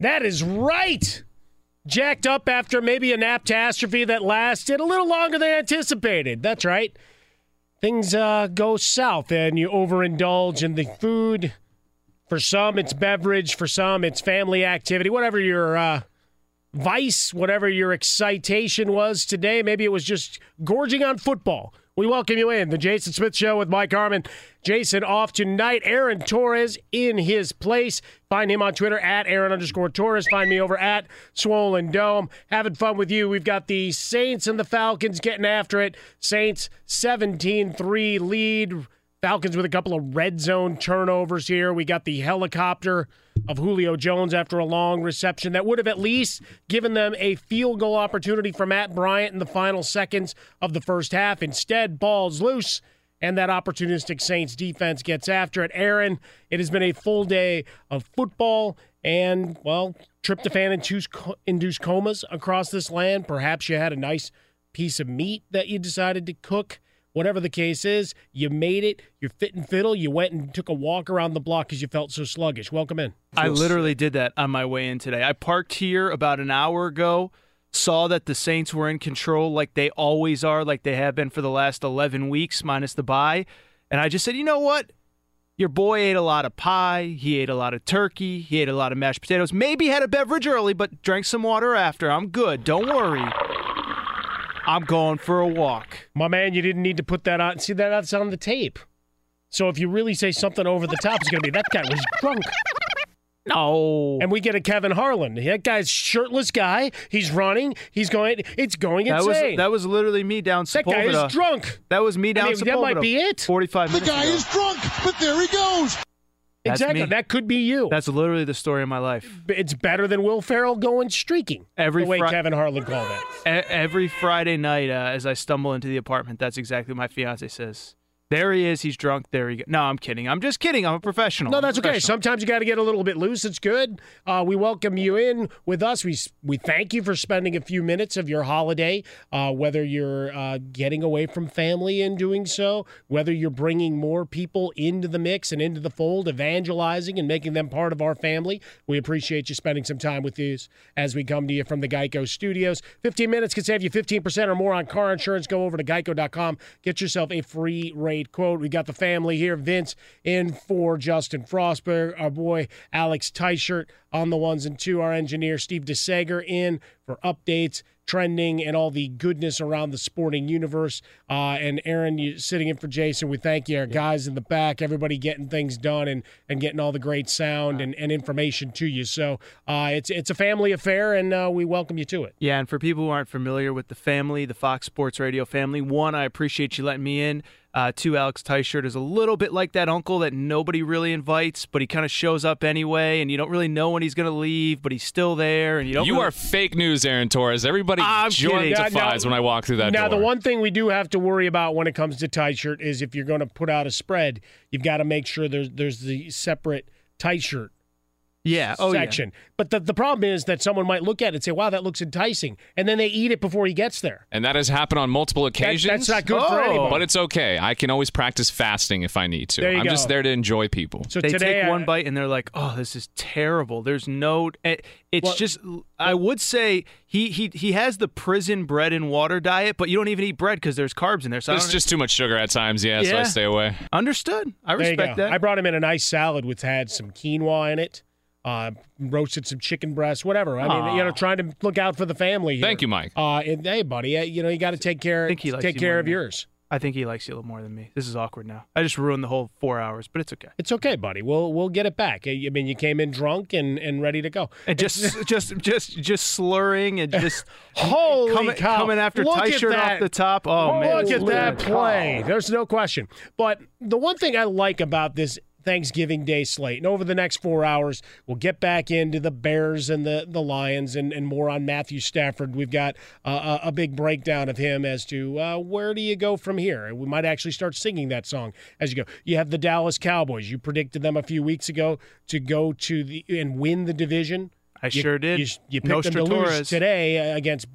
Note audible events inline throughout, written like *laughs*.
That is right. Jacked up after maybe a naptastrophe that lasted a little longer than anticipated. That's right. Things uh, go south and you overindulge in the food. For some, it's beverage. For some, it's family activity. Whatever your uh, vice, whatever your excitation was today, maybe it was just gorging on football. We welcome you in the Jason Smith Show with Mike Harmon. Jason off tonight. Aaron Torres in his place. Find him on Twitter at Aaron underscore Torres. Find me over at Swollen Dome. Having fun with you. We've got the Saints and the Falcons getting after it. Saints 17 3 lead. Falcons with a couple of red zone turnovers here. We got the helicopter of Julio Jones after a long reception that would have at least given them a field goal opportunity for Matt Bryant in the final seconds of the first half. Instead, balls loose, and that opportunistic Saints defense gets after it. Aaron, it has been a full day of football and, well, tryptophan induced comas across this land. Perhaps you had a nice piece of meat that you decided to cook whatever the case is, you made it. You're fit and fiddle. You went and took a walk around the block because you felt so sluggish. Welcome in. I literally did that on my way in today. I parked here about an hour ago, saw that the Saints were in control like they always are, like they have been for the last 11 weeks, minus the bye. And I just said, you know what? Your boy ate a lot of pie. He ate a lot of turkey. He ate a lot of mashed potatoes. Maybe had a beverage early, but drank some water after. I'm good. Don't worry. I'm going for a walk. My man, you didn't need to put that on. See that that's on the tape. So if you really say something over the top, it's going to be that guy was drunk. No. And we get a Kevin Harlan. That guy's shirtless guy. He's running. He's going. It's going That was that was literally me down That guy is drunk. That was me down I mean, that might be it. 45 The guy ago. is drunk, but there he goes. That's exactly. me. That could be you. That's literally the story of my life. it's better than Will Ferrell going streaking. Every the way Fri- Kevin Harlan called that. E- every Friday night, uh, as I stumble into the apartment, that's exactly what my fiance says. There he is. He's drunk. There he go. No, I'm kidding. I'm just kidding. I'm a professional. No, that's okay. Sometimes you got to get a little bit loose. It's good. Uh, we welcome you in with us. We we thank you for spending a few minutes of your holiday, uh, whether you're uh, getting away from family and doing so, whether you're bringing more people into the mix and into the fold, evangelizing and making them part of our family. We appreciate you spending some time with us as we come to you from the Geico Studios. 15 minutes can save you 15% or more on car insurance. Go over to geico.com. Get yourself a free rate quote. We got the family here. Vince in for Justin Frostberg, our boy Alex Teichert on the ones and two, our engineer Steve DeSager in for updates, trending, and all the goodness around the sporting universe. Uh, and Aaron, you sitting in for Jason. We thank you, our guys in the back, everybody getting things done and, and getting all the great sound and, and information to you. So uh, it's it's a family affair, and uh, we welcome you to it. Yeah, and for people who aren't familiar with the family, the Fox Sports Radio family, one, I appreciate you letting me in. Uh, two, Alex Teichert is a little bit like that uncle that nobody really invites, but he kind of shows up anyway, and you don't really know when he's going to leave, but he's still there, and you don't. You really- are fake news, Aaron Torres. Everybody I'm joint kidding. now- when I walk through that now, door. the one thing we do have to worry about when it comes to Teichert is if you're going to put out a spread, you've got to make sure there's there's the separate Teichert yeah, oh yeah. But the, the problem is that someone might look at it and say, wow, that looks enticing. And then they eat it before he gets there. and that has happened on multiple occasions. that's not good for Oh. anybody. But it's okay. I can always practice fasting if I need to. There you I'm just there to enjoy people. so They today, take I- one bite and they're like, "Oh, this is terrible." There's no. it- It's Well- just. I would say he he he has the prison bread and water diet, but you don't even eat bread because there's carbs in there. So it's just too much sugar at times, yeah, so I Yeah. stay away. understood. I respect that. I brought him in a nice salad which had some quinoa in it. Uh, roasted some chicken breast, whatever. I mean, you know, trying to look out for the family. Here. Thank you, Mike. Uh, and hey, buddy, uh, you know, you got to take care. think he likes take care of me. yours. I think he likes you a little more than me. This is awkward now. I just ruined the whole four hours, but it's okay. It's okay, buddy. We'll we'll get it back. I mean, you came in drunk and, and ready to go. And just *laughs* just just just slurring and just *laughs* Holy coming, cow! coming after Look at Teichert off the top. Oh man, Look at that play. cow. There's no question. But the one thing I like about this Thanksgiving Day slate, and over the next four hours, we'll get back into the Bears and the, the Lions and, and more on Matthew Stafford. We've got uh, a, big breakdown of him as to uh, where do you go from here. And we might actually start singing that song as you go. You have the Dallas Cowboys. You predicted them a few weeks ago to go to the and win the division. I You- sure did. You, you picked them to lose today uh, against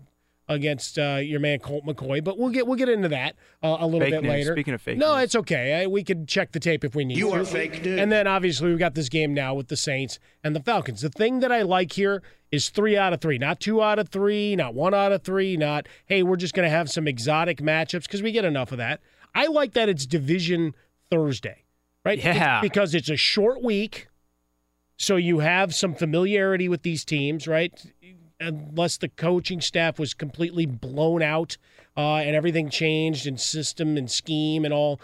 against uh, your man Colt McCoy, but we'll get we'll get into that uh, a little Fake bit news. later. Speaking of fake no, news. it's okay. I, we could check the tape if we need to. You to. are fake news. And then obviously we've got this game now with the Saints and the Falcons. The thing that I like here is three out of three, not two out of three, not one out of three, not hey we're just going to have some exotic matchups because we get enough of that. I like that it's Division Thursday, right? Yeah. It's because it's a short week. So you have some familiarity with these teams, right? Unless the coaching staff was completely blown out uh, and everything changed in system and scheme and all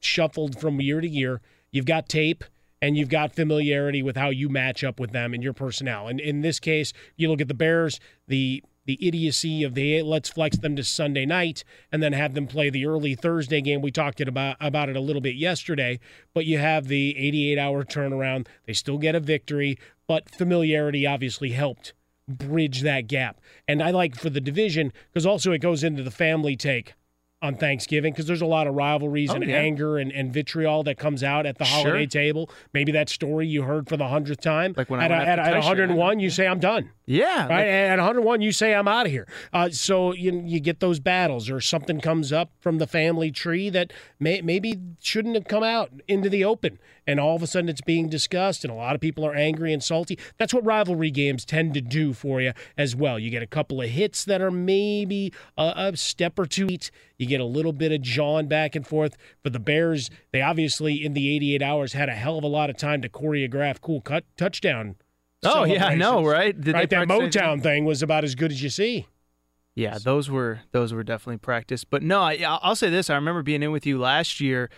shuffled from year to year, you've got tape and you've got familiarity with how you match up with them and your personnel. And in this case, you look at the Bears, the the idiocy of the let's flex them to Sunday night and then have them play the early Thursday game. We talked it about about it a little bit yesterday, but you have the 88 hour turnaround. They still get a victory, but familiarity obviously helped bridge that gap. And I like for the division because also it goes into the family take on Thanksgiving because there's a lot of rivalries Oh, and yeah. anger and, and vitriol that comes out at the Sure. holiday table. Maybe that story you heard for the hundredth time. Like when I at, went at, at 101, you say I'm done. Yeah, Right like- at 101, you say I'm out of here. Uh, so you you get those battles, or something comes up from the family tree that may, maybe shouldn't have come out into the open, and all of a sudden it's being discussed, and a lot of people are angry and salty. That's what rivalry games tend to do for you as well. You get a couple of hits that are maybe a, a step or two. each. You get a little bit of jawing back and forth. For the Bears, they obviously in the 88 hours had a hell of a lot of time to choreograph cool cut touchdown. Oh yeah, I know, right? Did right, that? Motown thing was about as good as you see. Yeah, those were those were definitely practiced. But no, I, I'll say this: I remember being in with you last year,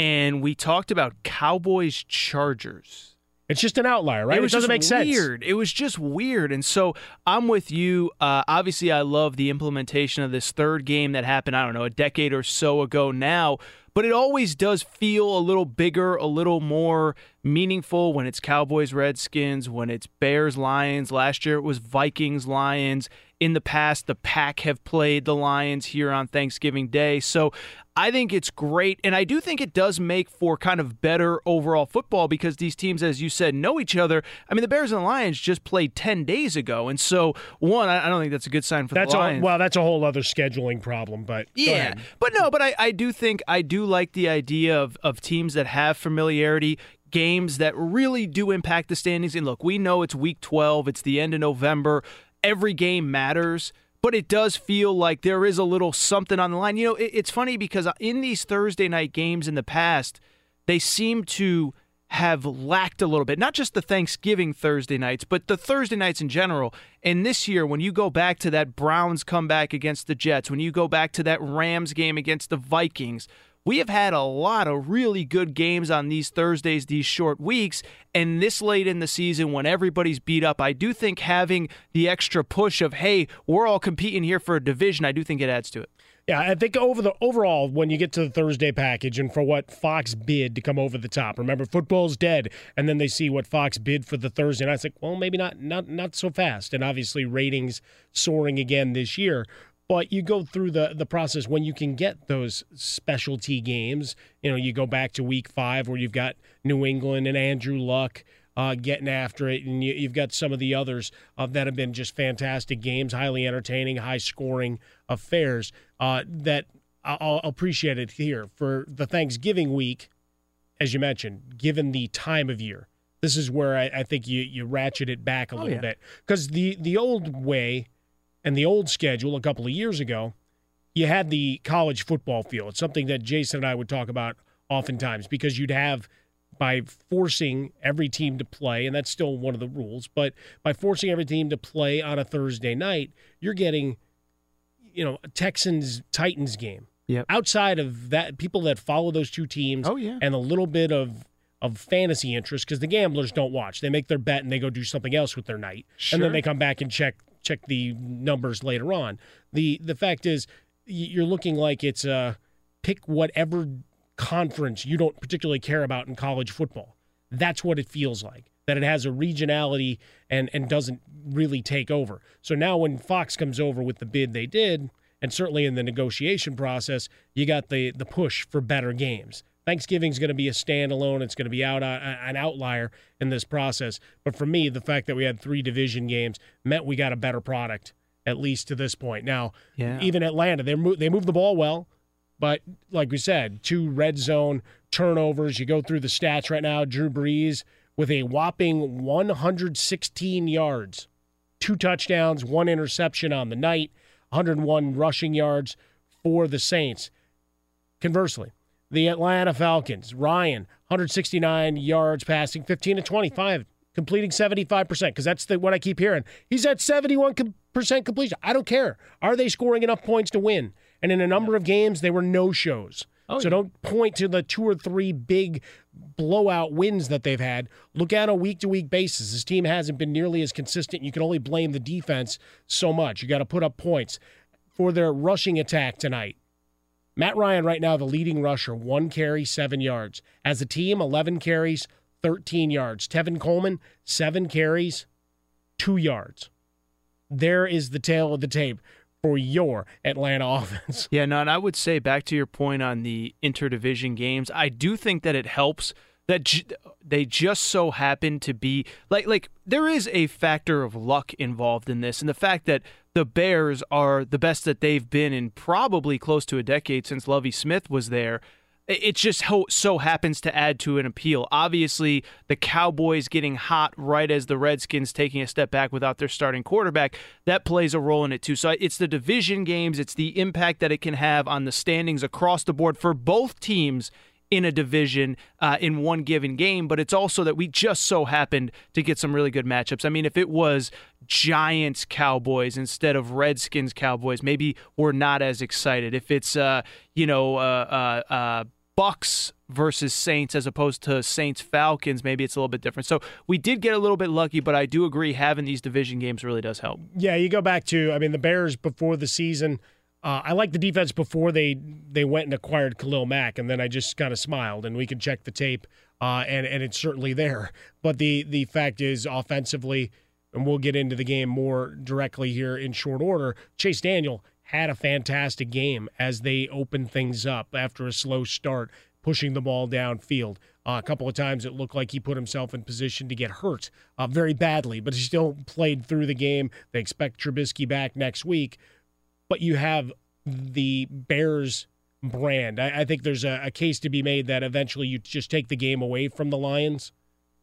and we talked about Cowboys Chargers. It's just an outlier, right? It, was doesn't just make sense. Weird. It was just weird, and so I'm with you. Uh, obviously, I love the implementation of this third game that happened. I don't know a decade or so ago now, but it always does feel a little bigger, a little more meaningful when it's Cowboys Redskins, when it's Bears Lions. Last year it was Vikings Lions. In the past, the Pack have played the Lions here on Thanksgiving Day. So I think it's great. And I do think it does make for kind of better overall football because these teams, as you said, know each other. I mean, the Bears and the Lions just played 10 days ago. And so, one, I don't think that's a good sign for that's the Lions. A, well, that's a whole other scheduling problem, but yeah. But no, but I, I do think I do like the idea of, of teams that have familiarity games that really do impact the standings. And look, we know it's week 12, it's the end of November. Every game matters, but it does feel like there is a little something on the line. You know, it, it's funny because in these Thursday night games in the past, they seem to have lacked a little bit. Not just the Thanksgiving Thursday nights, but the Thursday nights in general. And this year, when you go back to that Browns comeback against the Jets, when you go back to that Rams game against the Vikings, we have had a lot of really good games on these Thursdays, these short weeks. And this late in the season, when everybody's beat up, I do think having the extra push of, hey, we're all competing here for a division, I do think it adds to it. Yeah, I think over the overall, when you get to the Thursday package and for what Fox bid to come over the top, remember football's dead, and then they see what Fox bid for the Thursday, and I think, well, maybe not, not, not so fast, and obviously ratings soaring again this year but you go through the the process when you can get those specialty games. You know, you go back to week five where you've got New England and Andrew Luck. Uh, getting after it, and you, have got some of the others uh, that have been just fantastic games, highly entertaining, high scoring affairs. Uh, that I'll, I'll appreciate it here for the Thanksgiving week, as you mentioned, given the time of year. This is where I, I think you you ratchet it back a oh, little yeah. bit because the the old way and the old schedule a couple of years ago, you had the college football field. It's something that Jason and I would talk about oftentimes because you'd have by forcing every team to play, and that's still one of the rules, but by forcing every team to play on a Thursday night, you're getting, you know, Texans Titans game. Yep. Outside of that, people that follow those two teams, oh yeah, and a little bit of of fantasy interest because the gamblers don't watch. They make their bet and they go do something else with their night, sure. and then they come back and check check the numbers later on. the The fact is, you're looking like it's a pick whatever conference you don't particularly care about in college football. That's what it feels like. That it has a regionality and and doesn't really take over. So now when Fox comes over with the bid they did, and certainly in the negotiation process, you got the the push for better games. Thanksgiving's going to be a standalone. It's going to be out uh, an outlier in this process. But for me, the fact that we had three division games meant we got a better product at least to this point. Now, yeah. even Atlanta, they move, they move the ball well, but like we said, two red zone turnovers. You go through the stats right now. Drew Brees with a whopping 116 yards, two touchdowns, one interception on the night, 101 rushing yards for the Saints. Conversely, the Atlanta Falcons. Ryan, 169 yards passing, 15 to 25, completing 75%, because that's the, what I keep hearing. He's at 71% completion. I don't care. Are they scoring enough points to win? And in a number of games, they were no shows. Oh, so yeah. don't point to the two or three big blowout wins that they've had. Look at a week to week basis. This team hasn't been nearly as consistent. You can only blame the defense so much. You got to put up points for their rushing attack tonight. Matt Ryan, right now, the leading rusher, one carry, seven yards. As a team, 11 carries, 13 yards. Tevin Coleman, seven carries, two yards. There is the tail of the tape for your Atlanta *laughs* offense. Yeah, no, and I would say back to your point on the interdivision games, I do think that it helps that j- they just so happen to be like like there is a factor of luck involved in this and the fact that the Bears are the best that they've been in probably close to a decade since Lovie Smith was there. It just so happens to add to an appeal. Obviously, the Cowboys getting hot right as the Redskins taking a step back without their starting quarterback, that plays a role in it too. So it's the division games, it's the impact that it can have on the standings across the board for both teams in a division uh, in one given game, but it's also that we just so happened to get some really good matchups. I mean, if it was Giants Cowboys instead of Redskins Cowboys, maybe we're not as excited. If it's uh, you know uh, uh, uh, Bucks versus Saints as opposed to Saints Falcons, maybe it's a little bit different. So we did get a little bit lucky, but I do agree having these division games really does help. Yeah, you go back to I mean the Bears before the season. Uh, I like the defense before they they went and acquired Khalil Mack, and then I just kind of smiled, and we could check the tape, uh, and and it's certainly there. But the the fact is, offensively, and we'll get into the game more directly here in short order. Chase Daniel had a fantastic game as they opened things up after a slow start, pushing the ball downfield. Uh, a couple of times it looked like he put himself in position to get hurt uh, very badly, but he still played through the game. They expect Trubisky back next week, but you have the Bears brand. I, I think there's a, a case to be made that eventually you just take the game away from the Lions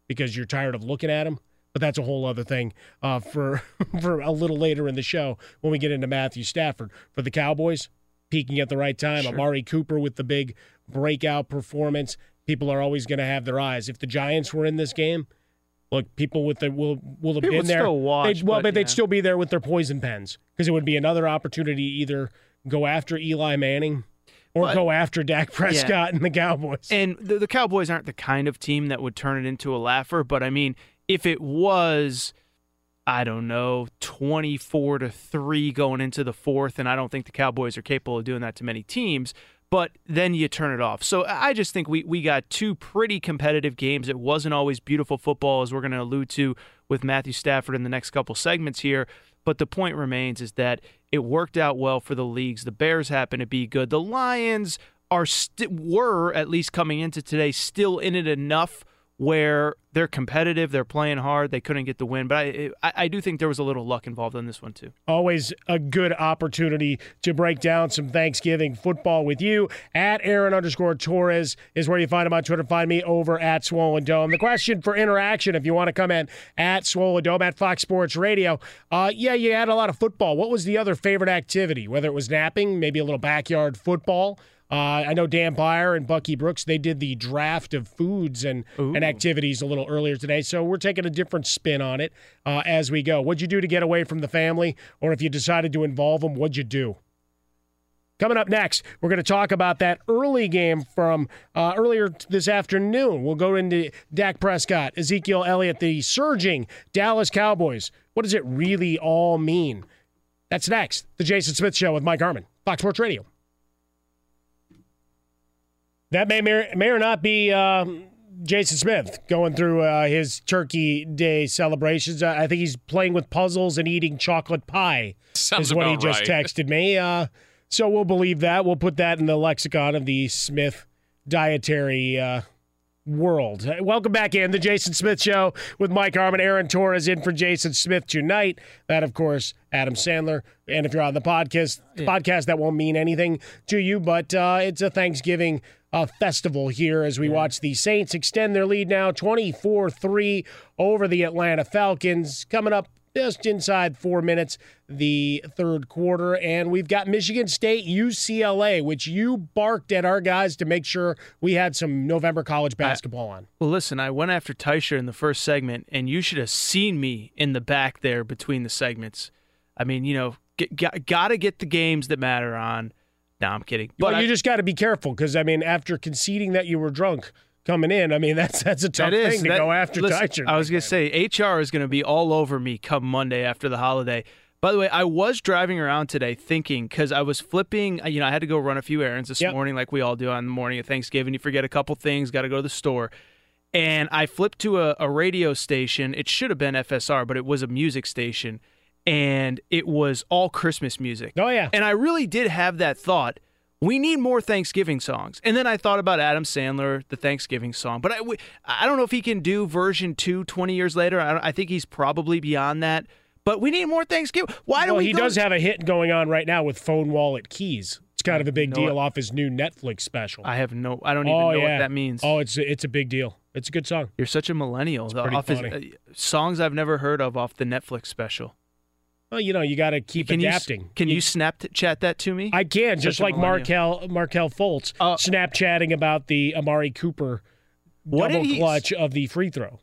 because you're tired of looking at them but that's a whole other thing uh, for *laughs* for a little later in the show when we get into Matthew Stafford for the Cowboys peaking at the right time. Sure. Amari Cooper with the big breakout performance. People are always going to have their eyes. If the Giants were in this game, look, people with the will will have People been there. still watch, well, but but, they'd still be there with their poison pens because it would be another opportunity to either go after Eli Manning or But- go after Dak Prescott and the Cowboys. And the, the Cowboys aren't the kind of team that would turn it into a laugher, but I mean, if it was, I don't know, 24 to 3 going into the fourth, and I don't think the Cowboys are capable of doing that to many teams, but then you turn it off. So I just think we, we got two pretty competitive games. It wasn't always beautiful football, as we're going to allude to with Matthew Stafford in the next couple segments here. But the point remains is that it worked out well for the leagues. The Bears happen to be good. The Lions are st- were at least coming into today still in it enough where they're competitive, they're playing hard, they couldn't get the win. But I, I I do think there was a little luck involved in this one too. Always a good opportunity to break down some Thanksgiving football with you. At Aaron underscore Torres is where you find him on Twitter. Find me over at Swollen Dome. The question for interaction, if you want to come in at Swollen Dome at Fox Sports Radio. Uh, yeah, you had a lot of football. What was the other favorite activity? Whether it was napping, maybe a little backyard football. Uh, I know Dan Beyer and Bucky Brooks. They did the draft of foods and, and activities a little earlier today, so we're taking a different spin on it uh, as we go. What'd you do to get away from the family, or if you decided to involve them, what'd you do? Coming up next, we're going to talk about that early game from uh, earlier this afternoon. We'll go into Dak Prescott, Ezekiel Elliott, the surging Dallas Cowboys. What does it really all mean? That's next. The Jason Smith Show with Mike Harmon, Fox Sports Radio. That may, may, may or not be um, Jason Smith going through uh, his Turkey Day celebrations. I think he's playing with puzzles and eating chocolate pie. Sounds is what he just right. texted me. Uh, so we'll believe that. We'll put that in the lexicon of the Smith dietary uh, world. Uh, Welcome back in the Jason Smith Show with Mike Harmon. Aaron Torres in for Jason Smith tonight. That, of course, Adam Sandler. And if you're on the podcast, podcast that won't mean anything to you, but uh, it's a Thanksgiving uh, festival here as we watch the Saints extend their lead now 24 3 over the Atlanta Falcons. Coming up just inside four minutes, the third quarter. And we've got Michigan State, UCLA, which you barked at our guys to make sure we had some November college basketball on. Well, listen, I went after Teichert in the first segment, and you should have seen me in the back there between the segments. I mean, you know, get, got, got to get the games that matter on. No, I'm kidding. But I- you just got to be careful because, I mean, after conceding that you were drunk coming in, I mean, *laughs* that's that's a tough That is thing to that- go after listen, Teichert. I was going to say HR is going to be all over me come Monday after the holiday. By the way, I was driving around today thinking because I was flipping. Uh, you know, I had to go run a few errands this Yep. morning, like we all do on the morning of Thanksgiving. You forget a couple things, got to go to the store. And I flipped to a, a radio station. It should have been FSR, but it was a music station. And it was all Christmas music. Oh, yeah. And I really did have that thought. We need more Thanksgiving songs. And then I thought about Adam Sandler, the Thanksgiving song. But I, I don't know if he can do version two 20 years later. I, I think he's probably beyond that. But we need more Thanksgiving. Why do well, we he go- does have a hit going on right now with Phone Wallet Keys. It's kind of a big deal off his new Netflix special. I have no, I don't even oh, know yeah. what that means. Oh, it's it's a big deal. It's a good song. You're such a millennial. The- off his- uh, songs I've never heard of off the Netflix special. Well, you know, you got to keep Can you, adapting. can you Snapchat that to me? I can, just like. Markelle Markelle Fultz Uh, Snapchatting about the Amari Cooper double clutch of the free throw.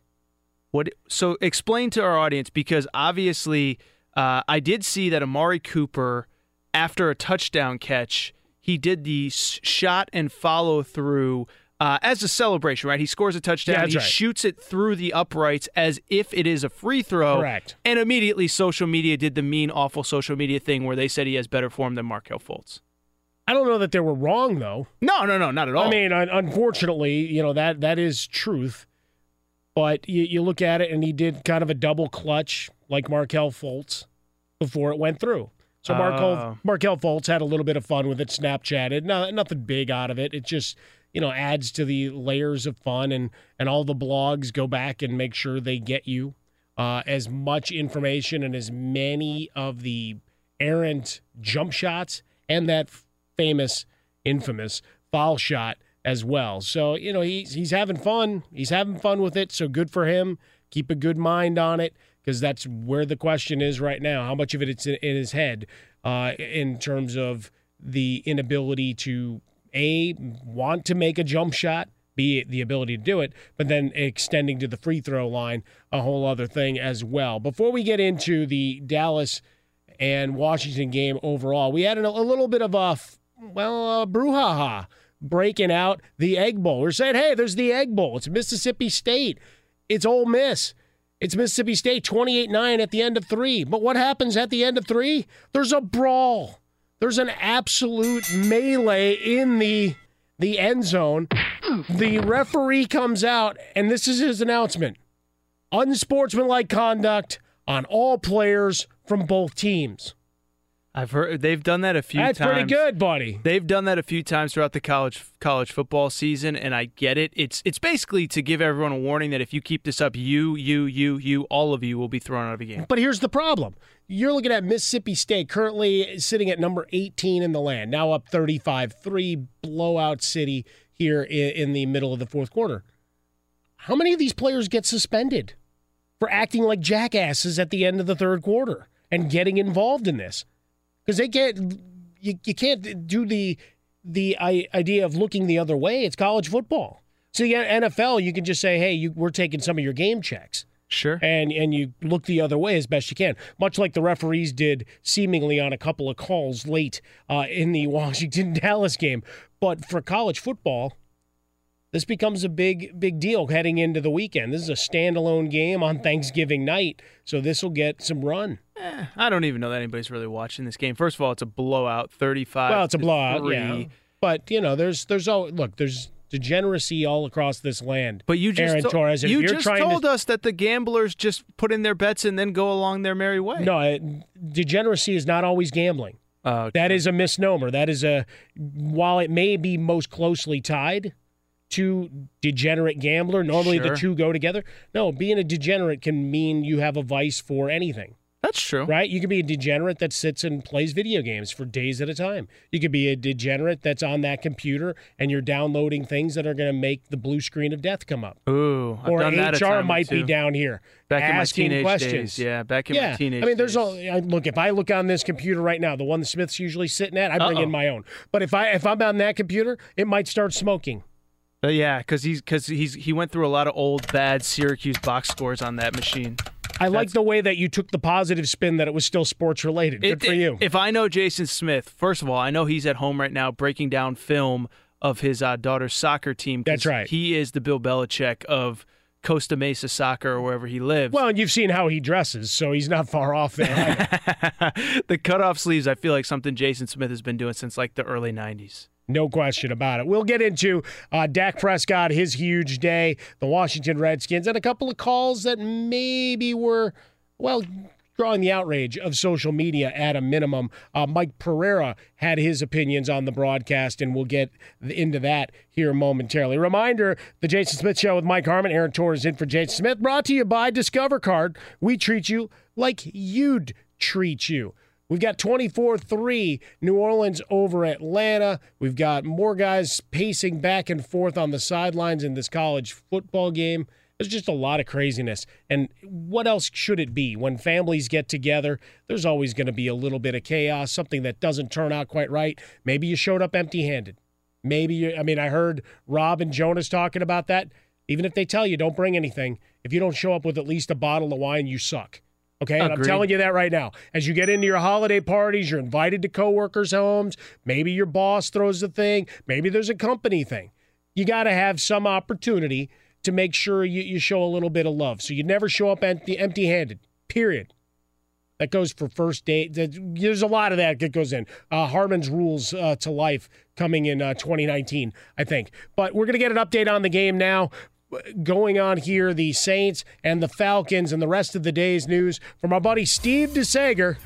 What? So explain to our audience because obviously uh, I did see that Amari Cooper, after a touchdown catch, he did the shot and follow through uh, as a celebration, right? He scores a touchdown. Yeah, he right. shoots it through the uprights as if it is a free throw. Correct. And immediately, social media did the mean, awful social media thing where they said he has better form than Markelle Fultz. I don't know that they were wrong though. No, no, no, not at all. I mean, unfortunately, you know that that is truth. But you, you look at it, and he did kind of a double clutch like Markelle Fultz before it went through. So Markel Oh. Markel Fultz had a little bit of fun with it, Snapchatted. No, nothing big out of it. It just you know adds to the layers of fun, and and all the blogs go back and make sure they get you uh, as much information and as many of the errant jump shots and that famous, infamous foul shot as well. So you know he's he's having fun. He's having fun with it. So good for him. Keep a good mind on it because that's where the question is right now. How much of it it's in, in his head uh, in terms of the inability to a want to make a jump shot. B, the ability to do it, but then extending to the free throw line, a whole other thing as well. Before we get into the Dallas and Washington game overall, we had a, a little bit of a well, a brouhaha breaking out the Egg Bowl. We're saying, hey, there's the Egg Bowl. It's Mississippi State. It's Ole Miss. It's Mississippi State 28 9 at the end of three. But what happens at the end of three? There's a brawl. There's an absolute melee in the the end zone. The referee comes out, and this is his announcement unsportsmanlike conduct on all players from both teams. I've heard they've done that a few times. That's times. pretty good, buddy. They've done that a few times throughout the college college football season, and I get it. It's it's basically to give everyone a warning that if you keep this up, you, you, you, you, all of you will be thrown out of a game. But here's the problem. You're looking at Mississippi State currently sitting at number 18 in the land, now up 35 3 blowout city here in, in the middle of the fourth quarter. How many of these players get suspended for acting like jackasses at the end of the third quarter and getting involved in this? Because they can't, you, you can't do the the idea of looking the other way. It's college football. So yeah, NFL, you can just say, hey, you, we're taking some of your game checks Sure. and and you look the other way as best you can, much like the referees did seemingly on a couple of calls late uh, in the *laughs* Washington Dallas game. But for college football, this becomes a big big deal heading into the weekend. This is a standalone game on Thanksgiving night, so this will get some run. Eh, I don't even know that anybody's really watching this game. First of all, it's a blowout, thirty-five. well, it's a blowout, three. yeah. But you know, there's there's all look there's degeneracy all across this land. But you just Aaron to- Torres, you just trying to- told us that the gamblers just put in their bets and then go along their merry way. No, uh, degeneracy is not always gambling. Oh, That is a misnomer. That is a while it may be most closely tied to degenerate gambler, normally the two go together. No, being a degenerate can mean you have a vice for anything. That's true. Right? You could be a degenerate that sits and plays video games for days at a time. You could be a degenerate that's on that computer and you're downloading things that are going to make the blue screen of death come up. Ooh, I've or done that a HR time or might be down here Back in my asking teenage questions. days. Yeah, back in yeah. my teenage I mean, there's days. all. Look, if I look on this computer right now, the one the Smith's usually sitting at, I bring Uh-oh. in my own. But if I if I'm on that computer, it might start smoking. Uh, yeah, because he's because he's he went through a lot of old bad Syracuse box scores on that machine. I like the way that you took the positive spin that it was still sports related. Good It- for you. If I know Jason Smith, first of all, I know he's at home right now breaking down film of his uh, daughter's soccer team. That's right. He is the Bill Belichick of Costa Mesa soccer or wherever he lives. well, and you've seen how he dresses, so he's not far off there. *laughs* the cutoff sleeves, I feel like something Jason Smith has been doing since like the early '90s. No question about it. We'll get into uh, Dak Prescott, his huge day, the Washington Redskins, and a couple of calls that maybe were, well, drawing the outrage of social media at a minimum. Uh, Mike Pereira had his opinions on the broadcast, and we'll get into that here momentarily. Reminder the Jason Smith Show with Mike Harmon. Aaron Torres in for Jason Smith, brought to you by Discover Card. We treat you like you'd treat you. We've got 24 3 New Orleans over Atlanta. We've got more guys pacing back and forth on the sidelines in this college football game. There's just a lot of craziness. And what else should it be? When families get together, there's always going to be a little bit of chaos, something that doesn't turn out quite right. Maybe you showed up empty handed. Maybe you, I mean, I heard Rob and Jonas talking about that. Even if they tell you don't bring anything, if you don't show up with at least a bottle of wine, you suck. Okay, and I'm telling you that right now. As you get into your holiday parties, you're invited to coworkers' homes. Maybe your boss throws a thing. Maybe there's a company thing. You got to have some opportunity to make sure you, you show a little bit of love. So you never show up empty empty handed. Period. That goes for first date. There's a lot of that that goes in. Uh, Harmon's rules uh, to life coming in uh, 2019, I think. But we're going to get an update on the game now. Going on here, the Saints and the Falcons, and the rest of the day's news from our buddy Steve DeSager.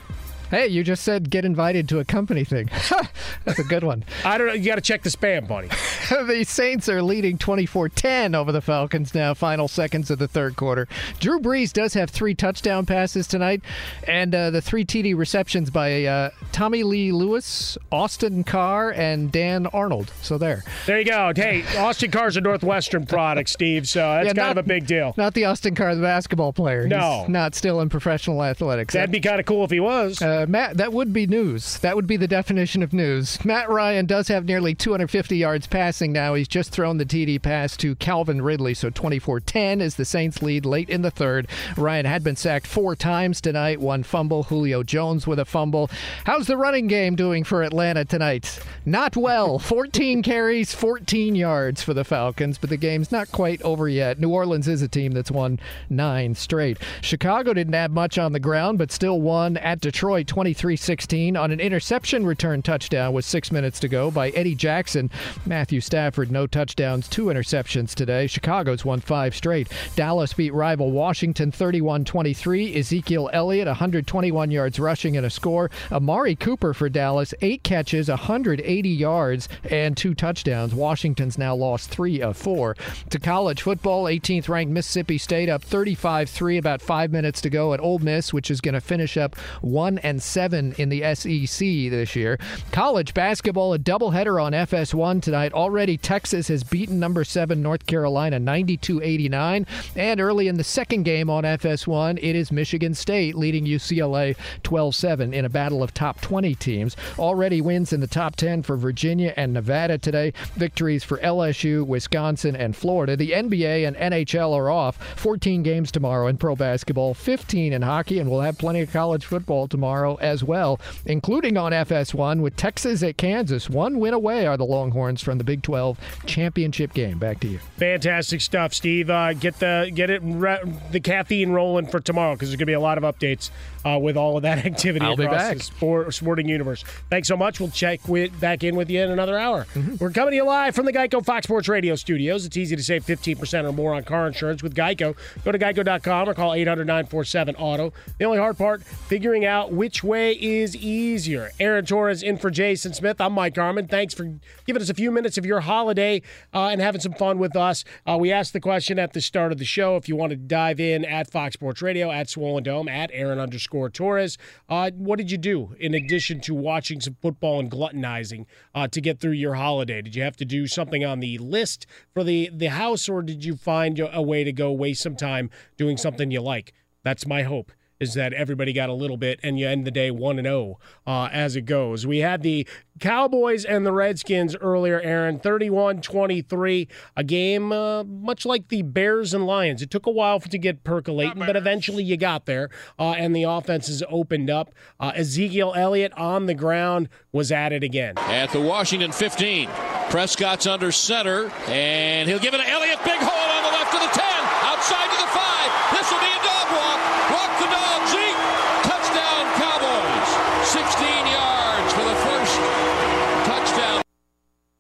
Hey, you just said get invited to a company thing. *laughs* That's a good one. I don't know. You got to check the spam, buddy. *laughs* the Saints are leading 24-10 over the Falcons now, final seconds of the third quarter. Drew Brees does have three touchdown passes tonight, and uh, the three TD receptions by uh, Tommylee Lewis, Austin Carr, and Dan Arnold. So there. There you go. Hey, Austin Carr's a Northwestern product, Steve, so that's Yeah, kind not- of a big deal. Not the Austin Carr, the basketball player. He's No. not still in professional athletics. That'd be kind of cool if he was. Uh, Uh, Matt, that would be news. That would be the definition of news. Matt Ryan does have nearly 250 yards passing now. He's just thrown the TD pass to Calvin Ridley, so 24-10 is the Saints lead late in the third. Ryan had been sacked four times tonight, one fumble. Julio Jones with a fumble. How's the running game doing for Atlanta tonight? Not well. *laughs* 14 carries, 14 yards for the Falcons, but the game's not quite over yet. New Orleans is a team that's won nine straight. Chicago didn't have much on the ground, but still won at Detroit 23-16 on an interception return touchdown with six minutes to go by Eddie Jackson. Matthew Stafford, no touchdowns, two interceptions today. Chicago's won five straight. Dallas beat rival Washington 31-23. Ezekiel Elliott, 121 yards rushing and a score. Amari Cooper for Dallas, eight catches, 180 yards, and two touchdowns. Washington's now lost three of four. To college football, 18th ranked Mississippi State up 35-3, about five minutes to go at Ole Miss, which is going to finish up one and seven in the SEC this year. College basketball, a doubleheader on FS1 tonight. Already, Texas has beaten number seven North Carolina 92-89, and early in the second game on FS1, it is Michigan State leading UCLA 12-7 in a battle of top 20 teams. Already wins in the top 10 for Virginia and Nevada today. Victories for LSU, Wisconsin, and Florida. The NBA and NHL are off. 14 games tomorrow in pro basketball, 15 in hockey, and we'll have plenty of college football tomorrow as well, including on FS1 with Texas at Kansas. One win away are the Longhorns from the Big 12 championship game. Back to you. Fantastic stuff, Steve. Uh, get the get it re- the caffeine rolling for tomorrow because there's going to be a lot of updates uh, with all of that *laughs* activity I'll be across back. the sport, sporting universe. Thanks so much. We'll check with, back in with you in another hour. Mm-hmm. We're coming to you live from the Geico Fox Sports Radio studios. It's easy to save 15% or more on car insurance with Geico. Go to geico.com or call 800-947-AUTO. The only hard part, figuring out which way is easier. Aaron Torres in for Jason Smith. I'm Mike Harmon. Thanks for giving us a few minutes of your holiday uh, and having some fun with us. Uh, we asked the question at the start of the show if you want to dive in at Fox Sports Radio, at Swollen Dome, at Aaron underscore Torres. Uh, what did you do in addition to watching some football and gluttonizing uh, to get through your holiday? Did you have to do something on the list for the, the house, or did you find a way to go waste some time doing something you like? That's my hope. Is that everybody got a little bit, and you end the day one and zero uh, as it goes. We had the Cowboys and the Redskins earlier, Aaron, 31-23, a game uh, much like the Bears and Lions. It took a while for to get percolating, but eventually you got there, uh, and the offenses opened up. Uh, Ezekiel Elliott on the ground was at it again. at the Washington 15. Prescott's under center, and he'll give it to Elliott. Big hole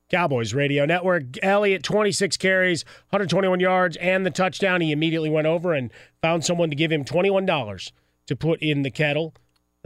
Cowboys Radio Network. Elliott, 26 carries, 121 yards, and the touchdown. He immediately went over and found someone to give him $21 to put in the kettle.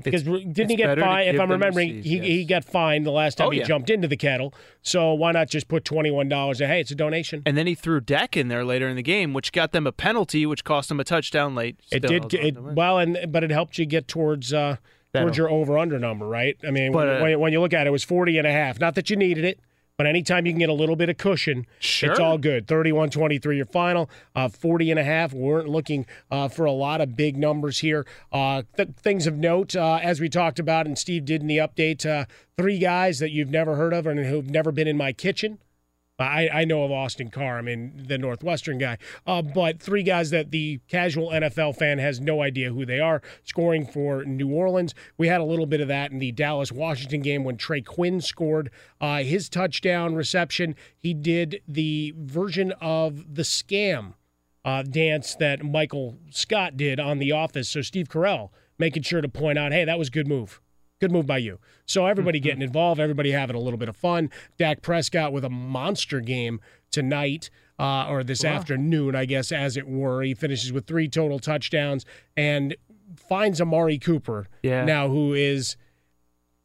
Because didn't he get fined? If I'm remembering, he, yes. he got fined the last time Oh, he yeah. jumped into the kettle. So why not just put $21 and hey, it's a donation? And then he threw Deck in there later in the game, which got them a penalty, which cost them a touchdown late. It Still did. It, well, and but it helped you get towards uh, towards your over under number, right? I mean, But, when, uh, when, when you look at it, it was 40 and a half. Not that you needed it, but anytime you can get a little bit of cushion, Sure. it's all good. 31-23 your final. Uh, 40 and a half. We weren't looking uh, for a lot of big numbers here. Uh, th- things of note, uh, as we talked about, and Steve did in the update, uh, three guys that you've never heard of and who've never been in my kitchen. I, I know of Austin Carr, I mean, the Northwestern guy, uh, but three guys that the casual NFL fan has no idea who they are, scoring for New Orleans. We had a little bit of that in the Dallas Washington game when Trey Quinn scored uh, his touchdown reception. He did the version of the Scarn uh, dance that Michael Scott did on The Office. So Steve Carell making sure to point out, hey, that was good move. Good move by you. So everybody Mm-hmm. getting involved, everybody having a little bit of fun. Dak Prescott with a monster game tonight. Uh, or this Wow. afternoon, I guess, as it were. He finishes with three total touchdowns and finds Amari Cooper Yeah. now, who is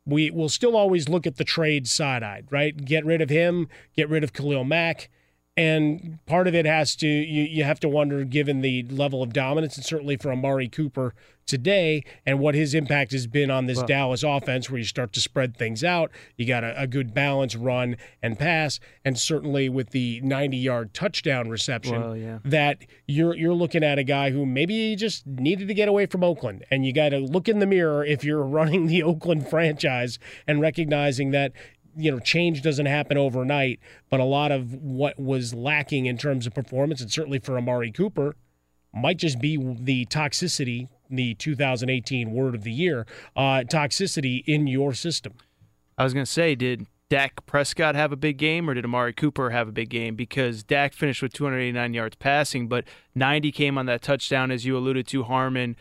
we will still always look at the trade side eyed, right? Get rid of him, get rid of Khalil Mack. And part of it has to, you, you have to wonder, given the level of dominance, and certainly for Amari Cooper today, and what his impact has been on this Well- Dallas offense, where you start to spread things out. You got a, a good balance, run and pass, and certainly with the 90 yard touchdown reception, Well, yeah. that you're you're looking at a guy who maybe just needed to get away from Oakland, and you got to look in the mirror if you're *laughs* running the Oakland franchise and recognizing that you know change doesn't happen overnight, but a lot of what was lacking in terms of performance, and certainly for Amari Cooper, might just be the toxicity, the 2018 word of the year, uh, toxicity in your system. I was going to say, did Dak Prescott have a big game or did Amari Cooper have a big game? Because Dak finished with 289 yards passing, but 90 came on that touchdown, as you alluded to, Harmon.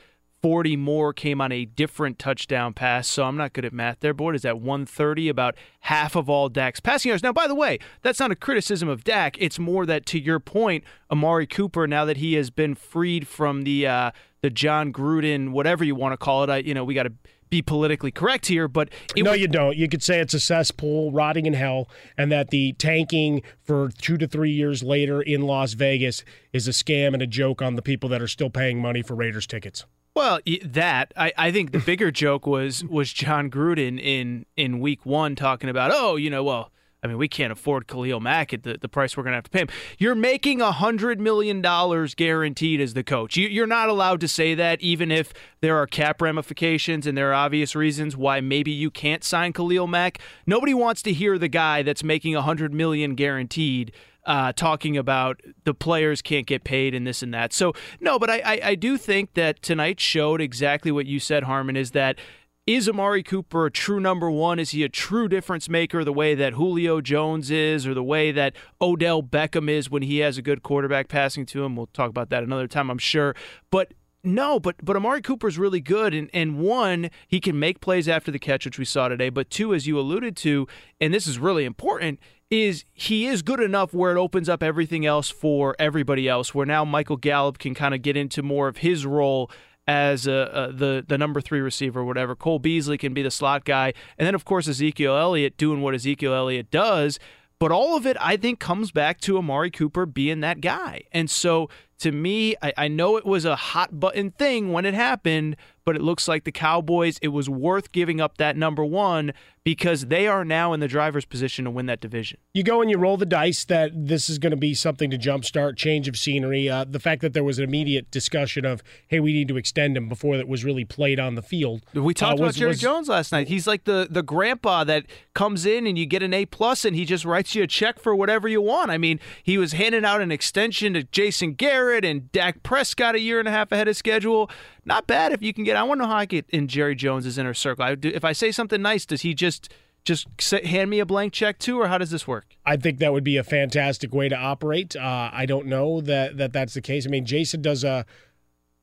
40 more came on a different touchdown pass. So I'm not good at math there. Board is at 130, about half of all Dak's passing yards. Now, by the way, that's not a criticism of Dak. It's more that, to your point, Amari Cooper, now that he has been freed from the uh, the Jon Gruden, whatever you want to call it, I, you know, we got to be politically correct here, but it no, was- you don't. You could say it's a cesspool rotting in hell, and that the tanking for two to three years later in Las Vegas is a scam and a joke on the people that are still paying money for Raiders tickets. Well, that I, I think the bigger joke was was Jon Gruden in in week one talking about oh you know well I mean we can't afford Khalil Mack at the, the price we're gonna have to pay him. You're making a hundred million dollars guaranteed as the coach. You, you're not allowed to say that even if there are cap ramifications and there are obvious reasons why maybe you can't sign Khalil Mack. Nobody wants to hear the guy that's making a hundred million guaranteed uh, talking about the players can't get paid and this and that. So no, but I, I I do think that tonight showed exactly what you said, Harmon, is that. Is Amari Cooper a true number one? Is he a true difference maker the way that Julio Jones is, or the way that Odell Beckham is when he has a good quarterback passing to him? We'll talk about that another time, I'm sure. But no, but but Amari Cooper's really good, and and one, he can make plays after the catch, which we saw today. But two, as you alluded to, and this is really important, is he is good enough where it opens up everything else for everybody else. Where now Michael Gallup can kind of get into more of his role as the the number three receiver, whatever. Cole Beasley can be the slot guy, and then of course Ezekiel Elliott doing what Ezekiel Elliott does. But all of it, I think, comes back to Amari Cooper being that guy. And so to me, I, I know it was a hot button thing when it happened, but it looks like the Cowboys, it was worth giving up that number one because they are now in the driver's position to win that division. You go and you roll the dice that this is going to be something to jumpstart, change of scenery. Uh, the fact that there was an immediate discussion of, hey, we need to extend him before that was really played on the field. We talked uh, about Jerry was- Jones last night. He's like the the grandpa that comes in and you get an A plus and he just writes you a check for whatever you want. I mean, he was handing out an extension to Jason Garrett and Dak Prescott a year and a half ahead of schedule. Not bad if you can get. I want to know how I get in Jerry Jones's inner circle. I do, if I say something nice, does he just just say, hand me a blank check too, or how does this work? I think that would be a fantastic way to operate. Uh, I don't know that, that that's the case. I mean, Jason does a.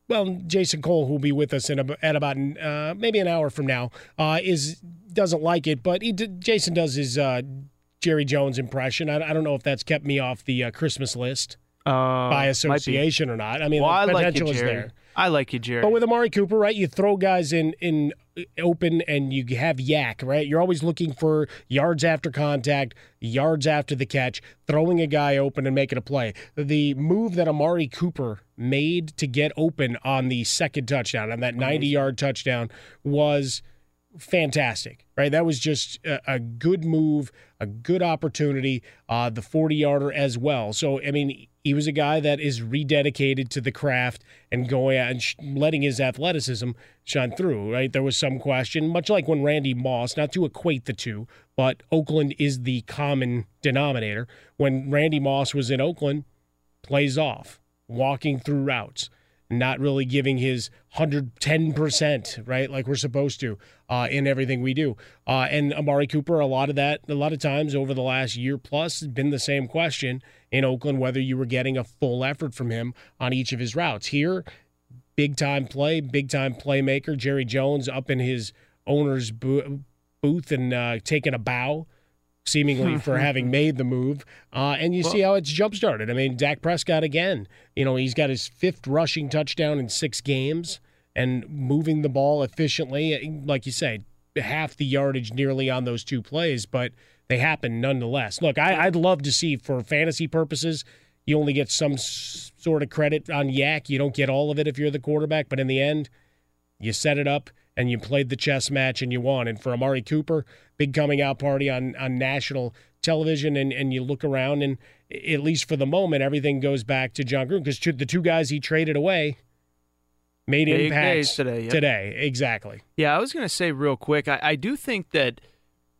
Well, Jason Cole, who will be with us in a, at about uh, maybe an hour from now, uh, is doesn't like it, but he did, Jason does his uh, Jerry Jones impression. I, I don't know if that's kept me off the uh, Christmas list Uh, by association or not. I mean, well, I the like potential you, is Jerry. there. I like you, Jerry. But with Amari Cooper, right, you throw guys in in open and you have YAC, right? You're always looking for yards after contact, yards after the catch, throwing a guy open and making a play. The move that Amari Cooper made to get open on the second touchdown, on that 90 yard touchdown, was fantastic, right? That was just a, a good move, a good opportunity, uh, the 40 yarder as well. So, I mean, he was a guy that is rededicated to the craft and going out and sh- letting his athleticism shine through, right? There was some question, much like when Randy Moss, not to equate the two, but Oakland is the common denominator. When Randy Moss was in Oakland, plays off, walking through routes not really giving his 110%, right? Like we're supposed to uh, in everything we do. Uh, and Amari Cooper, a lot of that, a lot of times over the last year plus, has been the same question in Oakland whether you were getting a full effort from him on each of his routes. Here, big time play, big time playmaker. Jerry Jones up in his owner's booth and uh, taking a bow seemingly *laughs* for having made the move. Uh, and you well, see how it's jump started. I mean, Dak Prescott again, you know, he's got his fifth rushing touchdown in six games and moving the ball efficiently. Like you say, half the yardage nearly on those two plays, but they happen nonetheless. Look, I, would love to see for fantasy purposes, you only get some s- sort of credit on YAC. You don't get all of it if you're the quarterback, but in the end, you set it up and you played the chess match and you won. And for Amari Cooper, big coming out party on, on national television, and, and you look around, and at least for the moment, everything goes back to Jon Gruden because the two guys he traded away made big impacts today. Yep. Today, exactly. Yeah, I was going to say real quick, I, I do think that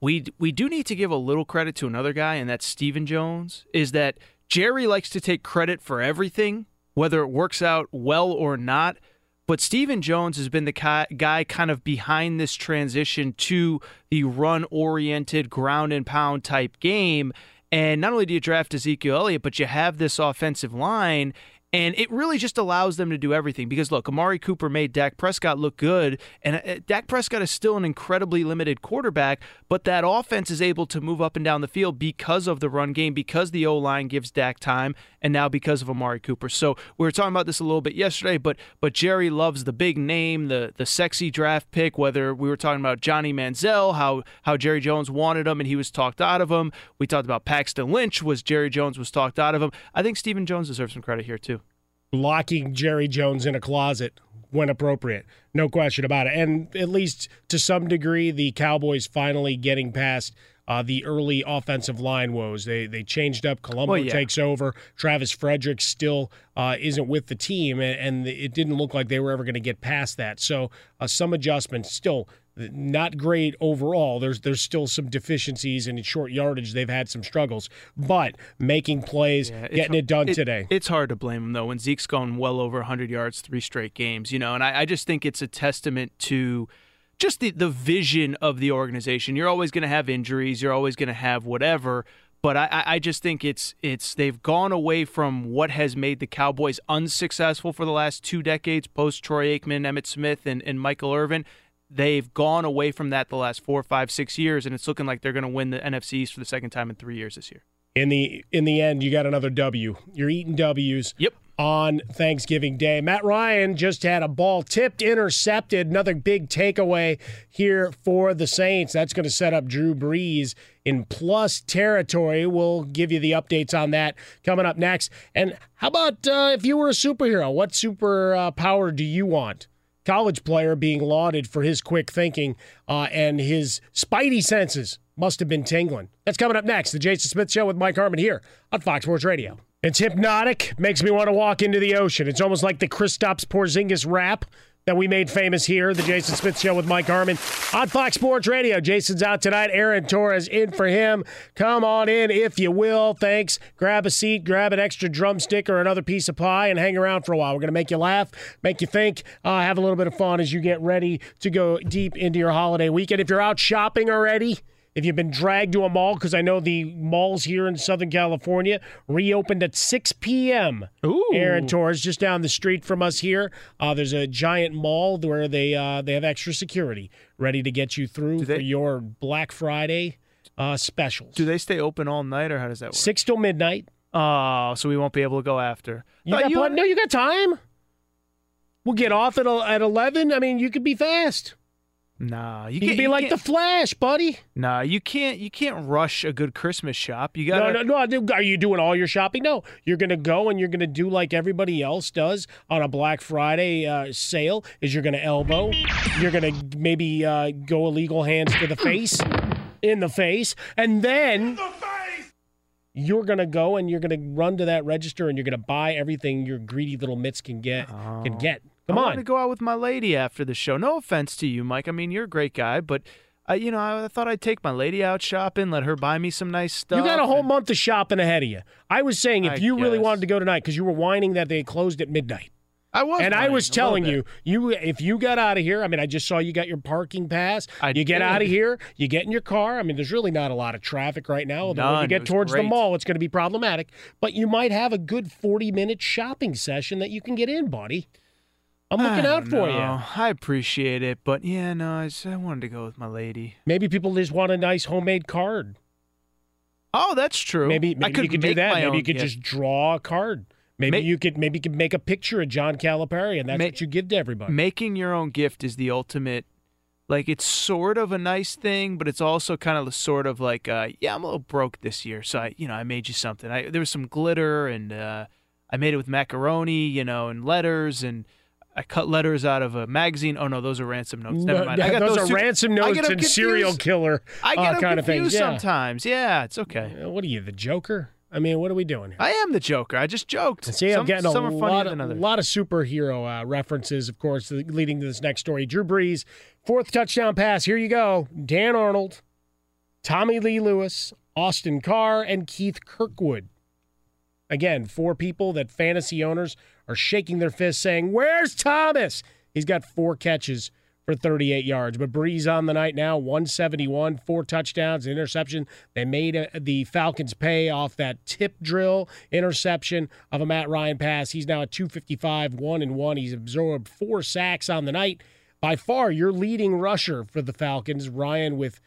we we do need to give a little credit to another guy, and that's Stephen Jones. Is that Jerry likes to take credit for everything, whether it works out well or not. But Stephen Jones has been the guy kind of behind this transition to the run oriented, ground and pound type game. And not only do you draft Ezekiel Elliott, but you have this offensive line. And it really just allows them to do everything because look, Amari Cooper made Dak Prescott look good, and uh, Dak Prescott is still an incredibly limited quarterback, but that offense is able to move up and down the field because of the run game, because the O line gives Dak time, and now because of Amari Cooper. So we were talking about this a little bit yesterday, but but Jerry loves the big name, the the sexy draft pick. Whether we were talking about Johnny Manziel, how how Jerry Jones wanted him and he was talked out of him. We talked about Paxton Lynch was Jerry Jones was talked out of him. I think Stephen Jones deserves some credit here too locking Jerry Jones in a closet when appropriate. No question about it. And at least to some degree, the Cowboys finally getting past uh, the early offensive line woes. They they changed up. Colombo well, yeah. takes over. Travis Frederick still uh, isn't with the team, and, and, it didn't look like they were ever going to get past that. So uh, some adjustments. Still not great overall. There's there's still some deficiencies and in short yardage they've had some struggles, but making plays, yeah, getting it done it, today. It's hard to blame them though when Zeke's gone well over 100 yards three straight games, you know, and I, I just think it's a testament to just the the vision of the organization. You're always going to have injuries, you're always going to have whatever. But I, I just think it's it's they've gone away from what has made the Cowboys unsuccessful for the last two decades, post Troy Aikman, Emmitt Smith, and, and Michael Irvin they've gone away from that the last four, five, six years, and it's looking like they're going to win the NFCs for the second time in three years this year. In the in the end, you got another W. You're eating W's. Yep. On Thanksgiving Day, Matt Ryan just had a ball tipped, intercepted. Another big takeaway here for the Saints. That's going to set up Drew Brees in plus territory. We'll give you the updates on that coming up next. And how about uh, if you were a superhero? What super uh, power do you want? College player being lauded for his quick thinking uh, and his spidey senses must have been tingling. That's coming up next. The Jason Smith Show with Mike Harmon here on Fox Sports Radio. It's hypnotic, makes me want to walk into the ocean. It's almost like the Kristaps Porzingis rap that we made famous here, the Jason Smith Show with Mike Harmon on Fox Sports Radio. Jason's out tonight. Aaron Torres in for him. Come on in if you will. Thanks. Grab a seat, grab an extra drumstick or another piece of pie, and hang around for a while. We're going to make you laugh, make you think, uh, have a little bit of fun as you get ready to go deep into your holiday weekend. If you're out shopping already, if you've been dragged to a mall, because I know the malls here in Southern California reopened at 6 p.m. Ooh. Aaron Torres, just down the street from us here. Uh, there's a giant mall where they uh, they have extra security ready to get you through they, for your Black Friday uh, specials. Do they stay open all night, or how does that work? Six till midnight. Oh, so we won't be able to go after. You got you, no, you got time. We'll get off at at eleven. I mean, you could be fast. Nah, you, You, can't be you like the can't- Flash, buddy. Nah, you can't. You can't rush a good Christmas shop. You gotta. no, no. Are you doing all your shopping? No. You're going to go and you're going to do like everybody else does on a Black Friday uh, sale. Is you're going to elbow. You're going to maybe uh, go illegal hands to the *coughs* face, in the face, and then you're going to go and you're going to run to that register and you're going to buy everything your greedy little mitts can get. Can get. Come I on. want to go out with my lady after the show. No offense to you, Mike. I mean, you're a great guy, but uh, you know, I, I thought I'd take my lady out shopping, let her buy me some nice stuff. You got a whole and- month of shopping ahead of you. I was saying if I you really wanted to go tonight because you were whining that they closed at midnight. I was, and I was telling you, you if you got out of here, I mean, I just saw you got your parking pass. I you get did. out of here, you get in your car. I mean, there's really not a lot of traffic right now. Although when you get towards the mall, it's going to be problematic. But you might have a good 40 minute shopping session that you can get in, buddy. I'm looking out don't for you. I appreciate it, but yeah, no, I, just, I wanted to go with my lady. Maybe people just want a nice homemade card. Oh, that's true. Maybe, maybe could you could do make that. my Maybe own you could gift. just draw a card. Maybe Ma- you could maybe you could make a picture of John Calipari, and that's Ma- what you give to everybody. making your own gift is the ultimate. Like it's sort of a nice thing, but it's also kind of sort of like, uh, yeah, I'm a little broke this year, so I, you know, I made you something. I there was some glitter, and uh, I made it with macaroni, you know, and letters, and I cut letters out of a magazine. Oh no, those are ransom notes. Never mind. I got those, those are two- ransom I notes and serial killer I get uh, kind of things. Yeah. sometimes. Yeah, it's okay. What are you, the Joker? I mean, what are we doing here? I am the Joker. I just joked. See, I'm some, getting a are lot than of, lot of superhero uh, references, of course, leading to this next story. Drew Brees, fourth touchdown pass. Here you go. Dan Arnold, Tommylee Lewis, Austin Carr, and Keith Kirkwood. Again, four people that fantasy owners are shaking their fists saying, Where's Thomas? He's got four catches for 38 yards. But Brees on the night now, 171, four touchdowns, interception. They made uh the Falcons pay off that tip drill interception of a Matt Ryan pass. He's now at 255, one and one. He's absorbed four sacks on the night. By far, your leading rusher for the Falcons, Ryan, with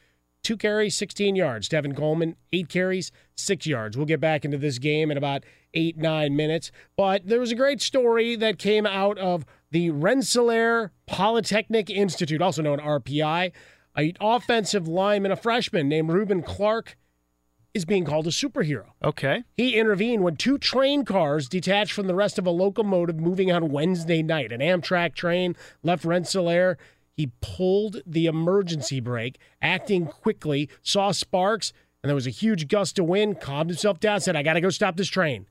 two carries, 16 yards. Tevin Coleman, eight carries, six yards. We'll get back into this game in about eight, nine minutes. But there was a great story that came out of the Rensselaer Polytechnic Institute, also known RPI. An offensive lineman, a freshman named Reuben Clark, is being called a superhero. Okay. He intervened when two train cars detached from the rest of a locomotive moving on Wednesday night. An Amtrak train left Rensselaer. He pulled the emergency brake, acting quickly, saw sparks, and there was a huge gust of wind, calmed himself down, said, I got to go stop this train.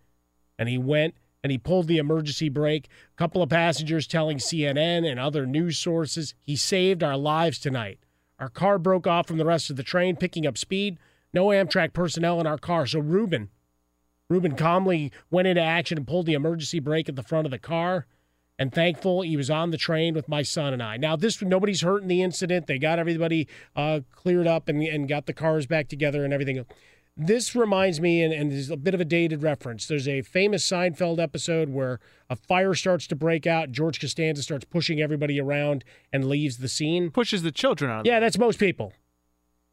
And he went and he pulled the emergency brake. A couple of passengers telling CNN and other news sources, he saved our lives tonight. Our car broke off from the rest of the train, picking up speed. No Amtrak personnel in our car. So Reuben, Reuben calmly went into action and pulled the emergency brake at the front of the car. And thankful he was on the train with my son and I. Now, this nobody's hurt in the incident. They got everybody uh, cleared up and, and got the cars back together and everything. This reminds me, and, and is a bit of a dated reference. There's a famous Seinfeld episode where a fire starts to break out. George Costanza starts pushing everybody around and leaves the scene. Pushes the children out. Yeah, that's most people.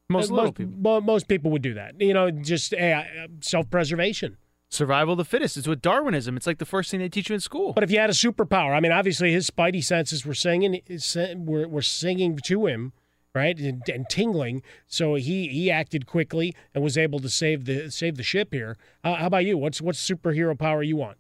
Most Uh, most, people. most people would do that. You know, just uh, self-preservation. Survival of the fittest. It's with Darwinism. It's like the first thing they teach you in school. But if you had a superpower, I mean, obviously his spidey senses were singing, were, were singing to him, right, and, and tingling. So he he acted quickly and was able to save the save the ship here. Uh, how about you? What's what's superhero power you want?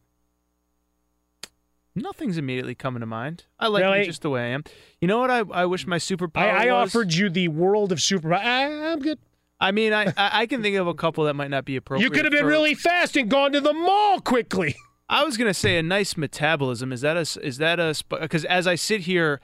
Nothing's immediately coming to mind. I like Really? me just the way I am. You know what? I, I wish my superpower I, I offered you the world of super. I, I'm good. I mean, I, I can think of a couple that might not be appropriate. You could have been for- really fast and gone to the mall quickly. I was gonna say a nice metabolism. Is that a is that a because as I sit here,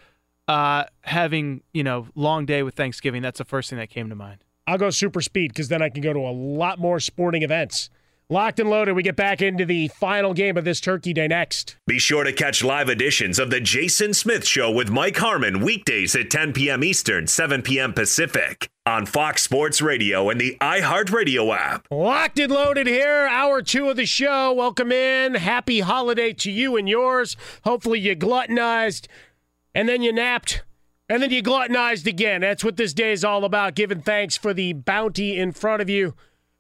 uh, having you know long day with Thanksgiving, that's the first thing that came to mind. I'll go super speed because then I can go to a lot more sporting events. Locked and loaded. We get back into the final game of this Turkey Day next. Be sure to catch live editions of The Jason Smith Show with Mike Harmon weekdays at 10 p.m. Eastern, 7 p.m. Pacific on Fox Sports Radio and the iHeartRadio app. Locked and loaded here, hour two of the show. Welcome in. Happy holiday to you and yours. Hopefully, you gluttonized and then you napped and then you gluttonized again. That's what this day is all about giving thanks for the bounty in front of you.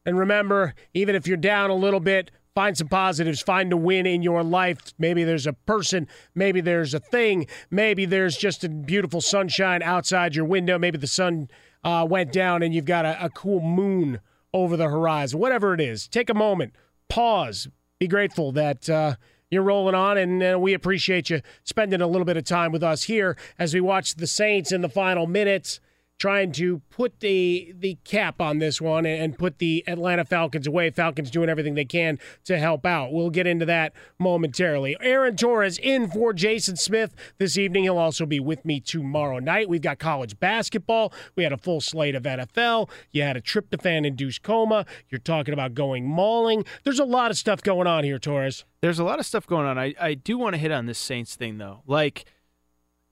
And remember, even if you're down a little bit, find some positives, find a win in your life. Maybe there's a person, maybe there's a thing, maybe there's just a beautiful sunshine outside your window. Maybe the sun uh, went down and you've got a, a cool moon over the horizon. Whatever it is, take a moment, pause, be grateful that. Uh, you're rolling on, and uh, we appreciate you spending a little bit of time with us here as we watch the Saints in the final minutes trying to put the the cap on this one and put the Atlanta Falcons away. Falcons doing everything they can to help out. We'll get into that momentarily. Aaron Torres in for Jason Smith this evening. He'll also be with me tomorrow night. We've got college basketball. We had a full slate of NFL. You had a tryptophan induced coma. You're talking about going mauling. There's a lot of stuff going on here, Torres. There's a lot of stuff going on. I, I do want to hit on this Saints thing though. Like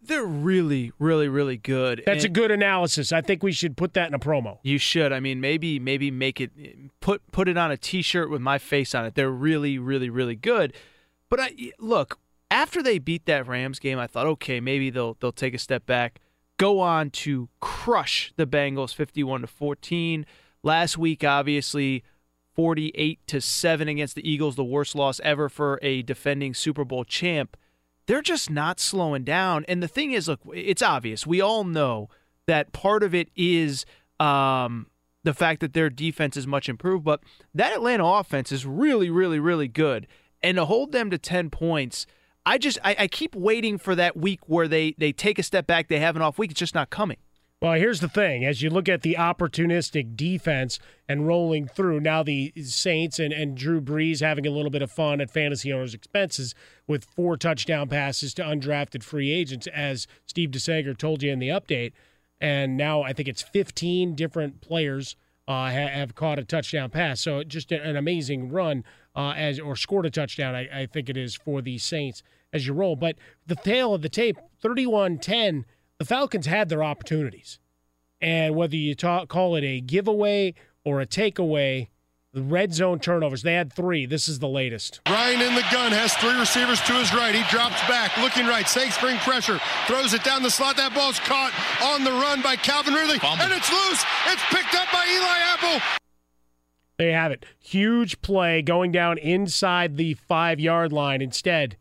they're really, really, really good. That's And- a good analysis. I think we should put that in a promo. You should. I mean, maybe maybe make it put put it on a T-shirt with my face on it. They're really, really, really good. But I look after they beat that Rams game, I thought, okay, maybe they'll they'll take a step back, go on to crush the Bengals, fifty-one to fourteen. Last week, obviously. 48 to 7 against the Eagles, the worst loss ever for a defending Super Bowl champ. They're just not slowing down. And the thing is, look, it's obvious. We all know that part of it is um, the fact that their defense is much improved, but that Atlanta offense is really, really, really good. And to hold them to 10 points, I just I, I keep waiting for that week where they they take a step back, they have an off week. It's just not coming. Well, here's the thing. As you look at the opportunistic defense and rolling through, now the Saints and, and Drew Brees having a little bit of fun at fantasy owners' expenses with four touchdown passes to undrafted free agents, as Steve DeSager told you in the update. And now I think it's 15 different players uh, ha- have caught a touchdown pass. So just an amazing run uh, as or scored a touchdown, I, I think it is, for the Saints as you roll. But the tail of the tape, 31 10 the Falcons had their opportunities. And whether you talk, call it a giveaway or a takeaway, the red zone turnovers, they had three. This is the latest. Ryan in the gun has three receivers to his right. He drops back, looking right. Saints bring pressure, throws it down the slot. That ball's caught on the run by Calvin Ridley, and it's loose. It's picked up by Eli Apple. There you have it. Huge play going down inside the five yard line. Instead,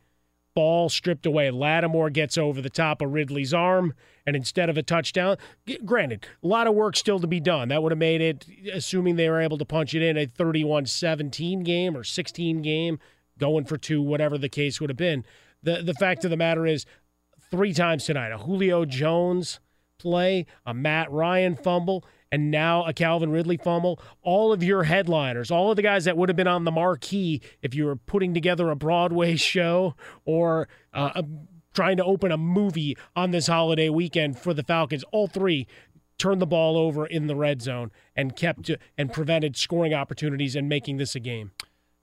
ball stripped away. Lattimore gets over the top of Ridley's arm, and instead of a touchdown, granted, a lot of work still to be done. That would have made it, assuming they were able to punch it in, a 31 17 game or 16 game, going for two, whatever the case would have been. The, the fact of the matter is, three times tonight, a Julio Jones play, a Matt Ryan fumble, and now a Calvin Ridley fumble. All of your headliners, all of the guys that would have been on the marquee if you were putting together a Broadway *laughs* show or uh, a, trying to open a movie on this holiday weekend for the Falcons, all three turned the ball over in the red zone and kept and prevented scoring opportunities and making this a game.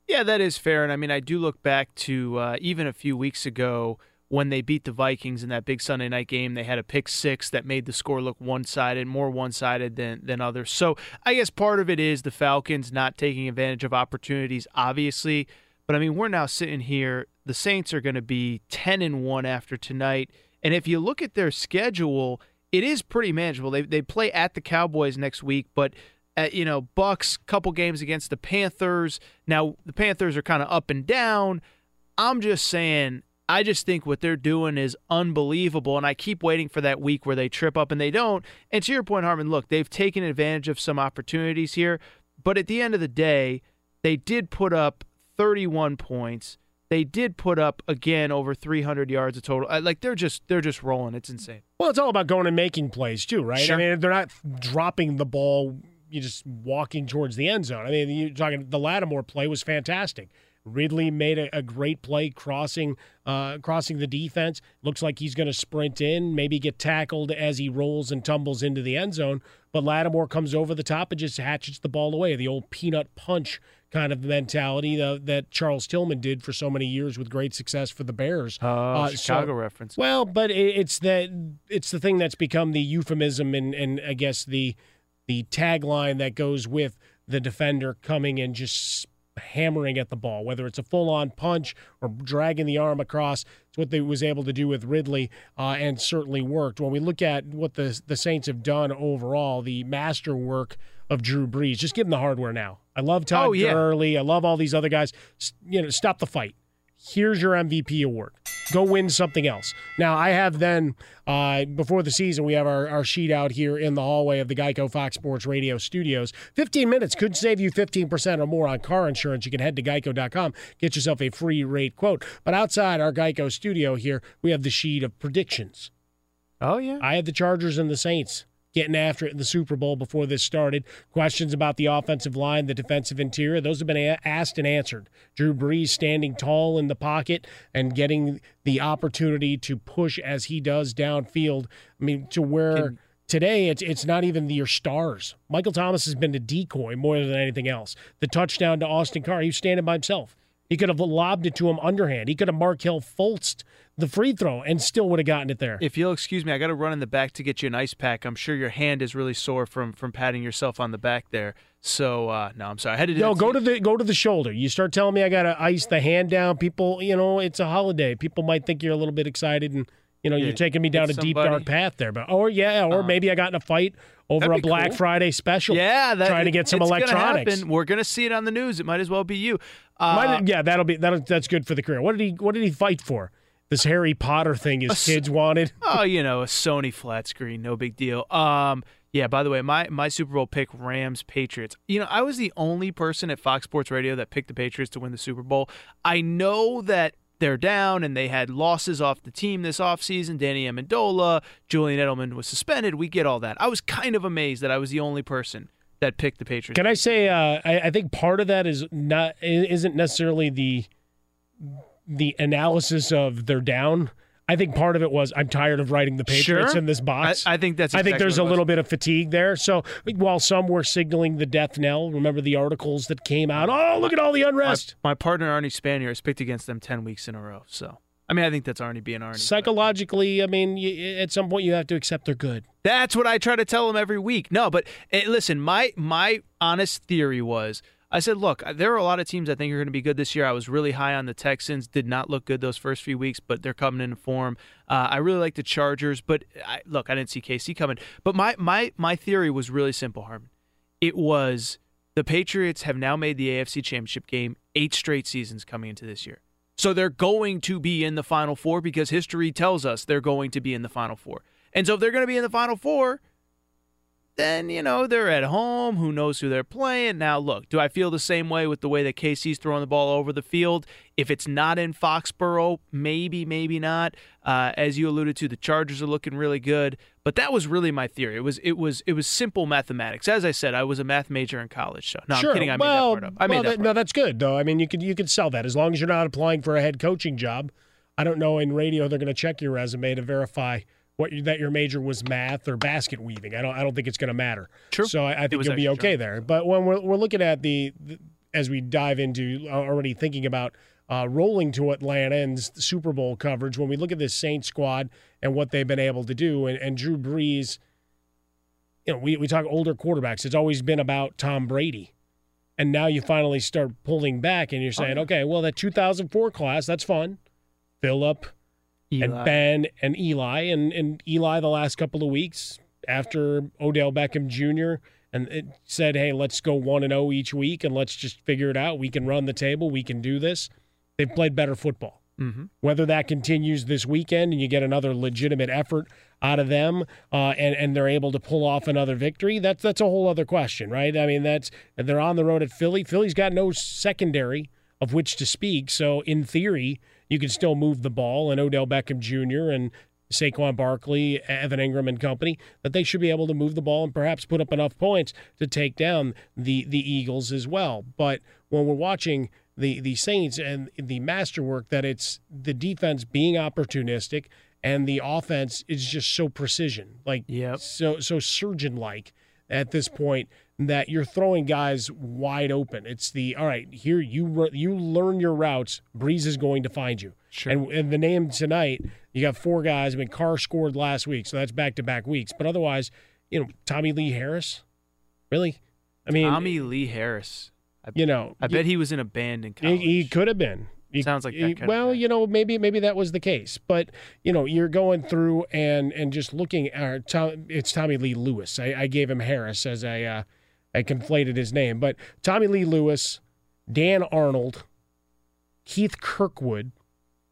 Yeah, that is fair. And I mean, I do look back to uh, even a few weeks ago when they beat the Vikings in that big Sunday night game. They had a pick six that made the score look one sided, more one sided than, than others. So I guess part of it is the Falcons not taking advantage of opportunities, obviously. But I mean, we're now sitting here. The Saints are going to be 10 and 1 after tonight. And if you look at their schedule, it is pretty manageable. They, they play at the Cowboys next week, but uh, you know, Bucks, couple games against the Panthers. Now the Panthers are kind of up and down. I'm just saying, I just think what they're doing is unbelievable, and I keep waiting for that week where they trip up and they don't. And to your point, Harmon, look, they've taken advantage of some opportunities here, but at the end of the day, they did put up 31 points. They did put up again over 300 yards of total. Like they're just they're just rolling. It's insane. Well, it's all about going and making plays too, right? Sure. I mean, they're not dropping the ball. You're just walking towards the end zone. I mean, you're talking the Lattimore play was fantastic. Ridley made a, a great play crossing uh, crossing the defense. Looks like he's going to sprint in, maybe get tackled as he rolls and tumbles into the end zone. But Lattimore comes over the top and just hatchets the ball away. The old peanut punch kind of mentality uh, that Charles Tillman did for so many years with great success for the Bears. Oh, so- Chicago reference. well, but it, it's that it's the thing that's become the euphemism and and I guess the the tagline that goes with the defender coming and just hammering at the ball, whether it's a full-on punch or dragging the arm across. It's what they was able to do with Ridley, uh, and certainly worked. When we look at what the the Saints have done overall, the masterwork of Drew Brees, just give him the hardware now. I love Todd Oh, yeah. Gurley. I love all these other guys. You know, stop the fight. Here's your MVP award. Go win something else. Now, I have then, uh, before the season, we have our, our sheet out here in the hallway of the Geico Fox Sports Radio studios. 15 minutes could save you 15% or more on car insurance. You can head to geico.com, get yourself a free rate quote. But outside our Geico studio here, we have the sheet of predictions. Oh, yeah. I had the Chargers and the Saints getting after it in the Super Bowl before this started. Questions about the offensive line, the defensive interior, those have been a- asked and answered. Drew Brees standing tall in the pocket and getting the opportunity to push as he does downfield. I mean, to where. Today, it's it's not even your stars. Michael Thomas has been a decoy more than anything else. The touchdown to Austin Carr, he was standing by himself. He could have lobbed it to him underhand. He could have Markelle Fultzed the free throw and still would have gotten it there. If you'll excuse me, I got to run in the back to get you an ice pack. I'm sure your hand is really sore from from patting yourself on the back there. So uh, no, I'm sorry. I had to do. No, go to the go to the shoulder. You start telling me I got to ice the hand down. People, you know, it's a holiday. People might think you're a little bit excited, and you know, Yeah, you're taking me down a deep dark path there. But or yeah, or Uh, maybe I got in a fight over a Black cool. Friday special. Yeah, that, trying to get some gonna electronics. happen. We're gonna see it on the news. It might as well be you. Uh, Might- yeah, that'll be that'll, That's good for the career. What did he What did he fight for? This Harry Potter thing his kids wanted. *laughs* oh, you know, a Sony flat screen, no big deal. Um, yeah. By the way, my my Super Bowl pick Rams Patriots. You know, I was the only person at Fox Sports Radio that picked the Patriots to win the Super Bowl. I know that they're down and they had losses off the team this offseason. Danny Amendola, Julian Edelman was suspended. We get all that. I was kind of amazed that I was the only person that picked the Patriots. Can I say? Uh, I, I think part of that is not isn't necessarily the the analysis of they're down. I think part of it was I'm tired of writing the Patriots Sure. in this box. I- I think that's I think there's a little bit of fatigue there. So while some were signaling the death knell, remember the articles that came out? Oh, look at all the unrest. My, my partner Arnie Spanier has picked against them ten weeks in a row. So I mean, I think that's Arnie being Arnie. Psychologically, I mean, y- at some point you have to accept they're good. That's what I try to tell him every week. No, but eh, listen, my my honest theory was I said, look, there are a lot of teams I think are going to be good this year. I was really high on the Texans, did not look good those first few weeks, but they're coming into form. Uh, I really like the Chargers, but I, look, I didn't see KC coming. But my my my theory was really simple, Harmon. It was the Patriots have now made the AFC Championship game eight straight seasons coming into this year. So they're going to be in the Final Four because history tells us they're going to be in the Final Four. And so if they're going to be in the Final Four, then, you know, they're at home. Who knows who they're playing? Now, look, do I feel the same way with the way that KC's throwing the ball over the field? If it's not in Foxborough, maybe, maybe not. Uh, as you alluded to, the Chargers are looking really good. But that was really my theory. It was it was it was simple mathematics. As I said, I was a math major in college. So no, sure. I'm kidding. I well, made that part up. I well, made that, part no, that's good though. I mean, you could you could sell that as long as you're not applying for a head coaching job. I don't know in radio they're going to check your resume to verify what you, that your major was math or basket weaving. I don't I don't think it's going to matter. True. So I, I think you'll be okay there. But when we're we're looking at the, the as we dive into uh, already thinking about uh, rolling to Atlanta and Super Bowl coverage, when we look at this Saints squad and what they've been able to do, and, and Drew Brees, you know, we, we talk older quarterbacks. It's always been about Tom Brady. And now you finally start pulling back and you're saying, okay, well, that 2004 class, that's fun. Phil and Eli. Ben and Eli. And, and Eli, the last couple of weeks after Odell Beckham Jr., and it said, hey, let's go 1 and 0 each week and let's just figure it out. We can run the table. We can do this. They've played better football. Mhm. Whether that continues this weekend and you get another legitimate effort out of them, uh, and and they're able to pull off another victory, that's that's a whole other question, right? I mean, that's they're on the road at Philly. Philly's got no secondary of which to speak, so in theory, you can still move the ball, and Odell Beckham Jr. and Saquon Barkley, Evan Engram, and company, that they should be able to move the ball and perhaps put up enough points to take down the the Eagles as well. But when we're watching the the Saints and the masterwork that it's the defense being opportunistic and the offense is just so precision, like Yep. so so surgeon like at this point that you're throwing guys wide open. It's the all right here you you learn your routes. Brees is going to find you. Sure. And and the name tonight, you got four guys. I mean, Carr scored last week, so that's back to back weeks. But otherwise, you know, Tommy Lee Harris, really. I mean, Tommy Lee Harris. you know, I bet he was in a band in he, college. he could have been. He- Sounds like that he- well, you know, maybe maybe that was the case, but you know, you're going through and and just looking at Tom, it's Tommylee Lewis. I, I gave him Harris as a. uh, I conflated his name, but Tommylee Lewis, Dan Arnold, Keith Kirkwood,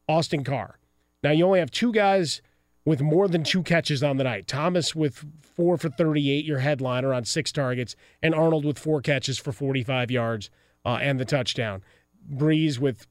Austin Carr. Now you only have two guys with more than two catches on the night. Thomas with four for 38, your headliner on six targets, and Arnold with four catches for 45 yards uh, and the touchdown. Brees with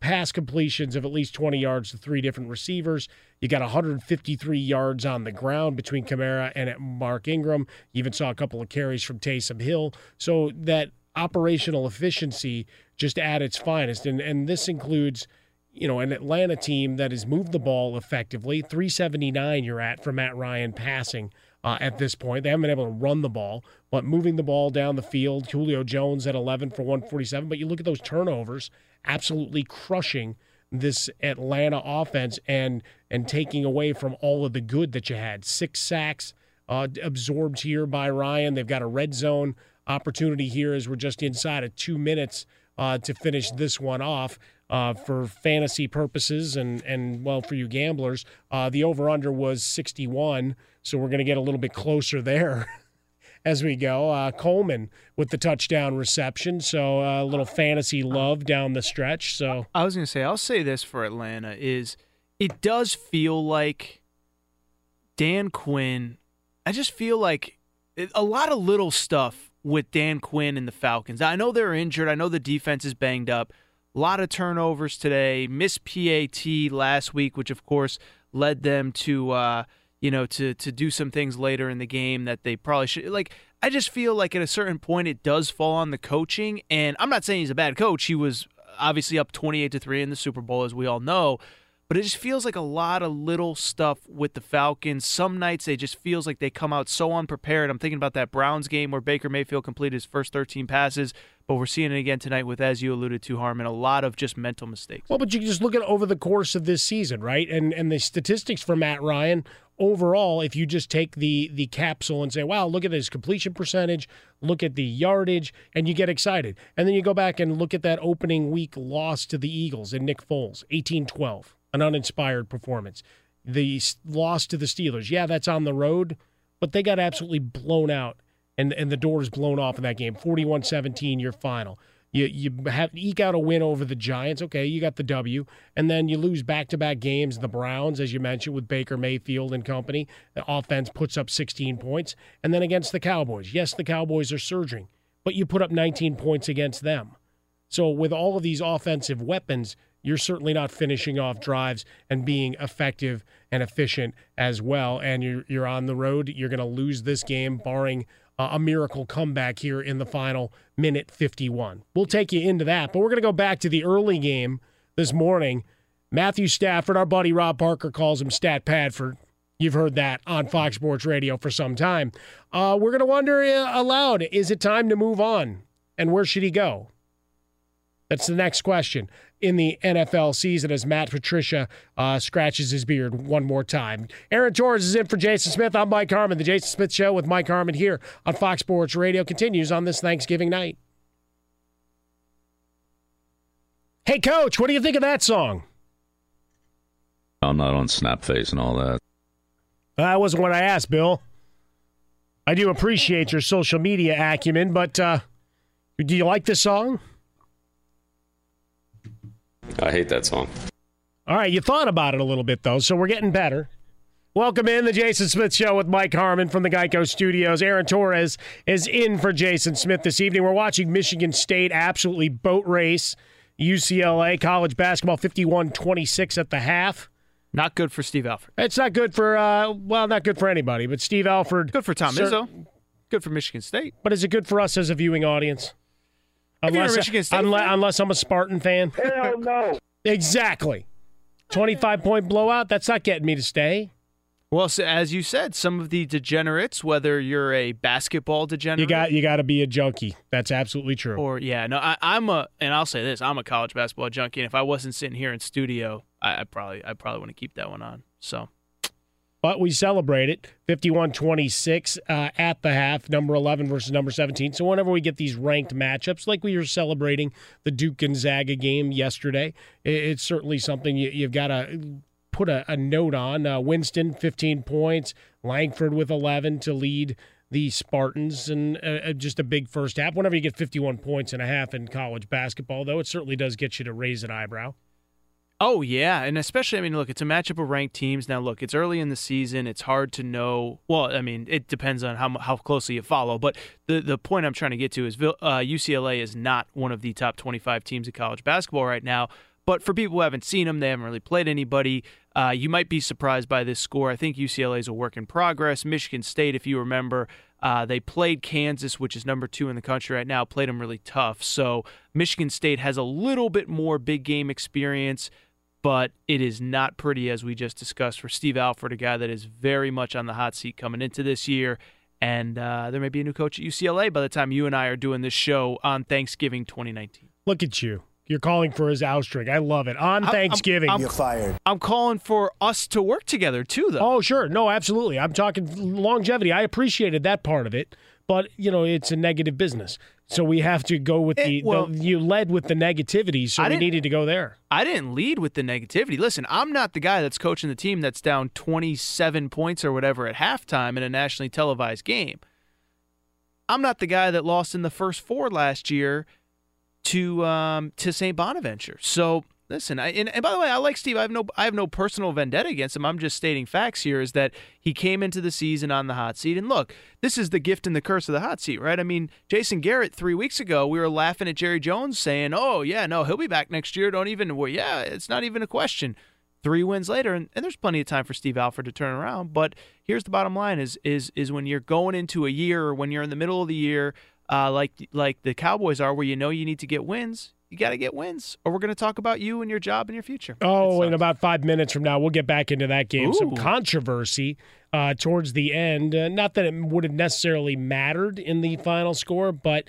pass completions of at least 20 yards to three different receivers. You got 153 yards on the ground between Kamara and Mark Ingram. You even saw a couple of carries from Taysom Hill. So that operational efficiency just at its finest. And, and this includes you know, an Atlanta team that has moved the ball effectively. 379 you're at for Matt Ryan passing uh, at this point. They haven't been able to run the ball, but moving the ball down the field. Julio Jones at 11 for 147. But you look at those turnovers, absolutely crushing this Atlanta offense and and taking away from all of the good that you had. Six sacks uh, absorbed here by Ryan. They've got a red zone opportunity here as we're just inside of two minutes uh, to finish this one off. Uh, for fantasy purposes and and well for you gamblers, uh, the over under was 61, so we're going to get a little bit closer there *laughs* as we go. Uh, Coleman with the touchdown reception, so uh, a little fantasy love down the stretch. So I was going to say, I'll say this for Atlanta is it does feel like Dan Quinn. I just feel like a lot of little stuff with Dan Quinn and the Falcons. I know they're injured. I know the defense is banged up. A lot of turnovers today. Miss PAT last week, which of course led them to uh, you know to to do some things later in the game that they probably should. Like I just feel like at a certain point it does fall on the coaching. And I'm not saying he's a bad coach. He was obviously up 28 to three in the Super Bowl, as we all know. But it just feels like a lot of little stuff with the Falcons. Some nights they just feels like they come out so unprepared. I'm thinking about that Browns game where Baker Mayfield completed his first 13 passes, but we're seeing it again tonight with, as you alluded to, Harmon, a lot of just mental mistakes. Well, but you can just look at over the course of this season, right? And and the statistics for Matt Ryan overall, if you just take the the capsule and say, "Wow, look at his completion percentage, look at the yardage," and you get excited. And then you go back and look at that opening week loss to the Eagles and Nick Foles, 18-12, an uninspired performance. The loss to the Steelers, yeah, that's on the road, but they got absolutely blown out and and the doors blown off in that game. 41-17 your final. You you have eke out a win over the Giants. Okay, you got the W, and then you lose back to back games. The Browns, as you mentioned, with Baker Mayfield and company, the offense puts up 16 points, and then against the Cowboys. Yes, the Cowboys are surging, but you put up 19 points against them. So with all of these offensive weapons, you're certainly not finishing off drives and being effective and efficient as well. And you're you're on the road. You're going to lose this game, barring a miracle comeback here in the final minute 51. We'll take you into that, but we're going to go back to the early game this morning. Matthew Stafford, our buddy Rob Parker calls him Stat Padford. You've heard that on Fox Sports Radio for some time. Uh, we're going to wonder uh, aloud: Is it time to move on? And where should he go? That's the next question in the NFL season as Matt Patricia uh, scratches his beard one more time. Aaron Torres is in for Jason Smith. I'm Mike Harmon. The Jason Smith Show with Mike Harmon here on Fox Sports Radio continues on this Thanksgiving night. Hey, Coach, what do you think of that song? I'm not on Snapface and all that. That wasn't what I asked, Bill. I do appreciate your social media acumen, but uh, do you like this song? I hate that song. All right, you thought about it a little bit, though, so we're getting better. Welcome in the Jason Smith Show with Mike Harmon from the Geico Studios. Aaron Torres is in for Jason Smith this evening. We're watching Michigan State absolutely boat race UCLA college basketball 51 26 at the half. Not good for Steve Alford. It's not good for, uh, well, not good for anybody, but Steve Alford. Good for Tom cer- Izzo. Good for Michigan State. But is it good for us as a viewing audience? If you're a Unless, Michigan State unless, fan. unless I'm a Spartan fan. Hell no. *laughs* Exactly. 25 point blowout, that's not getting me to stay. Well, so as you said, some of the degenerates, whether you're a basketball degenerate, You got you got to be a junkie. That's absolutely true. or yeah, no, I, I'm a, and I'll say this, I'm a college basketball junkie, and if I wasn't sitting here in studio, I, I probably, I probably want to keep that one on. So, but we celebrate it 51 26 uh, at the half, number 11 versus number 17. So, whenever we get these ranked matchups, like we were celebrating the Duke Gonzaga game yesterday, it's certainly something you, have got to put a, a note on. Uh, Winston, 15 points, Langford with 11 to lead the Spartans, and uh, uh, just a big first half. Whenever you get 51 points and a half in college basketball, though, it certainly does get you to raise an eyebrow. Oh yeah, and especially I mean, look, it's a matchup of ranked teams. Now, look, it's early in the season; it's hard to know. Well, I mean, it depends on how how closely you follow. But the the point I'm trying to get to is uh, UCLA is not one of the top 25 teams in college basketball right now. But for people who haven't seen them, they haven't really played anybody. Uh, you might be surprised by this score. I think UCLA is a work in progress. Michigan State, if you remember, uh, they played Kansas, which is number two in the country right now, played them really tough. So Michigan State has a little bit more big game experience, but it is not pretty, as we just discussed, for Steve Alford, a guy that is very much on the hot seat coming into this year. And uh, there may be a new coach at UCLA by the time you and I are doing this show on Thanksgiving 2019. Look at you. You're calling for his ousting. I love it. On Thanksgiving. I'm, I'm, You're fired. I'm calling for us to work together too, though. Oh, sure. No, absolutely. I'm talking longevity. I appreciated that part of it, but you know, it's a negative business. So we have to go with the, it, well, the you led with the negativity, so we needed to go there. I didn't lead with the negativity. Listen, I'm not the guy that's coaching the team that's down 27 points or whatever at halftime in a nationally televised game. I'm not the guy that lost in the first four last year to um, to St. Bonaventure. So listen, I, and, and, by the way, I like Steve. I have no I have no personal vendetta against him. I'm just stating facts here. Is that he came into the season on the hot seat, and look, this is the gift and the curse of the hot seat, right? I mean, Jason Garrett three weeks ago, we were laughing at Jerry Jones saying, "Oh yeah, no, he'll be back next year. Don't even well, yeah, it's not even a question." Three wins later, and, and there's plenty of time for Steve Alford to turn around. But here's the bottom line: is is is when you're going into a year, or when you're in the middle of the year uh, like like the Cowboys are, where you know you need to get wins. You got to get wins, or we're going to talk about you and your job and your future. Oh, in about five minutes from now, we'll get back into that game. Ooh. Some controversy uh, towards the end. Uh, not that it would have necessarily mattered in the final score, but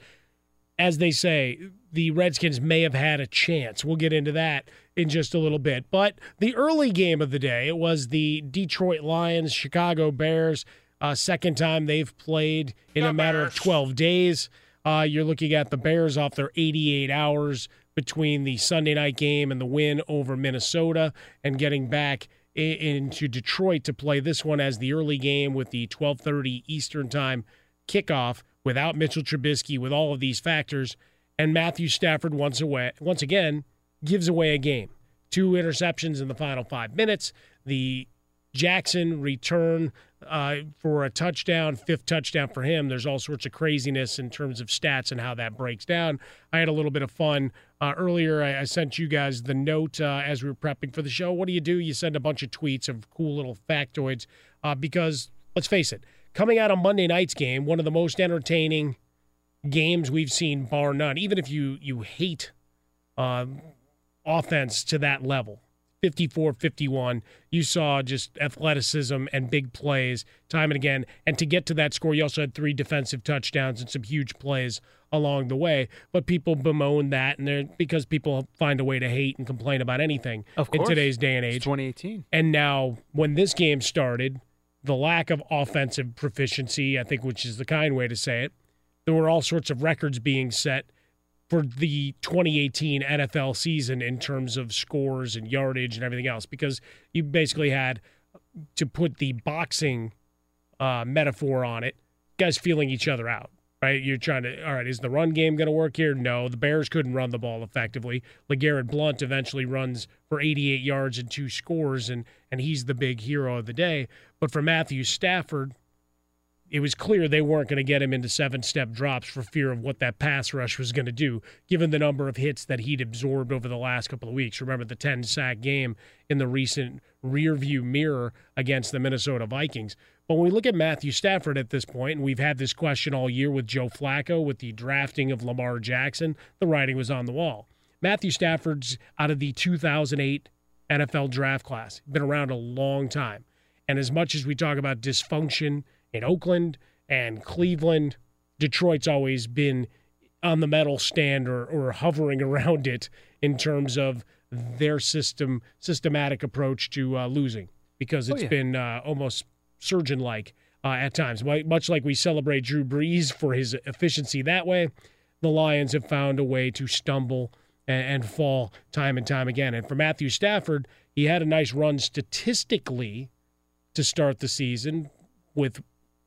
as they say, the Redskins may have had a chance. We'll get into that in just a little bit. But the early game of the day, it was the Detroit Lions, Chicago Bears. Uh, second time they've played in the a matter Bears. of 12 days. Uh, you're looking at the Bears off their 88 hours between the Sunday night game and the win over Minnesota and getting back in, into Detroit to play this one as the early game with the 12:30 Eastern Time kickoff without Mitchell Trubisky with all of these factors and Matthew Stafford once away once again gives away a game. Two interceptions in the final 5 minutes. The Jackson return uh, for a touchdown, fifth touchdown for him. There's all sorts of craziness in terms of stats and how that breaks down. I had a little bit of fun uh, earlier. I, I, sent you guys the note uh, as we were prepping for the show. What do you do? You send a bunch of tweets of cool little factoids uh, because let's face it, coming out of Monday night's game, one of the most entertaining games we've seen, bar none. Even if you you hate um, offense to that level 54 51. You saw just athleticism and big plays time and again. And to get to that score, you also had three defensive touchdowns and some huge plays along the way. But people bemoan that, and they're because people find a way to hate and complain about anything in today's day and age. It's 2018. And now, when this game started, the lack of offensive proficiency, I think, which is the kind way to say it, there were all sorts of records being set for the 2018 NFL season in terms of scores and yardage and everything else because you basically had to put the boxing uh, metaphor on it, guys feeling each other out. Right, you're trying to. All right, is the run game going to work here? No, the Bears couldn't run the ball effectively. LeGarrette Blount eventually runs for 88 yards and two scores, and and he's the big hero of the day. But for Matthew Stafford, it was clear they weren't going to get him into seven step drops for fear of what that pass rush was going to do, given the number of hits that he'd absorbed over the last couple of weeks. Remember the 10 sack game in the recent rear view mirror against the Minnesota Vikings. But when we look at Matthew Stafford at this point, and we've had this question all year with Joe Flacco with the drafting of Lamar Jackson, the writing was on the wall. Matthew Stafford's out of the 2008 NFL draft class, been around a long time. And as much as we talk about dysfunction, in Oakland and Cleveland. Detroit's always been on the medal stand or, or hovering *laughs* around it in terms of their system systematic approach to uh, losing. because Oh, it's yeah. been uh, almost surgeon like uh, at times. Much like we celebrate Drew Brees for his efficiency that way, the Lions have found a way to stumble and, and fall time and time again. And for Matthew Stafford, he had a nice run statistically to start the season with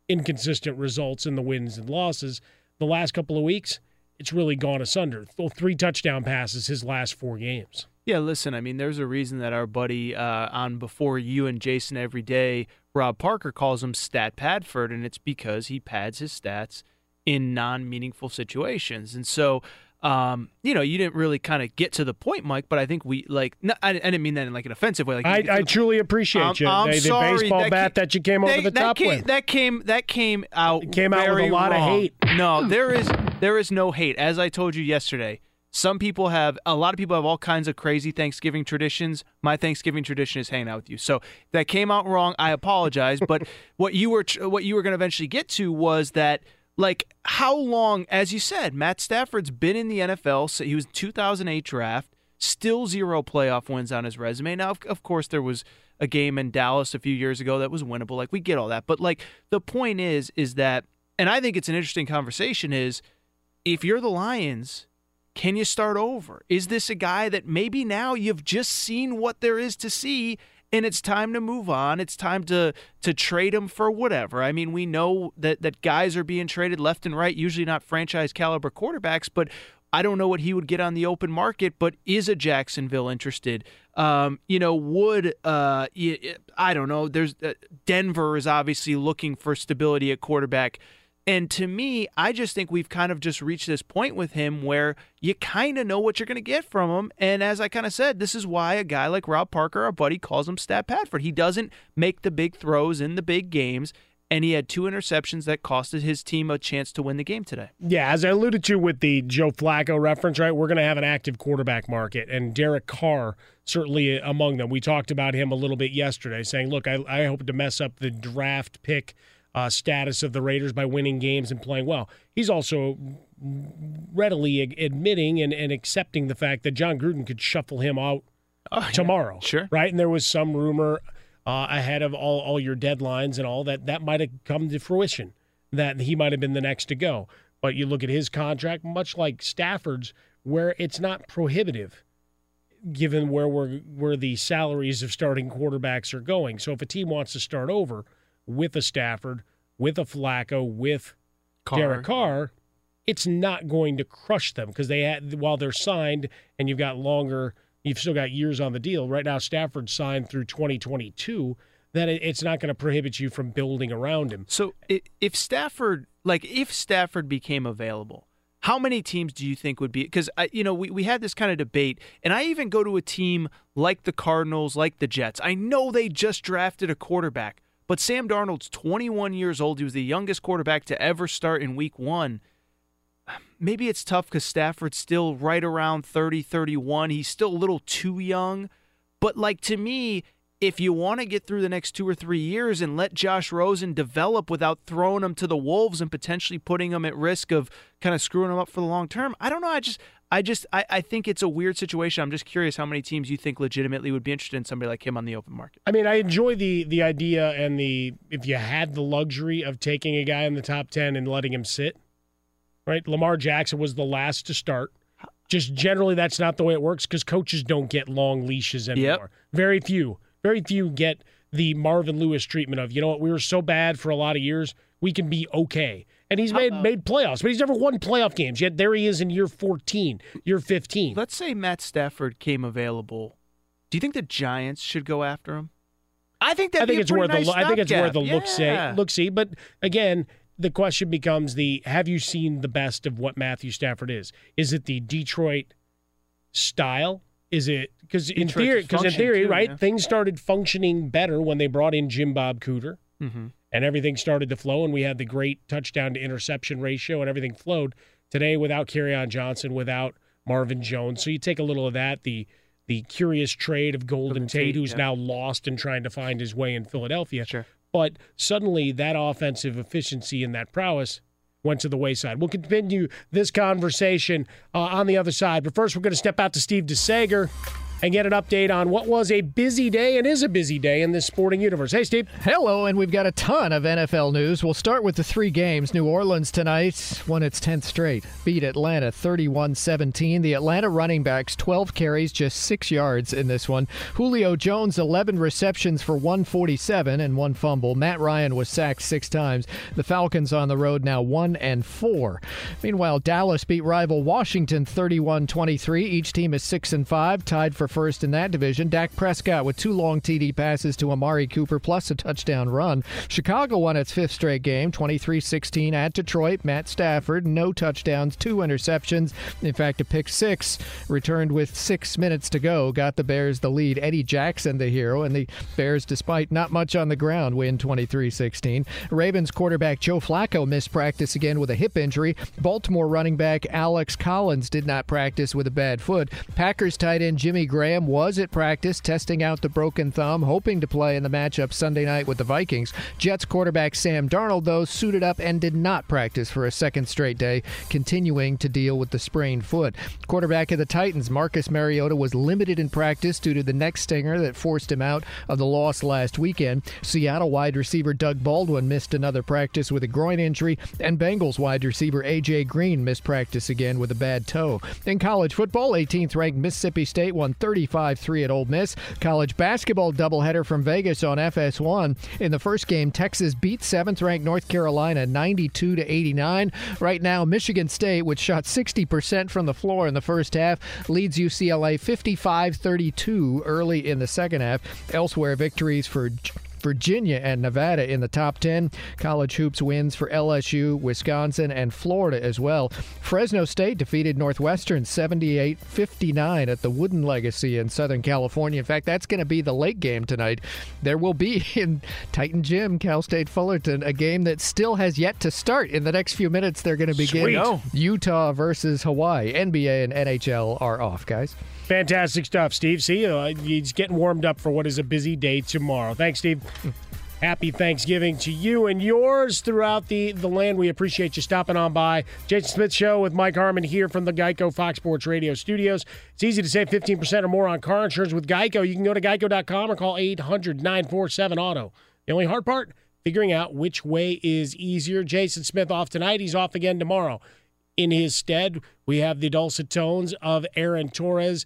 inconsistent results in the wins and losses. The last couple of weeks, it's really gone asunder. Th- Three touchdown passes his last four games. Yeah, listen, I mean, there's a reason that our buddy uh, on Before You and Jason every day, Rob Parker, calls him Stat Padford, and it's because he pads his stats in non meaningful situations. And so, um, you know, you didn't really kind of get to the point, Mike, but I think we, like, no, I, I didn't mean that in like an offensive way. Like, I, I truly appreciate you. I'm the, the sorry, baseball that bat ca- that you came over they- the that top came, with. That came that came out came out with a lot of hate. No, *clears throat* there is there is no hate. As I told you yesterday, some people have a lot of people have all kinds of crazy Thanksgiving traditions. My Thanksgiving tradition is hanging out with you. So that came out wrong. I apologize. but *laughs* what you were what you were going to eventually get to was that like how long, as you said, Matt Stafford's been in the NFL. So he was 2008 draft, still zero playoff wins on his resume. Now, of, of course, there was a game in Dallas a few years ago that was winnable. Like we get all that, but like the point is, is that, and I think it's an interesting conversation. Is if you're the Lions, can you start over? Is this a guy that maybe now you've just seen what there is to see and it's time to move on. It's time to to trade him for whatever. I mean, we know that that guys are being traded left and right, usually not franchise caliber quarterbacks, but I don't know what he would get on the open market, but is a Jacksonville interested? Um, you know, would uh, I don't know. There's uh, Denver is obviously looking for stability at quarterback. And to me, I just think we've kind of just reached this point with him where you kind of know what you're going to get from him. And as I kind of said, this is why a guy like Rob Parker, our buddy, calls him Stat Padford. He doesn't make the big throws in the big games, and he had two interceptions that costed his team a chance to win the game today. Yeah, as I alluded to with the Joe Flacco reference, right? We're going to have an active quarterback market, and Derek Carr certainly among them. We talked about him a little bit yesterday, saying, "Look, I, I hope to mess up the draft pick uh, status of the Raiders by winning games and playing well." He's also readily ad- admitting and, and accepting the fact that Jon Gruden could shuffle him out tomorrow, sure, right? And there was some rumor uh, ahead of all all your deadlines and all that that might have come to fruition that he might have been the next to go. But you look at his contract, much like Stafford's, where it's not prohibitive, given where we're where the salaries of starting quarterbacks are going. So if a team wants to start over with a Stafford, with a Flacco, with Carr. Derek Carr, it's not going to crush them because they had while they're signed and you've got longer, you've still got years on the deal. Right now, Stafford signed through 2022. That it's not going to prohibit you from building around him. So if Stafford, like if Stafford became available, how many teams do you think would be? Because you know we we had this kind of debate, and I even go to a team like the Cardinals, like the Jets. I know they just drafted a quarterback, but Sam Darnold's 21 years old. He was the youngest quarterback to ever start in Week One. Maybe it's tough because Stafford's still right around 30, 31. He's still a little too young. But like to me, if you want to get through the next two or three years and let Josh Rosen develop without throwing him to the wolves and potentially putting him at risk of kind of screwing him up for the long term, I don't know. I just, I just, I, I think it's a weird situation. I'm just curious how many teams you think legitimately would be interested in somebody like him on the open market. I mean, I enjoy the the idea and the if you had the luxury of taking a guy in the top ten and letting him sit, right? Lamar Jackson was the last to start. Just generally, that's not the way it works because coaches don't get long leashes anymore. Very few, very few get the Marvin Lewis treatment of you know what we were so bad for a lot of years we can be okay. And he's made made playoffs, but he's never won playoff games yet. There he is in year fourteen, year fifteen. Let's say Matt Stafford came available. Do you think the Giants should go after him? I think that'd think be a it's pretty worth nice the I think it's worth the stopgap. look see look see. But again, the question becomes the have you seen the best of what Matthew Stafford is? Is it the Detroit style? Is it because in Detroit theory because in theory, too, right, yeah. things started functioning better when they brought in Jim Bob Cooter Mhm. And everything started to flow and we had the great touchdown to interception ratio and everything flowed. Today without on Johnson, without Marvin Jones. So you take a little of that, the the curious trade of Golden, Golden Tate, Tate, who's yeah. now lost and trying to find his way in Philadelphia. Sure. But suddenly that offensive efficiency and that prowess went to the wayside. We'll continue this conversation uh, on the other side. But first, we're going to step out to Steve DeSager. And get an update on what was a busy day and is a busy day in this sporting universe. Hey, Steve. Hello, and we've got a ton of NFL news. We'll start with the three games. New Orleans tonight won its 10th straight, beat Atlanta 31 17. The Atlanta running backs, 12 carries, just six yards in this one. Julio Jones, 11 receptions for 147 and one fumble. Matt Ryan was sacked six times. The Falcons on the road now 1 and 4. Meanwhile, Dallas beat rival Washington 31 23. Each team is 6 and 5, tied for first in that division. Dak Prescott with two long TD passes to Amari Cooper plus a touchdown run. Chicago won its fifth straight game, 23 16 at Detroit. Matt Stafford, no touchdowns, two interceptions. In fact, a pick six returned with six minutes to go, got the Bears the lead. Eddie Jackson, the hero, and the Bears, despite not much on the ground, win 23 16. Ravens quarterback Joe Flacco missed practice again with a hip injury. Baltimore running back Alex Collins did not practice with a bad foot. Packers tight end Jimmy Graham was at practice, testing out the broken thumb, hoping to play in the matchup Sunday night with the Vikings. Jets quarterback Sam Darnold, though, suited up and did not practice for a second straight day, continuing to deal with the sprained foot. Quarterback of the Titans, Marcus Mariota, was limited in practice due to the neck stinger that forced him out of the loss last weekend. Seattle wide receiver Doug Baldwin missed another practice with a groin injury, and Bengals wide receiver A.J. Green missed practice again with a bad toe. In college football, 18th ranked Mississippi State won 35 3 at Ole Miss. College basketball doubleheader from Vegas on FS1. In the first game, Texas beat 7th ranked North Carolina 92 to 89. Right now, Michigan State, which shot 60% from the floor in the first half, leads UCLA 55 32 early in the second half. Elsewhere, victories for Virginia and Nevada in the top 10. College hoops wins for LSU, Wisconsin, and Florida as well. Fresno State defeated Northwestern 78 59 at the Wooden Legacy in Southern California. In fact, that's going to be the late game tonight. There will be *laughs* in Titan Gym, Cal State Fullerton, a game that still has yet to start. In the next few minutes, they're going to begin Sweet. Utah versus Hawaii. NBA and NHL are off, guys. Fantastic stuff, Steve. See, uh, he's getting warmed up for what is a busy day tomorrow. Thanks, Steve. Happy Thanksgiving to you and yours throughout the, the land. We appreciate you stopping on by. Jason Smith Show with Mike Harmon here from the Geico Fox Sports Radio studios. It's easy to save 15% or more on car insurance with Geico. You can go to geico.com or call 800 947 Auto. The only hard part, figuring out which way is easier. Jason Smith off tonight. He's off again tomorrow. In his stead, we have the dulcet tones of Aaron Torres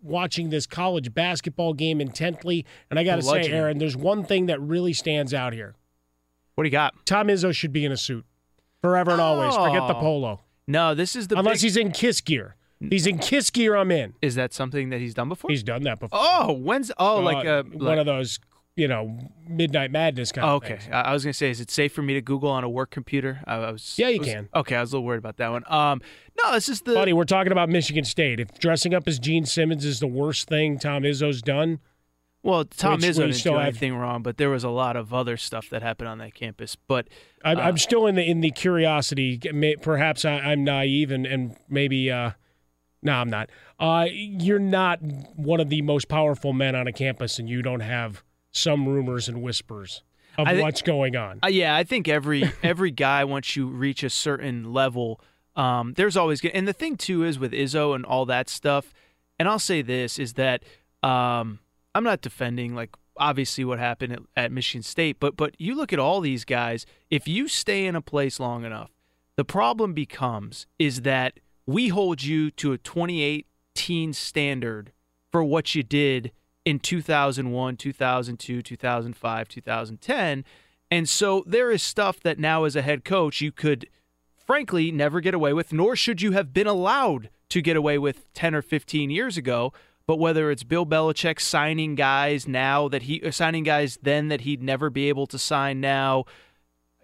watching this college basketball game intently. And I got to say, Aaron, there's one thing that really stands out here. What do you got? Tom Izzo should be in a suit forever and always. Forget the Oh. polo. No, this is the Unless big- he's in Kiss gear. He's in Kiss gear. I'm in. Is that something that he's done before? He's done that before. Oh, when's oh like Uh, a one of those, you know, midnight madness kind Oh, of okay. I was gonna say, is it safe for me to Google on a work computer? I, I was. Yeah, you was- can. Okay, I was a little worried about that one. Um, no, this is the. Buddy, we're talking about Michigan State. If dressing up as Gene Simmons is the worst thing Tom Izzo's done, Well, Tom Which Izzo didn't do have- anything wrong, but there was a lot of other stuff that happened on that campus. But I'm, uh, I'm still in the in the curiosity. May- Perhaps I, I'm naive and and maybe uh, no, I'm not. Uh, you're not one of the most powerful men on a campus, and you don't have some rumors and whispers of what's going on. Uh, yeah, I think every *laughs* every guy once you reach a certain level, um, there's always and the thing too is with Izzo and all that stuff. And I'll say this is that um, I'm not defending like obviously what happened at, at Michigan State, but but you look at all these guys. If you stay in a place long enough, the problem becomes is that we hold you to a 2018 standard for what you did in 2001, 2002, 2005, 2010. And so there is stuff that now, as a head coach, you could frankly never get away with, nor should you have been allowed to get away with 10 or 15 years ago. But whether it's Bill Belichick signing guys now that he uh, signing guys then that he'd never be able to sign now,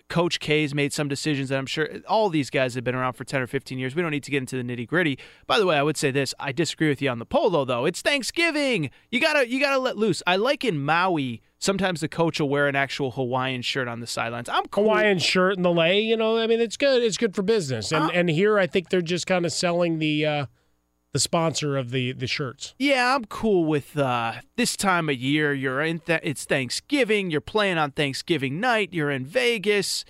Coach K's made some decisions that I'm sure all these guys have been around for 10 or 15 years. We don't need to get into the nitty gritty. By the way, I would say this: I disagree with you on the polo, though. It's Thanksgiving. You gotta you gotta let loose. I like in Maui. Sometimes the coach will wear an actual Hawaiian shirt on the sidelines. I'm cool. Hawaiian shirt in the lay, you know, I mean, it's good. It's good for business. Uh, And and here, I think they're just kind of selling the uh, the sponsor of the the shirts. Yeah, I'm cool with uh, this time of year. You're in. Th- it's Thanksgiving. You're playing on Thanksgiving night. You're in Vegas.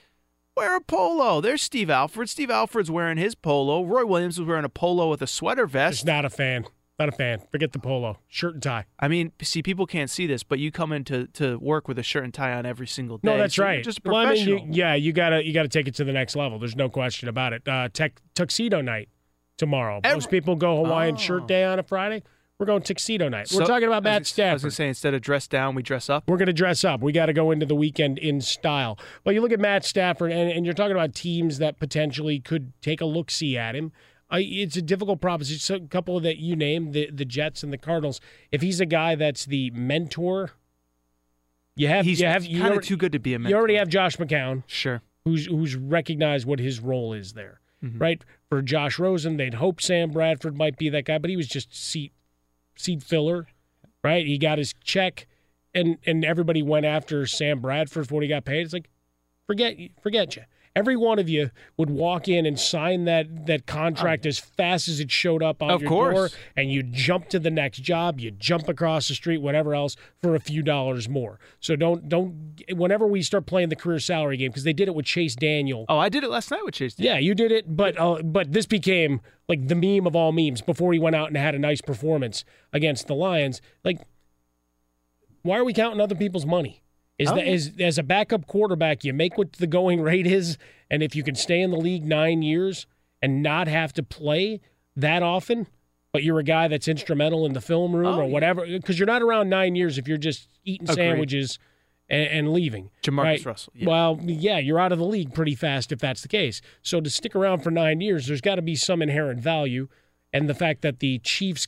Wear a polo. There's Steve Alford. Steve Alford's wearing his polo. Roy Williams was wearing a polo with a sweater vest. Just not a fan. Not a fan. Forget the polo. Shirt and tie. I mean, see, people can't see this, but you come into to work with a shirt and tie on every single day. No, that's so you're right. Just a Well, I mean, professional. you, yeah, you gotta you gotta take it to the next level. There's no question about it. Uh, tech, tuxedo night tomorrow. Most people go Hawaiian oh. shirt day on a Friday. We're going tuxedo night. We're Oh. Talking about Matt Stafford. I was gonna say instead of dress down, we dress up. We're going to dress up. We got to go into the weekend in style. But you look at Matt Stafford, and, and you're talking about teams that potentially could take a look see at him. I, it's a difficult proposition. So a couple that you named, the the Jets and the Cardinals. If he's a guy that's the mentor, you have He's you have kind of too good to be a mentor. You already have Josh McCown, Sure. who's who's recognized what his role is there, Mhm. right? For Josh Rosen, they'd hope Sam Bradford might be that guy, but he was just seat seat filler, right? He got his check, and and everybody went after Sam Bradford for what he got paid. It's like, forget forget you. Every one of you would walk in and sign that that contract as fast as it showed up on Of your course. door, and you jump to the next job. You jump across the street, whatever else, for a few dollars more. So don't don't. Whenever we start playing the career salary game, because they did it with Chase Daniel. Oh, I did it last night with Chase. Yeah, you did it, but uh, but this became like the meme of all memes before he went out and had a nice performance against the Lions. Like, why are we counting other people's money? Is Oh, that is as a backup quarterback, you make what the going rate is, and if you can stay in the league nine years and not have to play that often, but you're a guy that's instrumental in the film room Oh, or whatever, because you're not around nine years if you're just eating Agreed. sandwiches and, and leaving. Jamarcus right? Russell, yeah. Well, yeah, you're out of the league pretty fast if that's the case. So to stick around for nine years, there's got to be some inherent value, and the fact that the Chiefs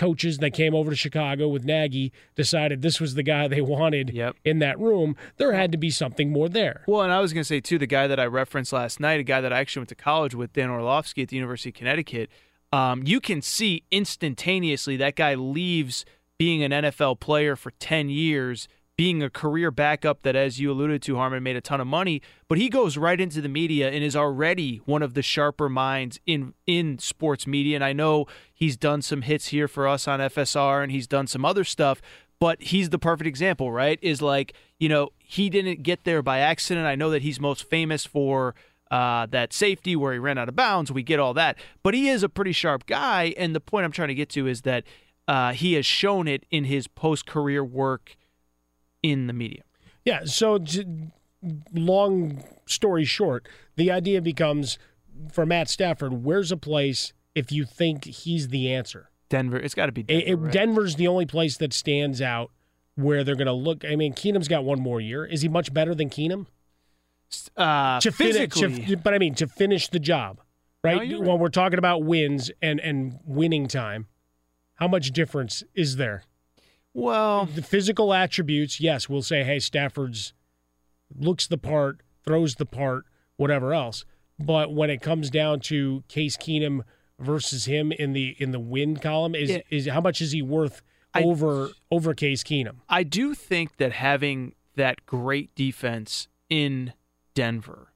coaches that came over to Chicago with Nagy decided this was the guy they wanted Yep. in that room, there had to be something more there. Well, and I was going to say too, the guy that I referenced last night, a guy that I actually went to college with, Dan Orlovsky at the University of Connecticut. Um, you can see instantaneously that guy leaves being an NFL player for ten years, being a career backup that, as you alluded to, Harmon made a ton of money, but he goes right into the media and is already one of the sharper minds in in sports media. And I know he's done some hits here for us on FSR, and he's done some other stuff but he's the perfect example, right? Is like, you know, he didn't get there by accident. I know that he's most famous for uh, that safety where he ran out of bounds. We get all that. But he is a pretty sharp guy. And the point I'm trying to get to is that uh, he has shown it in his post career work in the media. Yeah. So, long story short, the idea becomes for Matt Stafford, where's a place if you think he's the answer? Denver, it's got to be Denver. it- right? Denver's the only place that stands out where they're going to look. I mean, Keenum's got one more year. Is he much better than Keenum? uh, to finish, physically, to, but I mean to finish the job, right? No, you're when we're talking about wins and and winning time, how much difference is there? Well, The physical attributes, yes, we'll say, hey, Stafford's looks the part, throws the part, whatever else. But when it comes down to Case Keenum versus him in the in the win column, is Yeah. is how much is he worth I- over over Case Keenum? I do think that having that great defense in Denver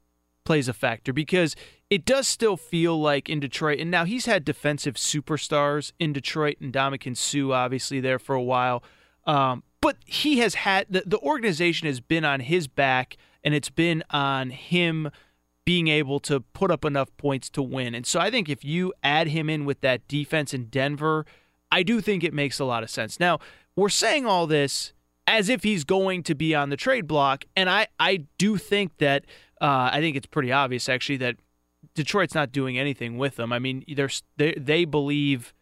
plays a factor because it does still feel like in Detroit, and now he's had defensive superstars in Detroit and Ndamukong Suh obviously there for a while. Um, but he has had the, the organization has been on his back and it's been on him being able to put up enough points to win. And so I think if you add him in with that defense in Denver, I do think it makes a lot of sense. Now, we're saying all this as if he's going to be on the trade block, and I, I do think that uh, I think it's pretty obvious actually that Detroit's not doing anything with him. I mean, they they believe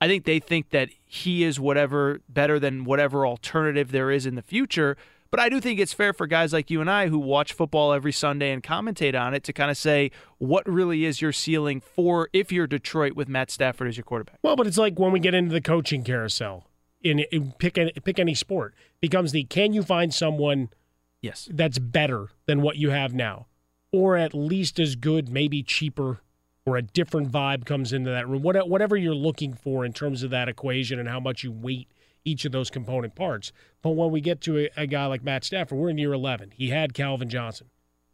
I think they think that he is whatever better than whatever alternative there is in the future. But I do think it's fair for guys like you and I who watch football every Sunday and commentate on it to kind of say what really is your ceiling for if you're Detroit with Matt Stafford as your quarterback. Well, but it's like when we get into the coaching carousel in, in pick any, pick any sport becomes the can you find someone Yes. that's better than what you have now or at least as good, maybe cheaper or a different vibe comes into that room. What, whatever you're looking for in terms of that equation and how much you weight each of those component parts. But when we get to a, a guy like Matt Stafford, we're in year 11. He had Calvin Johnson.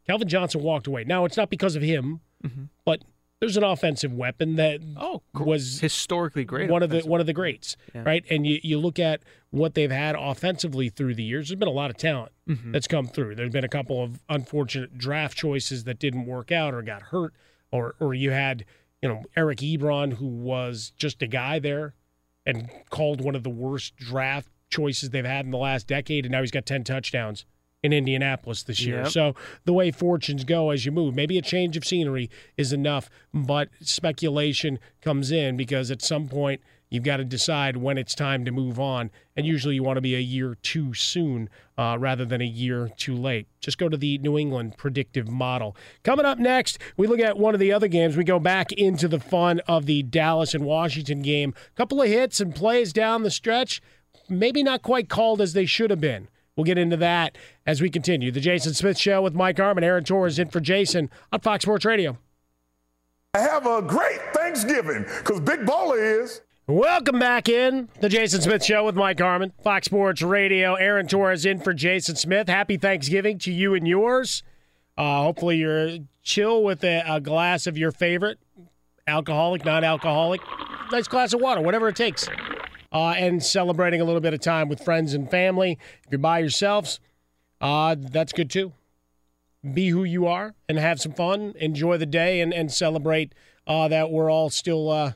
Calvin Johnson walked away. Now, it's not because of him, mm-hmm. but there's an offensive weapon that Oh, was historically great. one of the one of the greats, Yeah. right? And you, you look at what they've had offensively through the years. There's been a lot of talent Mhm. that's come through. There's been a couple of unfortunate draft choices that didn't work out or got hurt, or or you had you know Eric Ebron who was just a guy there and called one of the worst draft choices they've had in the last decade, and now he's got 10 touchdowns in Indianapolis this year. Yep. So the way fortunes go as you move, maybe a change of scenery is enough, but speculation comes in because at some point you've got to decide when it's time to move on, and usually you want to be a year too soon uh, rather than a year too late. Just go to the New England predictive model. Coming up next, we look at one of the other games. We go back into the fun of the Dallas and Washington game. couple of hits and plays down the stretch, maybe not quite called as they should have been. We'll get into that as we continue. The Jason Smith Show with Mike Harmon, Aaron Torres in for Jason on Fox Sports Radio. Have a great Thanksgiving because Big Baller is. Welcome back in the Jason Smith Show with Mike Harmon, Fox Sports Radio. Aaron Torres in for Jason Smith. Happy Thanksgiving to you and yours. Uh, hopefully you're chill with a, a glass of your favorite, alcoholic, non-alcoholic, nice glass of water, whatever it takes. Uh, and celebrating a little bit of time with friends and family. If you're by yourselves, uh, that's good too. Be who you are and have some fun. Enjoy the day and, and celebrate uh, that we're all still uh,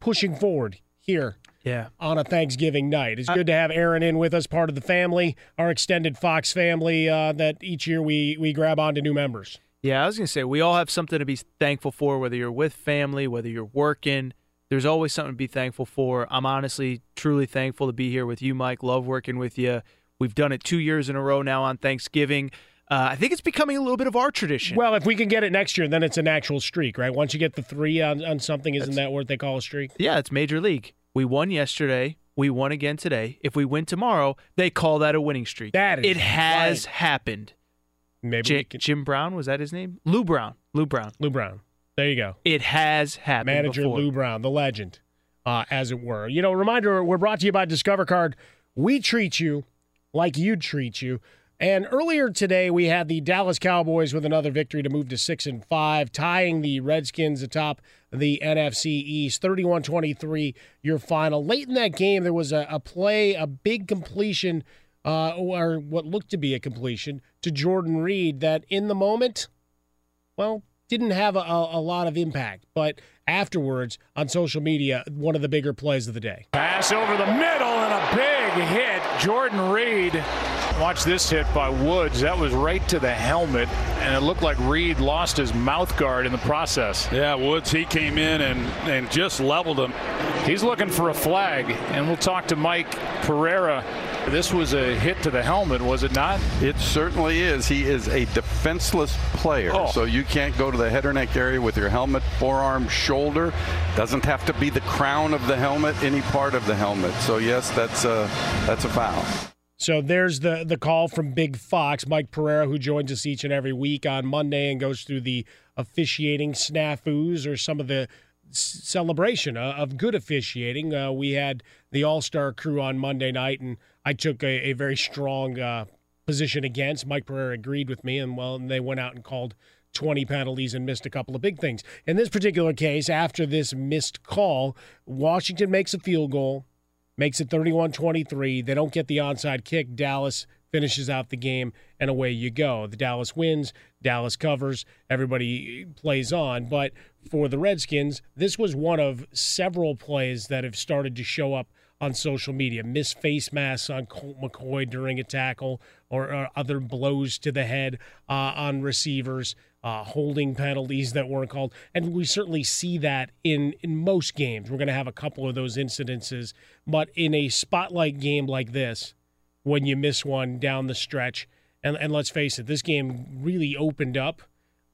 pushing forward here Yeah. on a Thanksgiving night. It's good to have Aaron in with us, part of the family, our extended Fox family uh, that each year we, we grab onto new members. Yeah, I was going to say, we all have something to be thankful for, whether you're with family, whether you're working. There's always something to be thankful for. I'm honestly, truly thankful to be here with you, Mike. Love working with you. We've done it two years in a row now on Thanksgiving. Uh, I think it's becoming a little bit of our tradition. Well, if we can get it next year, then it's an actual streak, right? Once you get the three on, on something, isn't that what they call a streak? Yeah, it's Major League. We won yesterday. We won again today. If we win tomorrow, they call that a winning streak. That is it has right. happened. Maybe we can- Jim Brown was that his name? Lou Brown. Lou Brown. Lou Brown. There you go. It has happened. Manager before. Lou Brown, the legend, uh, as it were. You know, reminder we're brought to you by Discover Card. We treat you like you'd treat you. And earlier today, we had the Dallas Cowboys with another victory to move to 6 and 5, tying the Redskins atop the NFC East. 31 23, your final. Late in that game, there was a, a play, a big completion, uh, or what looked to be a completion to Jordan Reed that in the moment, well, didn't have a, a, lot of impact. But afterwards, on social media, one of the bigger plays of the day. Pass over the middle and a big hit. Jordan Reed. Watch this hit by Woods. That was right to the helmet, and it looked like Reed lost his mouth guard in the process. Yeah, Woods, he came in and, and just leveled him. He's looking for a flag, and we'll talk to Mike Pereira. This was a hit to the helmet, was it not? It certainly is. He is a defenseless player, Oh. so you can't go to the head or neck area with your helmet, forearm, shoulder. Doesn't have to be the crown of the helmet, any part of the helmet. So yes, that's a that's a foul. So there's the the call from Big Fox, Mike Pereira, who joins us each and every week on Monday and goes through the officiating snafus or some of the celebration uh, of good officiating. Uh, we had the All Star crew on Monday night, and I took a, a very strong uh, position against. Mike Pereira agreed with me, and well, and they went out and called 20 penalties and missed a couple of big things. In this particular case, after this missed call, Washington makes a field goal makes it 31-23. They don't get the onside kick. Dallas finishes out the game, and away you go. The Dallas wins. Dallas covers. Everybody plays on. But for the Redskins, this was one of several plays that have started to show up on social media. Missed face masks on Colt McCoy during a tackle, or, or other blows to the head uh, on receivers uh, holding penalties that weren't called. And we certainly see that in, in most games. We're going to have a couple of those incidences. But in a spotlight game like this, when you miss one down the stretch, and, and let's face it, this game really opened up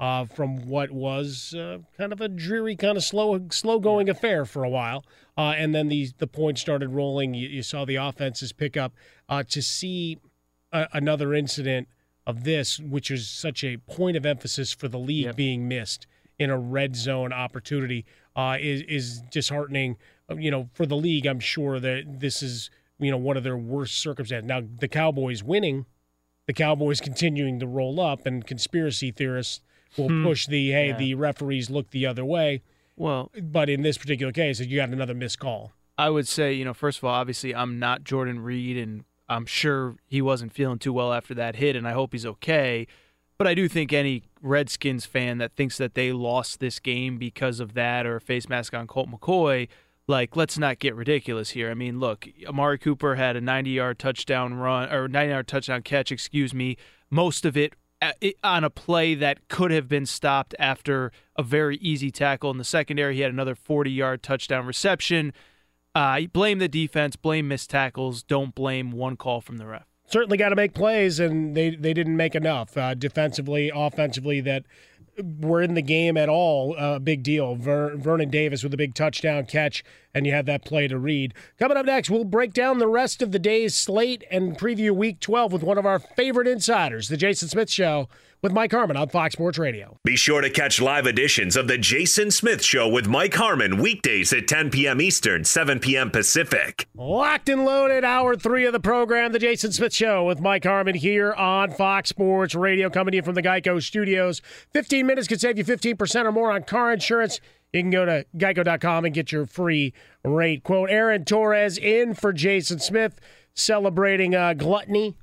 uh, from what was uh, kind of a dreary, kind of slow, slow going affair for a while, uh, and then the the points started rolling. You, you saw the offenses pick up. Uh, to see a, another incident of this, which is such a point of emphasis for the league being missed in a red zone opportunity, uh, is is disheartening. Uh, You know, for the league, I'm sure that this is you know one of their worst circumstances. Now, the Cowboys winning, the Cowboys continuing to roll up, and conspiracy theorists will Hmm. push the hey, Yeah. the referees look the other way. Well, but in this particular case, you got another missed call. I would say, you know, first of all, obviously, I'm not Jordan Reed, and I'm sure he wasn't feeling too well after that hit, and I hope he's okay. But I do think any Redskins fan that thinks that they lost this game because of that or a face mask on Colt McCoy, like let's not get ridiculous here. I mean, look, Amari Cooper had a 90-yard touchdown run or 90-yard touchdown catch, excuse me. Most of it uh, on a play that could have been stopped after a very easy tackle in the secondary. He had another 40-yard touchdown reception. Uh, blame the defense, blame missed tackles. Don't blame one call from the ref. Certainly got to make plays, and they they didn't make enough uh, defensively, offensively. That were in the game at all, uh, big deal. Ver- Vernon Davis with a big touchdown catch, and you had that play to Reed. Coming up next, we'll break down the rest of the day's slate and preview Week 12 with one of our favorite insiders, the Jason Smith Show with Mike Harmon on Fox Sports Radio. Be sure to catch live editions of the Jason Smith Show with Mike Harmon weekdays at 10 p.m. Eastern, 7 p.m. Pacific. Locked and loaded, hour three of the program, the Jason Smith Show with Mike Harmon here on Fox Sports Radio, coming to you from the Geico Studios. 15 minutes could save you 15% or more on car insurance. You can go to geico.com and get your free rate quote. Aaron Torres in for Jason Smith, celebrating uh, gluttony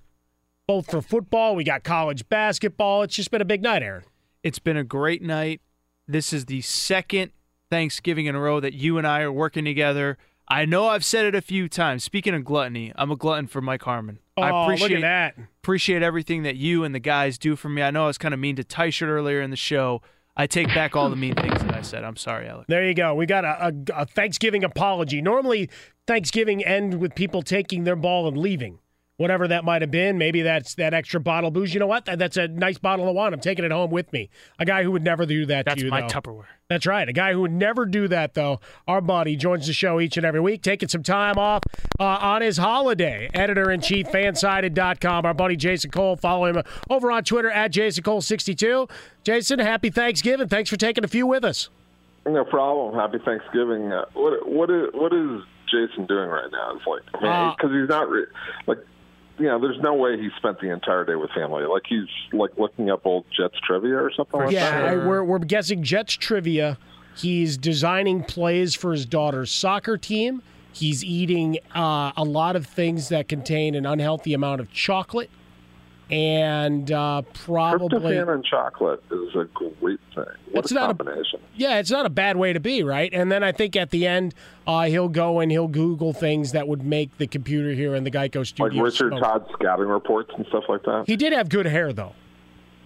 both for football. We got college basketball. It's just been a big night, Aaron. It's been a great night. This is the second Thanksgiving in a row that you and I are working together. I know I've said it a few times. Speaking of gluttony, I'm a glutton for Mike Harmon. Oh, I appreciate look at that. Appreciate everything that you and the guys do for me. I know I was kind of mean to Tyshirt earlier in the show. I take back all the mean things that I said. I'm sorry, Alec. There you go. We got a, a, a Thanksgiving apology. Normally, Thanksgiving end with people taking their ball and leaving whatever that might have been. Maybe that's that extra bottle of booze. You know what? That's a nice bottle of wine. I'm taking it home with me. A guy who would never do that that's to you. my though. Tupperware. That's right. A guy who would never do that, though. Our buddy joins the show each and every week, taking some time off uh, on his holiday. Editor in chief, fansided.com. Our buddy Jason Cole. Follow him over on Twitter at Jason Cole62. Jason, happy Thanksgiving. Thanks for taking a few with us. No problem. Happy Thanksgiving. Uh, what what is what is Jason doing right now? It's like I mean, because uh, he's not re- like you know, there's no way he spent the entire day with family. Like he's like looking up old Jets trivia or something like yeah, that. Yeah, we're we're guessing Jets trivia. He's designing plays for his daughter's soccer team. He's eating uh, a lot of things that contain an unhealthy amount of chocolate and uh, probably tryptophan and chocolate is a great thing. What it's a not combination! A, yeah, it's not a bad way to be, right? And then I think at the end, uh, he'll go and he'll Google things that would make the computer here in the Geico studio. Like Richard smoke. Todd scouting reports and stuff like that. He did have good hair, though.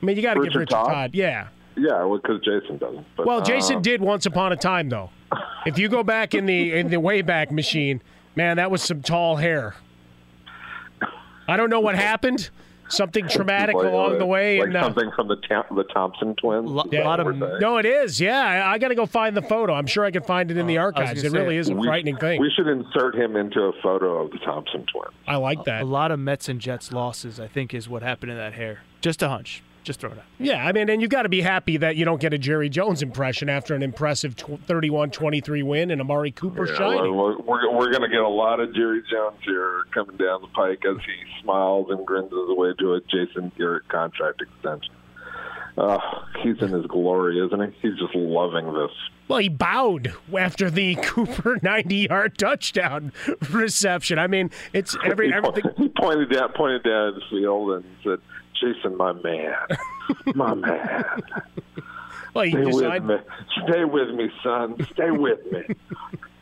I mean, you got to give Richard Todd? Todd, yeah. Yeah, well, because Jason doesn't. But, well, Jason uh, did once upon a time, though. *laughs* if you go back in the in the Wayback Machine, man, that was some tall hair. I don't know what happened something traumatic like, along uh, the way. Like and, uh, something from the the Thompson twins. Yeah, a lot of, no, it is. Yeah, I, I got to go find the photo. I'm sure I can find it in the archives. It really is a we, frightening thing. We should insert him into a photo of the Thompson twins. I like that. A, a lot of Mets and Jets losses, I think, is what happened to that hair. Just a hunch. Just throw it out. Yeah, I mean, and you've got to be happy that you don't get a Jerry Jones impression after an impressive 31-23 win and Amari Cooper Yeah, shining. well, we're we're going to get a lot of Jerry Jones here coming down the pike as he smiles and grins his way to a Jason Garrett contract extension. Uh, he's in his glory, isn't he? He's just loving this. Well, he bowed after the *laughs* Cooper 90-yard touchdown reception. I mean, it's every everything. He pointed down, pointed down at the field and said, "Jason, my man, *laughs* my man." Well, Stay designed- with me. Stay with me, son. Stay with me.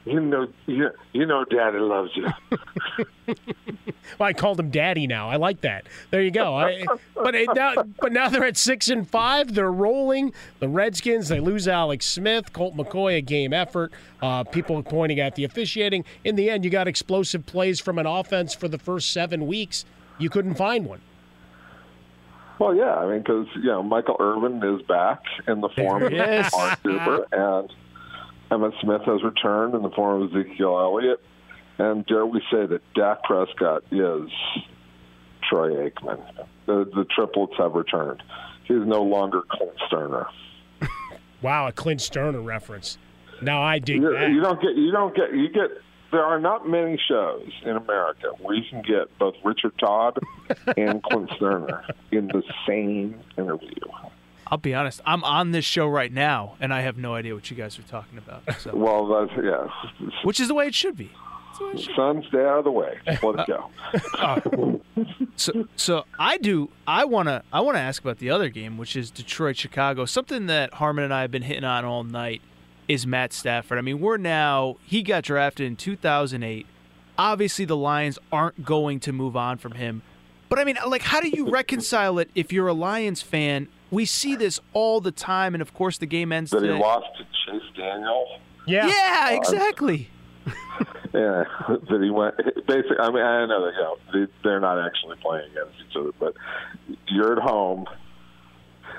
You know, you, you know, Daddy loves you. *laughs* Well, I called him Daddy now. I like that. There you go. I, but it, now, but now they're at six and five. They're rolling. The Redskins. They lose Alex Smith, Colt McCoy, a game effort. Uh, people pointing at the officiating. In the end, you got explosive plays from an offense for the first seven weeks. You couldn't find one. Well, yeah, I mean, because you know Michael Irvin is back in the form *laughs* Yes. of Amari Cooper, and Emmitt Smith has returned in the form of Ezekiel Elliott. And dare we say that Dak Prescott is Troy Aikman? The, the triplets have returned. He's no longer Clint Stoerner. *laughs* Wow, a Clint Stoerner reference. Now I dig You, that. you don't get. You don't get. You get. There are not many shows in America where you can get both Richard Todd *laughs* and Clint Stoerner in the same interview. I'll be honest. I'm on this show right now, and I have no idea what you guys are talking about. So. *laughs* Well, that's yeah. Which is the way it should be. Son, stay out of the way. Let it uh, go. *laughs* so, so I do. I wanna. I wanna ask about the other game, which is Detroit Chicago. Something that Harmon and I have been hitting on all night. Is Matt Stafford. I mean, we're now, he got drafted in 2008. Obviously, the Lions aren't going to move on from him. But I mean, like, how do you reconcile it if you're a Lions fan? We see this all the time, and of course, the game ends That he lost to Chase Daniel. Yeah. Yeah, Uh, exactly. *laughs* Yeah, that he went. Basically, I mean, I know that you know they, they're not actually playing against each other, but you're at home.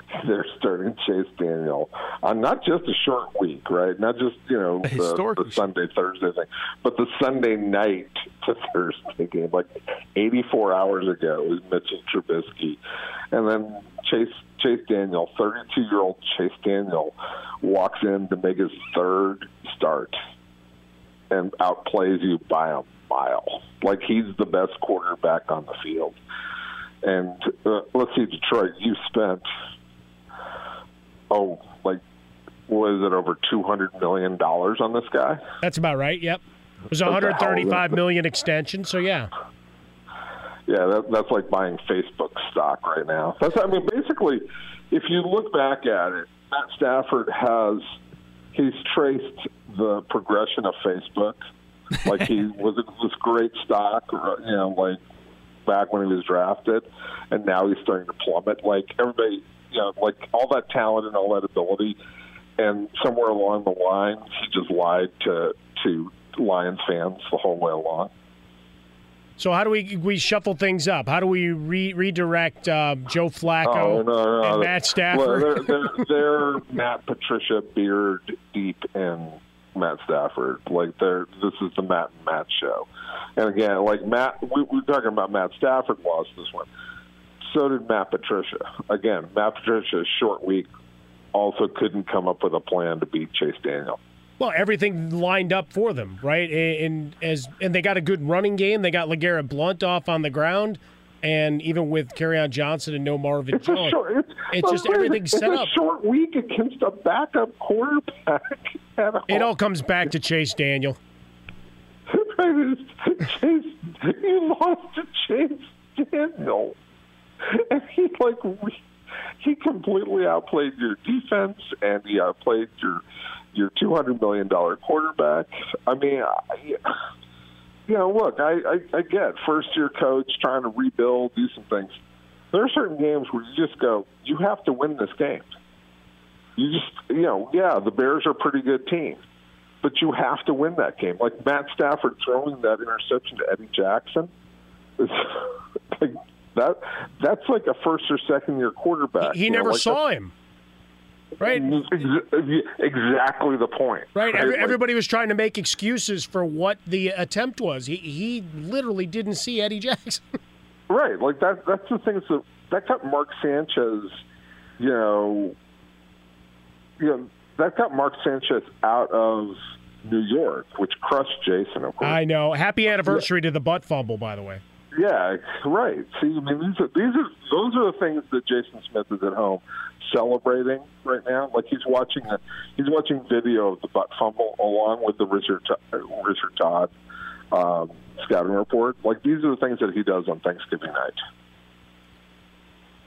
*laughs* They're starting Chase Daniel on not just a short week, right? Not just you know the, the Sunday Thursday thing, but the Sunday night to *laughs* Thursday game. Like 84 hours ago it was Mitchell Trubisky, and then Chase Chase Daniel, 32 year old Chase Daniel, walks in to make his third start and outplays you by a mile. Like he's the best quarterback on the field. And uh, let's see, Detroit, you spent oh, like was it over two hundred million dollars on this guy? That's about right. Yep. It was the hell? 135 million extension. So yeah. Yeah, that, that's like buying Facebook stock right now. That's I mean, basically, if you look back at it, Matt Stafford has he's traced the progression of Facebook. Like he *laughs* was this great stock, or, you know, like back when he was drafted, and now he's starting to plummet. Like everybody, you know, like all that talent and all that ability, and somewhere along the line, he just lied to to Lions fans the whole way along. So how do we we shuffle things up? How do we re- redirect uh, Joe Flacco Oh no, no, and. Matt Stafford? Well, they're, *laughs* they're, they're Matt Patricia beard deep in Matt Stafford. Like they're this is the Matt and Matt show. And again, like Matt, we, we're talking about Matt Stafford lost this one. So did Matt Patricia. Again, Matt Patricia's short week also couldn't come up with a plan to beat Chase Daniel. Well, everything lined up for them, right? And, and as and they got a good running game. They got LeGarrette Blount off on the ground, and even with on Johnson and no Marvin It's Jones, short. It's, it's just a minute. it's set a up. short week against a backup quarterback. *laughs* It all comes back to Chase Daniel. *laughs* Chase, you lost to Chase Daniel, *laughs* and he like he completely outplayed your defense, and he outplayed your your two hundred million dollar quarterback. I mean, I, you know, look, I, I I get first year coach trying to rebuild, do some things. There are certain games where you just go, you have to win this game. You just, you know, yeah, the Bears are a pretty good team but you have to win that game. Like Matt Stafford throwing that interception to Eddie Jackson, is *laughs* like that. That's like a first or second year quarterback. He know, never like saw him. Right. Exactly the point. Right. Every, Like, everybody was trying to make excuses for what the attempt was. He he literally didn't see Eddie Jackson. *laughs* Right. Like that. That's the things that that got Mark Sanchez. You know. You know that got Mark Sanchez out of New York, which crushed Jason. Of course. I know. Happy anniversary to the butt fumble, by the way. Yeah, right. See, I mean, these are these are those are the things that Jason Smith is at home celebrating right now. Like he's watching a, he's watching video of the butt fumble along with the Richard Richard Todd um, scouting report. Like these are the things that he does on Thanksgiving night.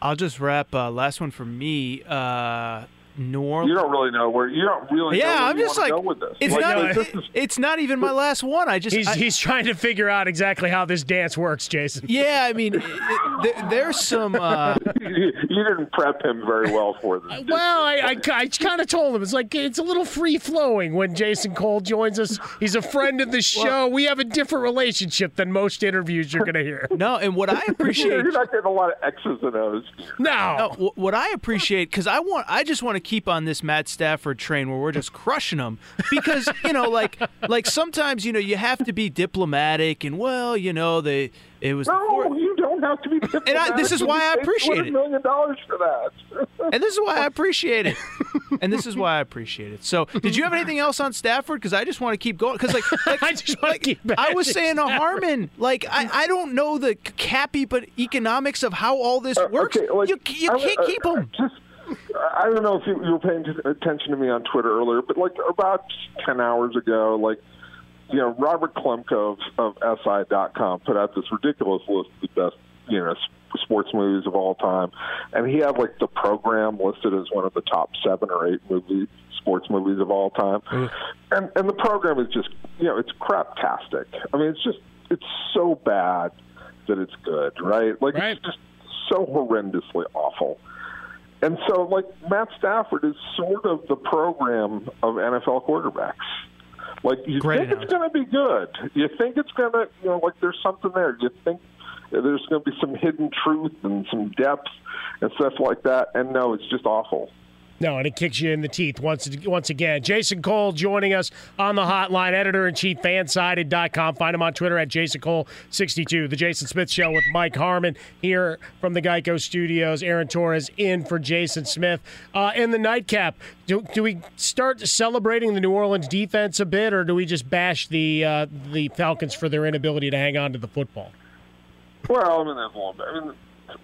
I'll just wrap. Uh, last one for me. Uh, New Orleans. You don't really know where you don't really. know Yeah, where I'm you just like, go with this. it's Like, not. like, this is- it's not even my last one. I just. He's I- he's trying to figure out exactly how this dance works, Jason. *laughs* yeah, I mean, it, it, there's some. Uh, you, *laughs* you didn't prep him very well for this. Well, I, I, I kind of told him it's like it's a little free flowing when Jason Cole joins us. He's a friend of the show. we have a different relationship than most interviews you're going to hear. no, and what I *laughs* appreciate. You're not getting a lot of X's and O's. No. No, what I appreciate because I want, I just want to keep on this Matt Stafford train where we're just crushing them because you know, like, like sometimes you know you have to be diplomatic and well, you know, they it was. the No, you don't have to be. And I, this is why I appreciate it. Million dollars for that. And this is why I appreciate it. And this is why I appreciate it. So, did you have anything else on Stafford? Because I just want to keep going. Because, like, like, *laughs* I just want to keep. I was saying to Harmon, like, I, I don't know the cappy but economics of how all this works. okay, like, you you I- can't uh, keep them. Just, I don't know if you, you were paying t- attention to me on Twitter earlier, but like about ten hours ago, like you know, Robert Klemko of, of SI.com put out this ridiculous list of the best you know sports movies of all time, and he had like the program listed as one of the top seven or eight movies, sports movies of all time. Mm-hmm. And and the program is just you know it's craptastic. I mean it's just it's so bad that it's good, right? Like it's just so horrendously awful. And so, like Matt Stafford is sort of the program of NFL quarterbacks. Like you Great think it's going to be good. You think it's going to, you know, like there's something there. You think there's going to be some hidden truth and some depth and stuff like that. And no, it's just awful. No, and it kicks you in the teeth once once again. Jason Cole joining us on the hotline, editor in chief, fansided.com. Find him on Twitter at Jason Cole62. The Jason Smith Show with Mike Harmon here from the Geico Studios. Aaron Torres in for Jason Smith. Uh, in the nightcap, do, do we start celebrating the New Orleans defense a bit, or do we just bash the uh, the Falcons for their inability to hang on to the football? Well, I mean, little bit. I mean,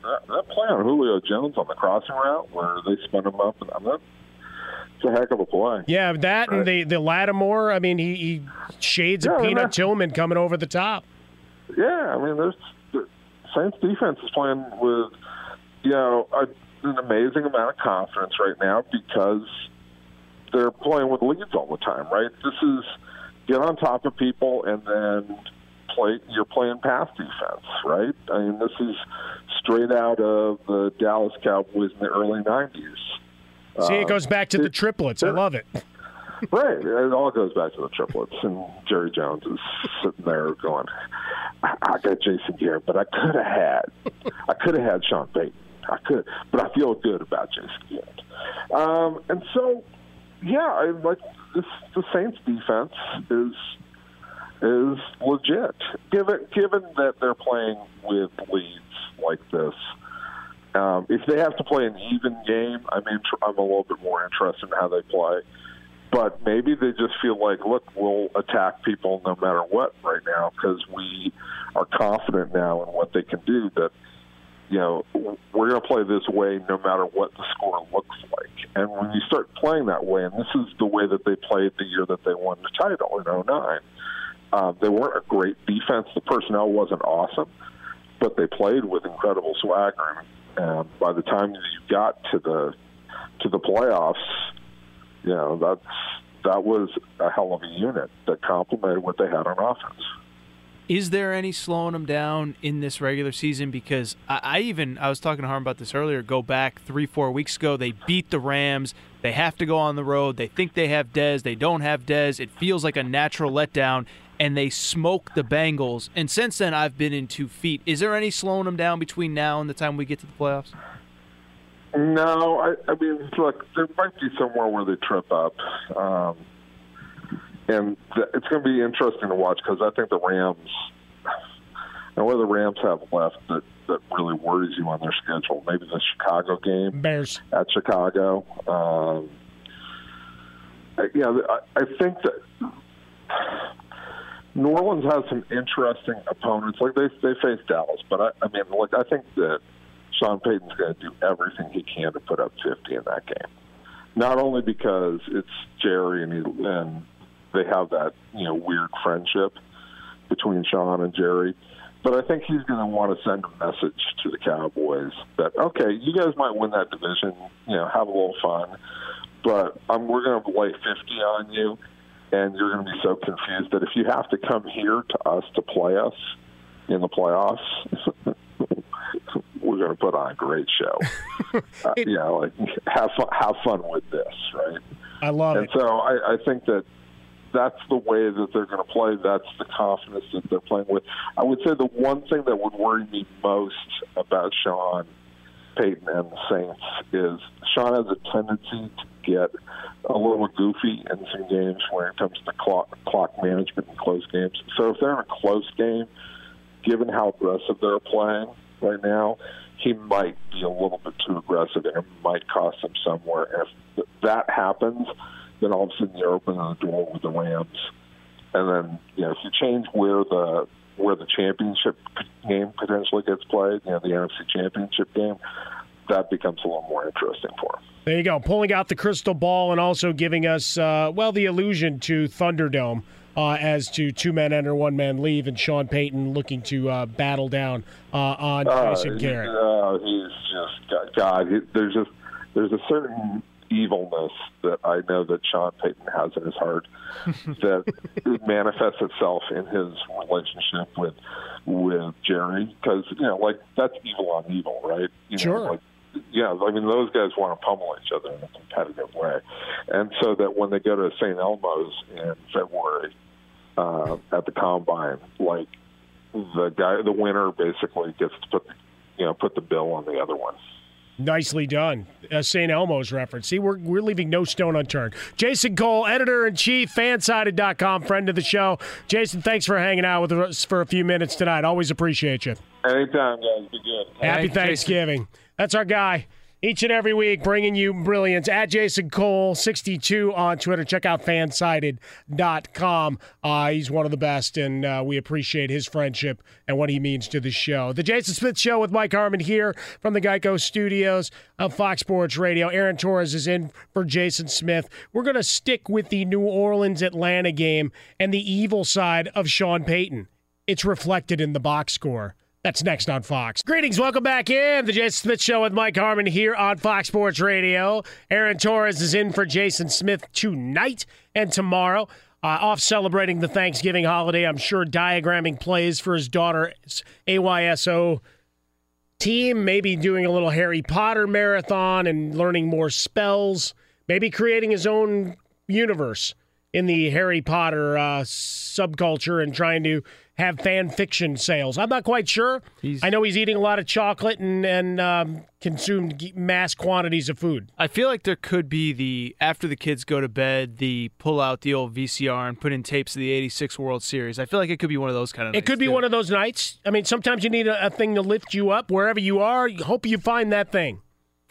that, that play on Julio Jones on the crossing route where they spun him up, and I mean, it's a heck of a play. Yeah, that and the the Lattimore. I mean, he, he shades Yeah, of Peanut Tillman coming over the top. Yeah, I mean, there's the Saints defense is playing with, you know, a, an amazing amount of confidence right now because they're playing with leads all the time, right? This is get on top of people and then play. You're playing pass defense, right? I mean, this is straight out of the Dallas Cowboys in the early '90s. See, Uh, it goes back to the triplets. I love it. Right. It all goes back to the triplets. And Jerry Jones is sitting there going, I, I got Jason Garrett, but I could have had, I could have had Sean Payton. I could, but I feel good about Jason Garrett. Um, and so, yeah, I like this. The Saints defense is is legit. Given given that they're playing with leads like this, um, if they have to play an even game, I'm I'm a little bit more interested in how they play. But maybe they just feel like, look, we'll attack people no matter what right now because we are confident now in what they can do. That you know we're going to play this way no matter what the score looks like. And when you start playing that way, and this is the way that they played the year that they won the title in 09, uh, they weren't a great defense. The personnel wasn't awesome, but they played with incredible swagger. And by the time you got to the to the playoffs, you know that's that was a hell of a unit that complemented what they had on offense. Is there any slowing them down in this regular season? Because I, I even I was talking to Harm about this earlier. Go back three, four weeks ago, they beat the Rams. They have to go on the road. They think they have Dez. They don't have Dez. It feels like a natural letdown, and they smoke the Bengals. And since then, I've been in two feet. Is there any slowing them down between now and the time we get to the playoffs? No, I, I mean, look, there might be somewhere where they trip up, um, and th- it's going to be interesting to watch because I think the Rams, and what the Rams have left that that really worries you on their schedule. Maybe the Chicago game, Bears at Chicago. Um, yeah, I, I think that New Orleans has some interesting opponents. Like they they face Dallas, but I, I mean, like I think that Sean Payton's going to do everything he can to put up 50 in that game. Not only because it's Jerry and he, and they have that you know weird friendship between Sean and Jerry, but I think he's going to want to send a message to the Cowboys that okay, you guys might win that division, you know, have a little fun, but um, we're going to lay 50 on you, and you're going to be so confused that if you have to come here to us to play us in the playoffs, *laughs* we're going to put on a great show. *laughs* uh, you know, like have fun, have fun with this, right? I love and it. And so I, I think that that's the way that they're going to play. That's the confidence that they're playing with. I would say the one thing that would worry me most about Sean Payton and the Saints is Sean has a tendency to get a little goofy in some games when it comes to clock, clock management in close games. So if they're in a close game, given how aggressive they're playing right now, he might be a little bit too aggressive, and it might cost them somewhere. And if that happens, then all of a sudden you're opening the door with the Rams, and then you know if you change where the where the championship game potentially gets played, you know the NFC Championship game, that becomes a little more interesting for him. There you go, pulling out the crystal ball and also giving us, uh, well, the illusion to Thunderdome uh, as to two men enter, one man leave, and Sean Payton looking to uh, battle down uh, on Uh, Jason Garrett. Uh, he's just God. He, there's just there's a certain evilness that I know that Sean Payton has in his heart *laughs* that it manifests itself in his relationship with with Jerry because you know like that's evil on evil, right? You Sure. Know, like, yeah, I mean those guys want to pummel each other in a competitive way, and so that when they go to St. Elmo's in February uh, at the combine, like the guy, the winner basically gets to put you know put the bill on the other one. Nicely done. Uh, St. Elmo's reference. See, we're, we're leaving no stone unturned. Jason Cole, editor in chief, fansided.com, friend of the show. Jason, thanks for hanging out with us for a few minutes tonight. Always appreciate you. Anytime, guys. Be good. Happy Thanksgiving. That's our guy. Each and every week, bringing you brilliance at Jason Cole, 62 on Twitter. Check out fansided.com. Uh, he's one of the best, and uh, we appreciate his friendship and what he means to the show. The Jason Smith Show with Mike Harmon here from the Geico Studios of Fox Sports Radio. Aaron Torres is in for Jason Smith. We're going to stick with the New Orleans Atlanta game and the evil side of Sean Payton. It's reflected in the box score. That's next on Fox. Greetings, welcome back in the Jason Smith Show with Mike Harmon here on Fox Sports Radio. Aaron Torres is in for Jason Smith tonight and tomorrow. Uh, off celebrating the Thanksgiving holiday, I'm sure diagramming plays for his daughter's AYSO team, maybe doing a little Harry Potter marathon and learning more spells, maybe creating his own universe in the Harry Potter uh, subculture and trying to have fan fiction sales. I'm not quite sure. I know he's eating a lot of chocolate and, and um, consumed mass quantities of food. I feel like there could be the after the kids go to bed, the pull out the old VCR and put in tapes of the '86 World Series. I feel like it could be one of those kind of. It could be one of those nights. I mean, sometimes you need a, a thing to lift you up wherever you are. Hope you find that thing.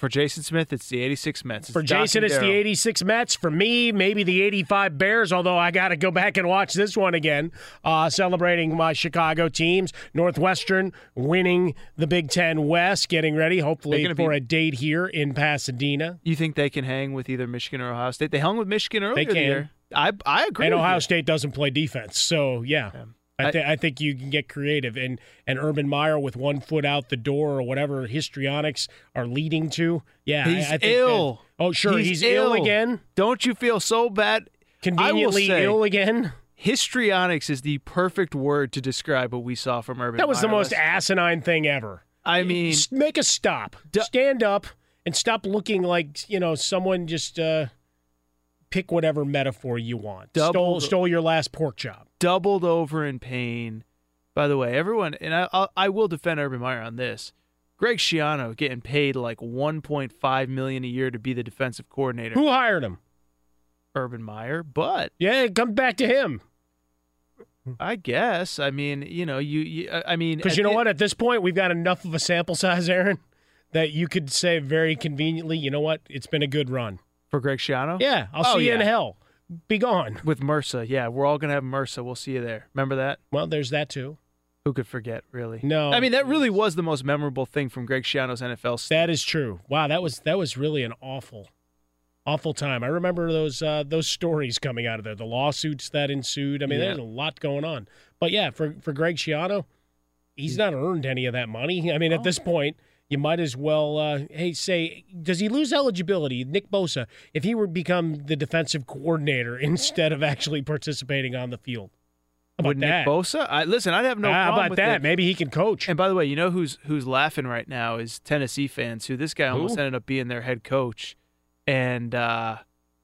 For Jason Smith, it's the '86 Mets. It's For Jason, it's the 86 Mets. For me, maybe the 85 Bears, although I got to go back and watch this one again, uh, celebrating my Chicago teams. Northwestern winning the Big Ten West, getting ready, hopefully, for be- a date here in Pasadena. You think they can hang with either Michigan or Ohio State? They hung with Michigan earlier They in the. I I agree. And Ohio you. State doesn't play defense, so yeah. I, th- I think you can get creative, and and Urban Meyer with one foot out the door or whatever histrionics are leading to. Yeah, He's I, think ill. that- oh, sure, he's, ill. again. Don't you feel so bad? Conveniently say, ill again. Histrionics is the perfect word to describe what we saw from Urban. That was the most asinine thing ever. I mean, make a stop. Stand up and stop looking like you know someone just uh, pick whatever metaphor you want. Stole, stole your last pork chop. doubled over in pain. By the way, everyone, and I, I'll, I will defend Urban Meyer on this. Greg Schiano getting paid like 1.5 million a year to be the defensive coordinator. Who hired him? Urban Meyer, but Yeah, it comes back to him. I guess. I mean, you know, you. you I mean, Because you know the- what? At this point, we've got enough of a sample size, Aaron, that you could say very conveniently, you know what? It's been a good run. For Greg Schiano. Yeah, I'll Oh, see you in hell. Be gone. with MRSA. Yeah, we're all gonna have MRSA. We'll see you there. Remember that? Well, there's that too. Who could forget? Really? No. I mean, that really was the most memorable thing from Greg Schiano's NFL. That is true. Wow, that was that was really an awful, awful time. I remember those uh, those stories coming out of there, the lawsuits that ensued. I mean, Yeah. there's a lot going on. But yeah, for for Greg Schiano, he's not earned any of that money. I mean, at this point, you might as well. Uh, hey, say, does he lose eligibility, Nick Bosa, if he were become the defensive coordinator *laughs* instead of actually participating on the field? How about Would Nick that? Bosa? I, listen, I'd have no How problem about with that? it. Maybe he can coach. And by the way, you know who's who's laughing right now is Tennessee fans who this guy almost ended up being their head coach, and uh,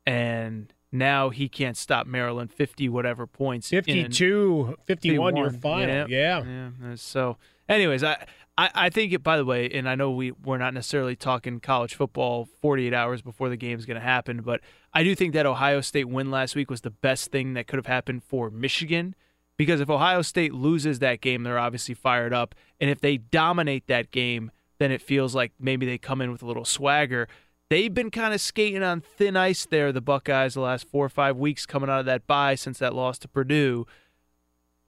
and now he can't stop Maryland fifty whatever points. in- 52, 51 your 51. final. Yeah. yeah. So, anyways, I. I, I think it, by the way, and I know we, we're not necessarily talking college football 48 hours before the game's going to happen, but I do think that Ohio State win last week was the best thing that could have happened for Michigan because if Ohio State loses that game, they're obviously fired up. And if they dominate that game, then it feels like maybe they come in with a little swagger. They've been kind of skating on thin ice there, the Buckeyes, the last four or five weeks coming out of that bye since that loss to Purdue.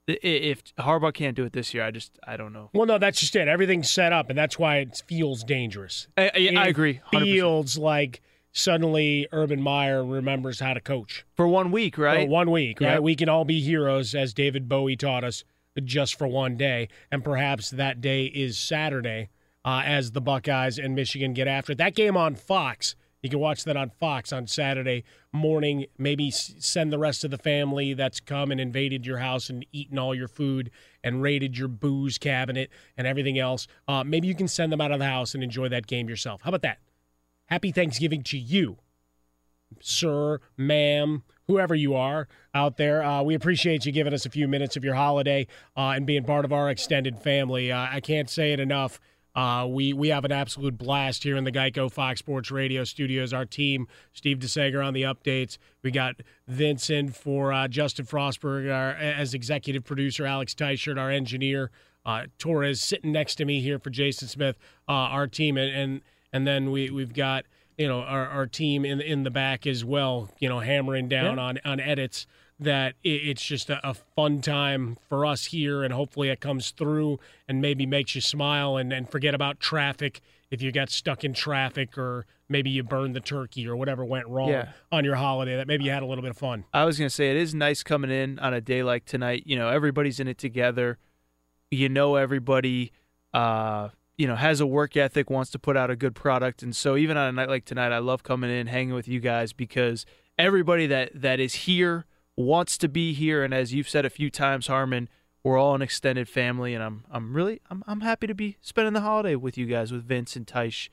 If Harbaugh can't do it this year, I just I don't know. Well, no, that's just it. Everything's set up, and that's why it feels dangerous. I, I, I agree. 100%. Feels like suddenly Urban Meyer remembers how to coach for one week, right? For one week, right? Yep. We can all be heroes, as David Bowie taught us, just for one day, and perhaps that day is Saturday, uh, as the Buckeyes and Michigan get after it. That game on Fox. You can watch that on Fox on Saturday morning. Maybe send the rest of the family that's come and invaded your house and eaten all your food and raided your booze cabinet and everything else. Uh, maybe you can send them out of the house and enjoy that game yourself. How about that? Happy Thanksgiving to you, sir, ma'am, whoever you are out there. Uh, we appreciate you giving us a few minutes of your holiday uh, and being part of our extended family. Uh, I can't say it enough. Uh, we we have an absolute blast here in the Geico Fox Sports Radio studios. Our team, Steve DeSager on the updates. We got Vincent for uh, Justin Frostberg our, as executive producer. Alex Teichert, our engineer. Uh, Torres sitting next to me here for Jason Smith, uh, our team, and, and and then we we've got you know our, our team in in the back as well. You know, hammering down Yeah. on on edits. That it's just a, a fun time for us here, and hopefully it comes through and maybe makes you smile and, and forget about traffic if you got stuck in traffic or maybe you burned the turkey or whatever went wrong Yeah. on your holiday. That maybe you had a little bit of fun. I was gonna say it is nice coming in on a day like tonight. You know, everybody's in it together. You know, everybody, uh, you know, has a work ethic, wants to put out a good product, and so even on a night like tonight, I love coming in, hanging with you guys because everybody that that is here wants to be here, and as you've said a few times, Harmon, we're all an extended family, and I'm I'm really I'm I'm happy to be spending the holiday with you guys, with Vince and Teish,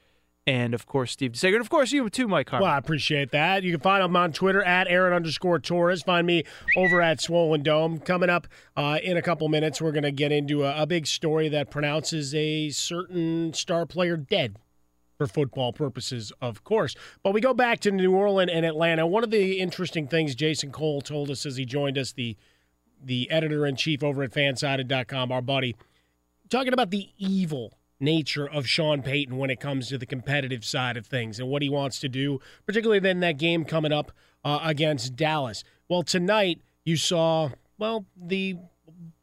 and of course Steve DeSager, and of course you too, Mike Harmon. Well, I appreciate that. You can find him on Twitter at Aaron underscore Torres. Find me over at Swollen Dome. Coming up uh, in a couple minutes, we're going to get into a, a big story that pronounces a certain star player dead for football purposes, of course. But we go back to New Orleans and Atlanta. One of the interesting things Jason Cole told us as he joined us, the the editor in chief over at fansided.com, our buddy, talking about the evil nature of Sean Payton when it comes to the competitive side of things and what he wants to do, particularly then that game coming up uh, against Dallas. Well, tonight you saw, well, the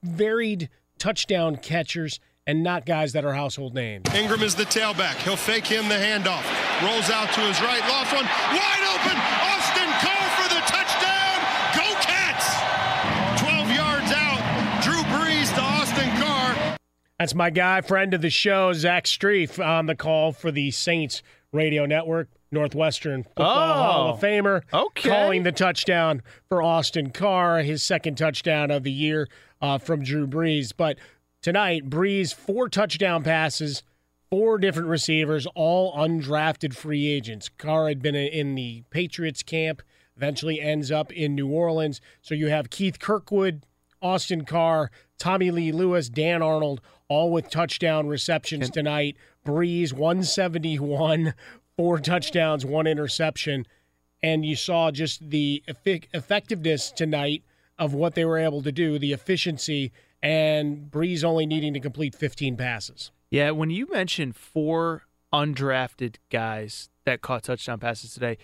varied touchdown catchers and not guys that are household names. Ingram is the tailback. He'll fake him the handoff. Rolls out to his right. Lost one. Wide open. Austin Cole for the touchdown. Go Cats! 12 yards out. Drew Brees to Austin Carr. That's my guy, friend of the show, Zach Strief, on the call for the Saints Radio Network, Northwestern Football Hall of Oh, Famer, okay. calling the touchdown for Austin Carr, his second touchdown of the year uh, from Drew Brees. But tonight, Brees, four touchdown passes, four different receivers, all undrafted free agents. Carr had been in the Patriots camp, eventually ends up in New Orleans. So you have Keith Kirkwood, Austin Carr, Tommylee Lewis, Dan Arnold, all with touchdown receptions tonight. Brees 171, four touchdowns, one interception. And you saw just the effic- effectiveness tonight of what they were able to do, the efficiency, and Brees only needing to complete 15 passes. Yeah, when you mentioned four undrafted guys that caught touchdown passes today,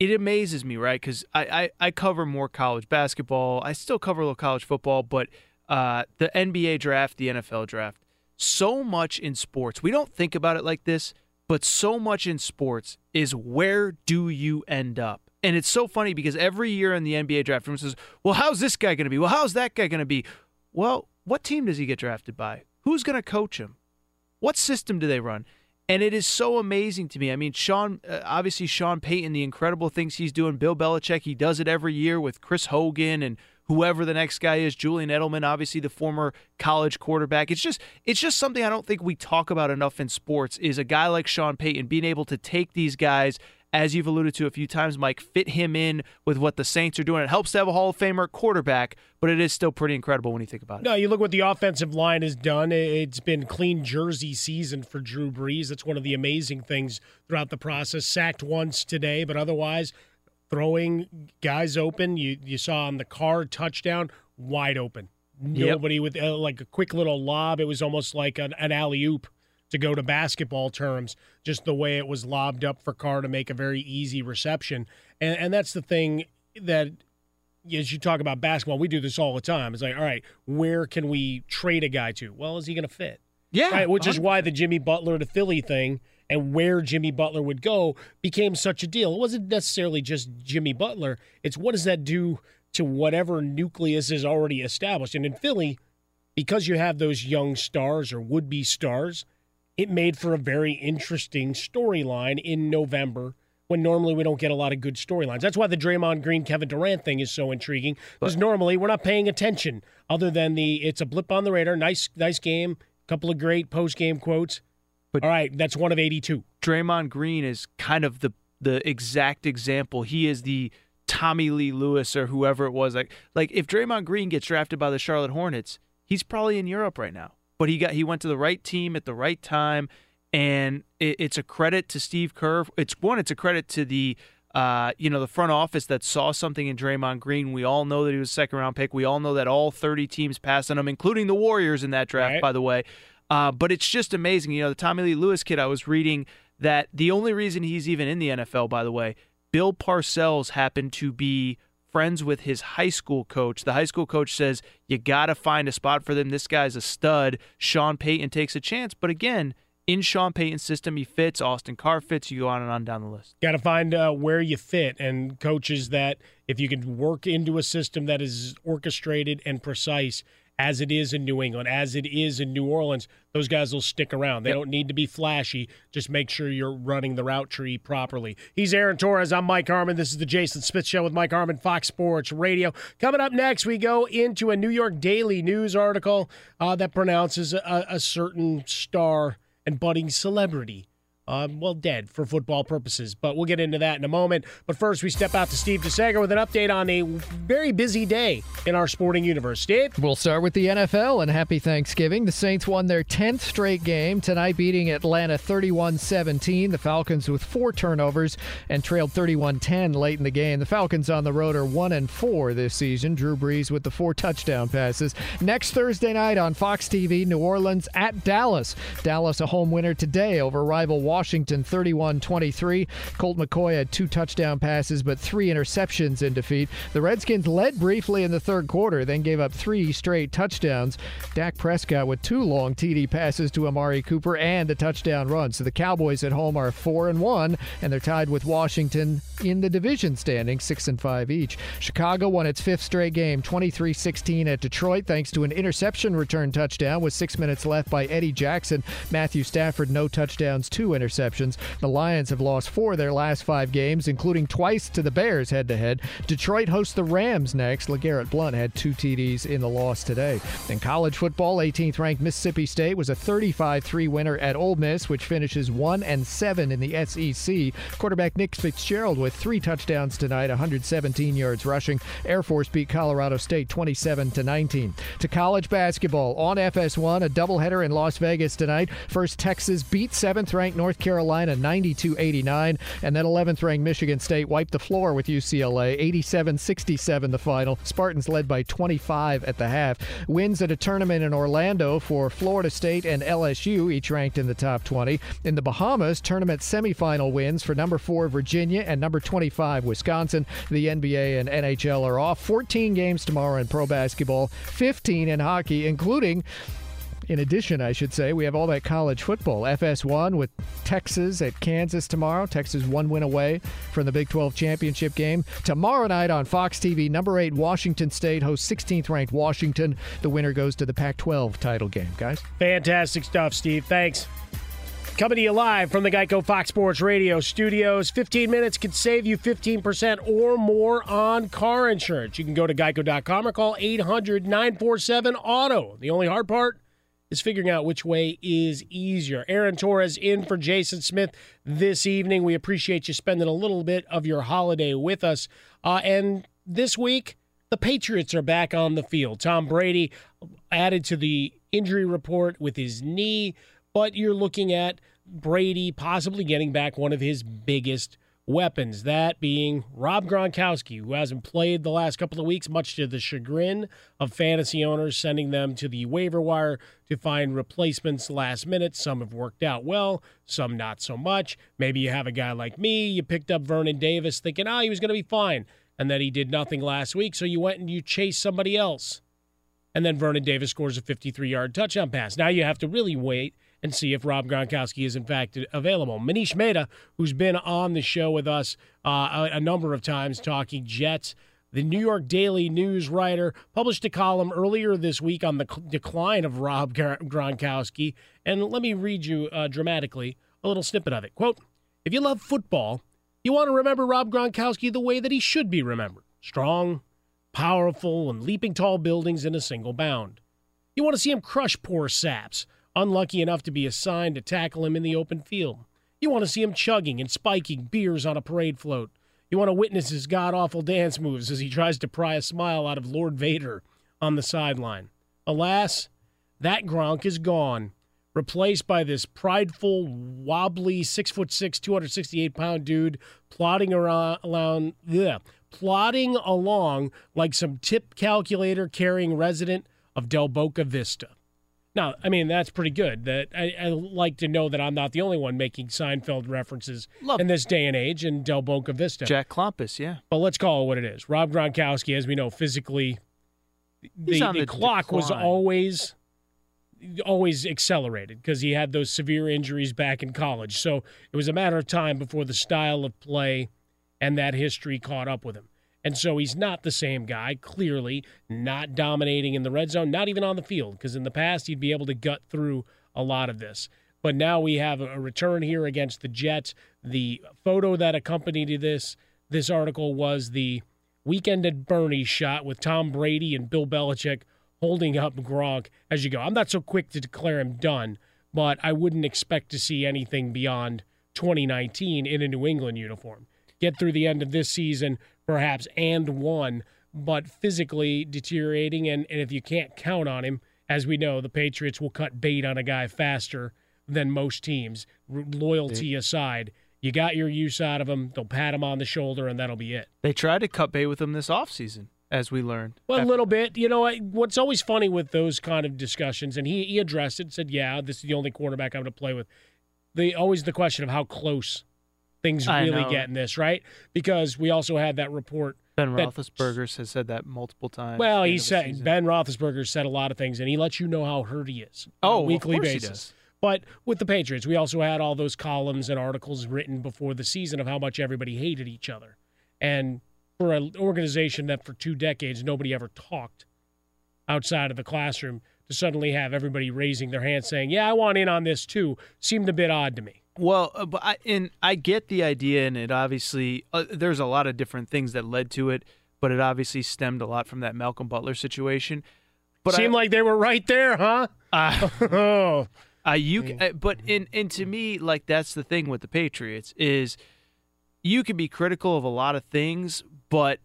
it amazes me, right? Because I, I, I cover more college basketball. I still cover a little college football, but uh, the NBA draft, the NFL draft, so much in sports. We don't think about it like this, but so much in sports is where do you end up? And it's so funny because every year in the NBA draft, everyone says, well, how's this guy going to be? Well, how's that guy going to be? Well, what team does he get drafted by? Who's going to coach him? What system do they run? And it is so amazing to me. I mean, Sean, uh, obviously, Sean Payton, the incredible things he's doing. Bill Belichick, he does it every year with Chris Hogan and whoever the next guy is. Julian Edelman, obviously the former college quarterback. It's just, it's just something I don't think we talk about enough in sports. Is a guy like Sean Payton being able to take these guys. As you've alluded to a few times, Mike, fit him in with what the Saints are doing. It helps to have a Hall of Famer quarterback, but it is still pretty incredible when you think about it. No, you look what the offensive line has done. It's been clean jersey season for Drew Brees. That's one of the amazing things throughout the process. Sacked once today, but otherwise throwing guys open. You you saw on the Carr touchdown wide open. Yep. Nobody with uh, like a quick little lob. It was almost like an, an alley oop to go to basketball terms. Just the way it was lobbed up for Carr to make a very easy reception, and and that's the thing that as you talk about basketball, we do this all the time. It's like, all right, where can we trade a guy to? Well, is he going to fit? Yeah, right. Which is why the Jimmy Butler to Philly thing and where Jimmy Butler would go became such a deal. It wasn't necessarily just Jimmy Butler, it's what does that do to whatever nucleus is already established. And in Philly, because you have those young stars or would be stars, it made for a very interesting storyline in November when normally we don't get a lot of good storylines. That's why the Draymond Green Kevin Durant thing is so intriguing because normally we're not paying attention other than the it's a blip on the radar, nice nice game, couple of great post game quotes. But all right, that's one of 82. Draymond Green is kind of the the exact example. He is the Tommylee Lewis or whoever it was. Like like if Draymond Green gets drafted by the Charlotte Hornets, he's probably in Europe right now. But he got he went to the right team at the right time and it, it's a credit to Steve Kerr. It's one, it's a credit to the uh, you know the front office that saw something in Draymond Green. We all know that he was a second round pick. We all know that all 30 teams passed on him, including the Warriors in that draft, Right. by the way. Uh, but it's just amazing. You know, the Tommylee Lewis kid. I was reading that the only reason he's even in the NFL, by the way, Bill Parcells happened to be friends with his high school coach. The high school coach says, You got to find a spot for them. This guy's a stud. Sean Payton takes a chance. But again, in Sean Payton's system, he fits. Austin Carr fits. You go on and on down the list. Got to find uh, where you fit and coaches that if you can work into a system that is orchestrated and precise as it is in New England, as it is in New Orleans, those guys will stick around. They don't need to be flashy. Just make sure you're running the route tree properly. He's Aaron Torres. I'm Mike Harmon. This is the Jason Smith Show with Mike Harmon, Fox Sports Radio. Coming up next, we go into a New York Daily News article uh, that pronounces a, a certain star and budding celebrity um, well, dead for football purposes. But we'll get into that in a moment. But first, we step out to Steve DeSager with an update on a very busy day in our sporting universe. Steve? We'll start with the NFL and happy Thanksgiving. The Saints won their 10th straight game tonight, beating Atlanta 31 17. The Falcons with four turnovers and trailed 31 10 late in the game. The Falcons on the road are 1 and 4 this season. Drew Brees with the four touchdown passes. Next Thursday night on Fox TV, New Orleans at Dallas. Dallas a home winner today over rival Washington 31 23. Colt McCoy had two touchdown passes, but three interceptions in defeat. The Redskins led briefly in the third quarter, then gave up three straight touchdowns. Dak Prescott with two long TD passes to Amari Cooper and a touchdown run. So the Cowboys at home are 4 and 1, and they're tied with Washington in the division standing, 6 and 5 each. Chicago won its fifth straight game, 23 16 at Detroit, thanks to an interception return touchdown with six minutes left by Eddie Jackson. Matthew Stafford, no touchdowns, two interceptions. The Lions have lost four of their last five games, including twice to the Bears head to head. Detroit hosts the Rams next. LeGarrette Blount had two TDs in the loss today. In college football, 18th ranked Mississippi State was a 35 3 winner at Ole Miss, which finishes 1 and 7 in the SEC. Quarterback Nick Fitzgerald with three touchdowns tonight, 117 yards rushing. Air Force beat Colorado State 27 to 19. To college basketball on FS1, a doubleheader in Las Vegas tonight. First, Texas beat 7th ranked North Carolina 92 89, and then 11th ranked Michigan State wiped the floor with UCLA 87 67 the final. Spartans led by 25 at the half. Wins at a tournament in Orlando for Florida State and LSU, each ranked in the top 20. In the Bahamas, tournament semifinal wins for number 4 Virginia and number 25 Wisconsin. The NBA and NHL are off. 14 games tomorrow in pro basketball, 15 in hockey, including in addition, I should say, we have all that college football. FS1 with Texas at Kansas tomorrow. Texas one win away from the Big 12 championship game. Tomorrow night on Fox TV, number 8 Washington State hosts 16th ranked Washington. The winner goes to the Pac 12 title game, guys. Fantastic stuff, Steve. Thanks. Coming to you live from the Geico Fox Sports Radio studios. 15 minutes could save you 15% or more on car insurance. You can go to geico.com or call 800 947 Auto. The only hard part is figuring out which way is easier. Aaron Torres in for Jason Smith this evening. We appreciate you spending a little bit of your holiday with us. Uh, and this week, the Patriots are back on the field. Tom Brady added to the injury report with his knee, but you're looking at Brady possibly getting back one of his biggest weapons, that being Rob Gronkowski, who hasn't played the last couple of weeks, much to the chagrin of fantasy owners, sending them to the waiver wire to find replacements last minute. Some have worked out well, some not so much. Maybe you have a guy like me, you picked up Vernon Davis thinking, oh, he was going to be fine, and then he did nothing last week, so you went and you chased somebody else. And then Vernon Davis scores a 53 yard touchdown pass. Now you have to really wait and see if Rob Gronkowski is in fact available. Manish Mehta, who's been on the show with us uh, a, number of times talking Jets, the New York Daily News writer, published a column earlier this week on the decline of Rob Gronkowski. And let me read you uh, dramatically a little snippet of it. Quote If you love football, you want to remember Rob Gronkowski the way that he should be remembered strong, powerful, and leaping tall buildings in a single bound. You want to see him crush poor saps, unlucky enough to be assigned to tackle him in the open field. You want to see him chugging and spiking beers on a parade float. You want to witness his god awful dance moves as he tries to pry a smile out of Lord Vader on the sideline. Alas, that Gronk is gone, replaced by this prideful, wobbly, six foot six, 268 pound dude plodding around, yeah, plodding along like some tip calculator carrying resident of Del Boca Vista. Now, I mean, that's pretty good. That I, I like to know that I'm not the only one making Seinfeld references Love in this day and age in Del Boca Vista. Jack Klompus, yeah. But let's call it what it is. Rob Gronkowski, as we know, physically, the, the the clock was always always accelerated because he had those severe injuries back in college. So it was a matter of time before the style of play and that history caught up with him. And so he's not the same guy, clearly not dominating in the red zone, not even on the field, because in the past he'd be able to gut through a lot of this. But now we have a return here against the Jets. The photo that accompanied this this article was the weekend at Bernie shot with Tom Brady and Bill Belichick holding up Gronk as you go. I'm not so quick to declare him done, but I wouldn't expect to see anything beyond 2019 in a New England uniform. Get through the end of this season, perhaps, and one, but physically deteriorating. And, and if you can't count on him, as we know, the Patriots will cut bait on a guy faster than most teams, loyalty aside. You got your use out of him. They'll pat him on the shoulder, and that'll be it. They tried to cut bait with him this offseason, as we learned. Well, a little bit. You know, what's always funny with those kind of discussions, and he, he addressed it and said, yeah, this is the only quarterback I'm going to play with. The Always the question of how close things I really know. get in this, right? Because we also had that report. Ben that- Roethlisberger has said that multiple times. Well, he end of the said. Ben Roethlisberger said a lot of things, and he lets you know how hurt he is on Oh, a of weekly basis. But with the Patriots, we also had all those columns and articles written before the season of how much everybody hated each other, and for an organization that for two decades nobody ever talked outside of the classroom to suddenly have everybody raising their hand saying, "Yeah, I want in on this too," seemed a bit odd to me. Well, uh, but I, and I get the idea, and it obviously uh, there's a lot of different things that led to it, but it obviously stemmed a lot from that Malcolm Butler situation. But Seemed I, like they were right there, huh? Uh, *laughs* oh, uh, you, uh, but in and to me, like that's the thing with the Patriots is you can be critical of a lot of things, but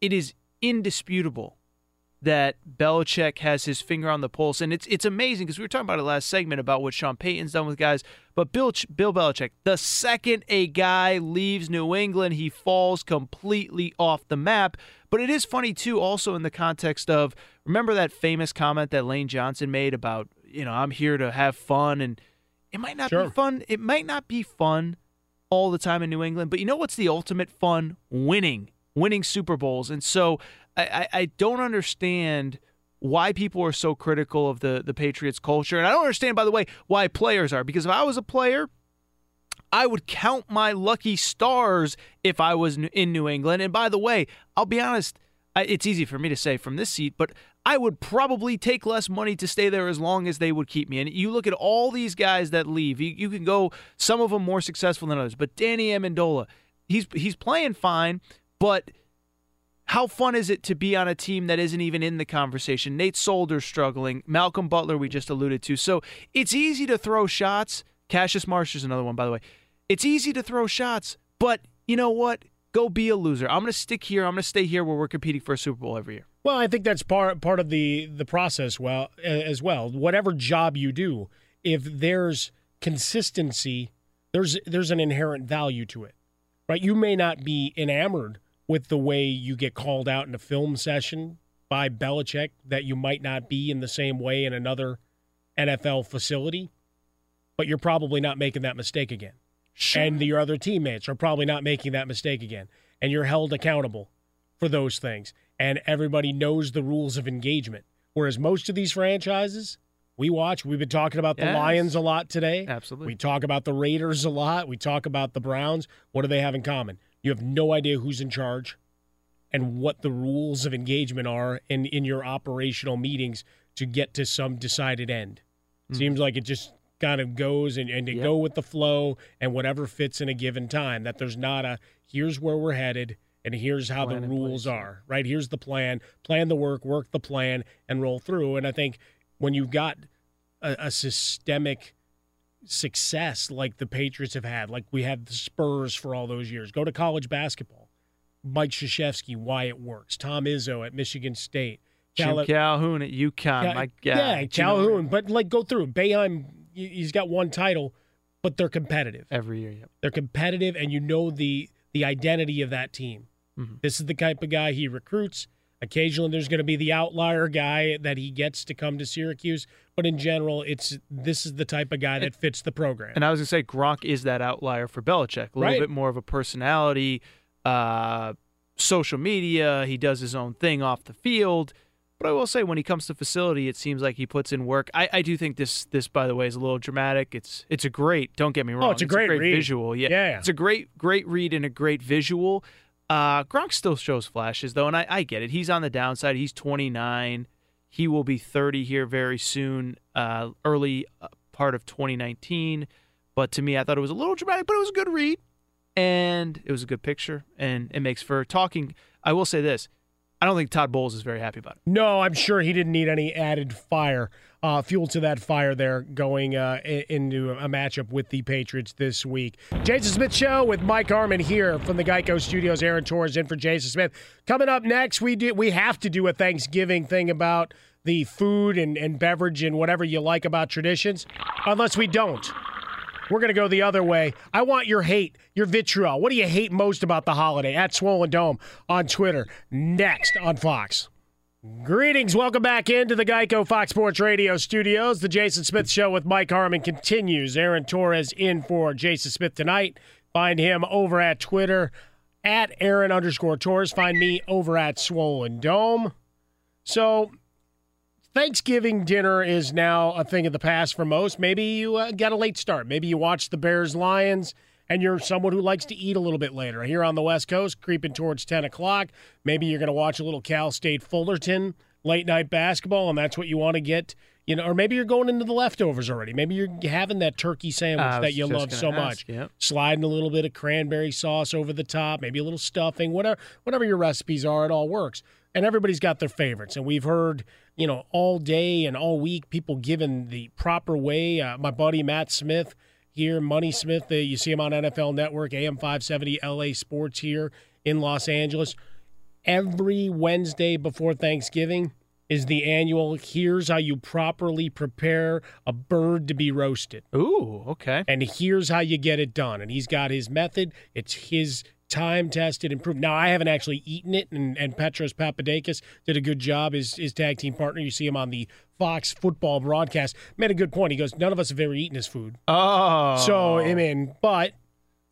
it is indisputable that Belichick has his finger on the pulse, and it's it's amazing because we were talking about it last segment about what Sean Payton's done with guys, but Bill Ch- Bill Belichick, the second a guy leaves New England, he falls completely off the map. But it is funny too, also in the context of remember that famous comment that Lane Johnson made about you know I'm here to have fun, and it might not Sure. be fun. It might not be fun all the time in New England. But you know what's the ultimate fun? Winning, winning Super Bowls. And so I, I, don't understand why people are so critical of the the Patriots culture, and I don't understand, by the way, why players are. Because if I was a player. I would count my lucky stars if I was in New England. And by the way, I'll be honest, it's easy for me to say from this seat, but I would probably take less money to stay there as long as they would keep me. And you look at all these guys that leave. You, you can go some of them more successful than others, but Danny Amendola, he's he's playing fine, but how fun is it to be on a team that isn't even in the conversation? Nate Solder's struggling. Malcolm Butler, we just alluded to. So it's easy to throw shots. Cassius Marsh is another one, by the way. It's easy to throw shots, but you know what? Go be a loser. I'm going to stick here. I'm going to stay here where we're competing for a Super Bowl every year. Well, I think that's part part of the the process. Well, as well, whatever job you do, if there's consistency, there's there's an inherent value to it, right? You may not be enamored with the way you get called out in a film session by Belichick, that you might not be in the same way in another NFL facility, but you're probably not making that mistake again. Sure. And your other teammates are probably not making that mistake again. And you're held accountable for those things. And everybody knows the rules of engagement. Whereas most of these franchises, We watch. We've been talking about the Yes. Lions a lot today. Absolutely. We talk about the Raiders a lot. We talk about the Browns. What do they have in common? You have no idea who's in charge and what the rules of engagement are in, in your operational meetings to get to some decided end. Hmm. Seems like it just kind of goes and, and to Yep. go with the flow and whatever fits in a given time. That there's not a here's where we're headed and here's how Plan the rules place, are. Right? Here's the plan. Plan the work, work the plan, and roll through. And I think when you've got a, a systemic success like the Patriots have had, like we had the Spurs for all those years. Go to college basketball. Mike Krzyzewski, why it works. Tom Izzo at Michigan State. Jim Calhoun at UConn. Cal- my God. yeah, Calhoun. But like, go through Boeheim. he- He's got one title, but they're competitive. every year. Yep. They're competitive, and you know the the identity of that team. Mhm. This is the type of guy he recruits. Occasionally, there's going to be the outlier guy that he gets to come to Syracuse, but in general, it's this is the type of guy that fits the program. And I was gonna say Gronk is that outlier for Belichick. A little Right. bit more of a personality, uh, social media. He does his own thing off the field. But I will say, when he comes to facility, it seems like he puts in work. I, I do think this this by the way is a little dramatic. It's it's a great. Don't get me wrong. Oh, it's a great read. visual. Yeah, Yeah. it's a great great read and a great visual. Uh, Gronk still shows flashes though, and I, I get it. He's on the downside. He's 29. He will be 30 here very soon, uh, early uh, part of 2019. But to me, I thought it was a little dramatic, but it was a good read, and it was a good picture, and it makes for talking. I will say this: I don't think Todd Bowles is very happy about it. No, I'm sure he didn't need any added fire, uh, fuel to that fire there going uh, into a matchup with the Patriots this week. Jason Smith Show with Mike Harmon here from the Geico Studios. Aaron Torres in for Jason Smith. Coming up next, we do we have to do a Thanksgiving thing about the food and, and beverage and whatever you like about traditions, unless we don't. We're going to go the other way. I want your hate, your vitriol. What do you hate most about the holiday? At Swollen Dome on Twitter. Next on Fox. Greetings. Welcome back into the Geico Fox Sports Radio studios. The Jason Smith Show with Mike Harmon continues. Aaron Torres in for Jason Smith tonight. Find him over at Twitter at Aaron underscore Torres. Find me over at Swollen Dome. So, Thanksgiving dinner is now a thing of the past for most. Maybe you uh, got a late start. Maybe you watched the Bears Lions and you're someone who likes to eat a little bit later. Here on the West Coast, creeping towards 10 o'clock. Maybe you're going to watch a little Cal State Fullerton late night basketball and that's what you want to get. You know, or maybe you're going into the leftovers already. Maybe you're having that turkey sandwich that you love so ask, much. yep. Sliding a little bit of cranberry sauce over the top, maybe a little stuffing, whatever whatever your recipes are, it all works. And everybody's got their favorites. And we've heard, you know, all day and all week people giving the proper way. Uh, my buddy Matt Smith here, Money Smith, uh, you see him on NFL Network, AM 570 LA Sports here in Los Angeles. Every Wednesday before Thanksgiving is the annual here's how you properly prepare a bird to be roasted. Ooh, okay. And here's how you get it done. And he's got his method. It's his time tested and proved. Now I haven't actually eaten it, and, and Petros Papadakis did a good job. His his tag team partner. You see him on the Fox football broadcast. Made a good point. He goes, none of us have ever eaten his food. Oh, So I mean, but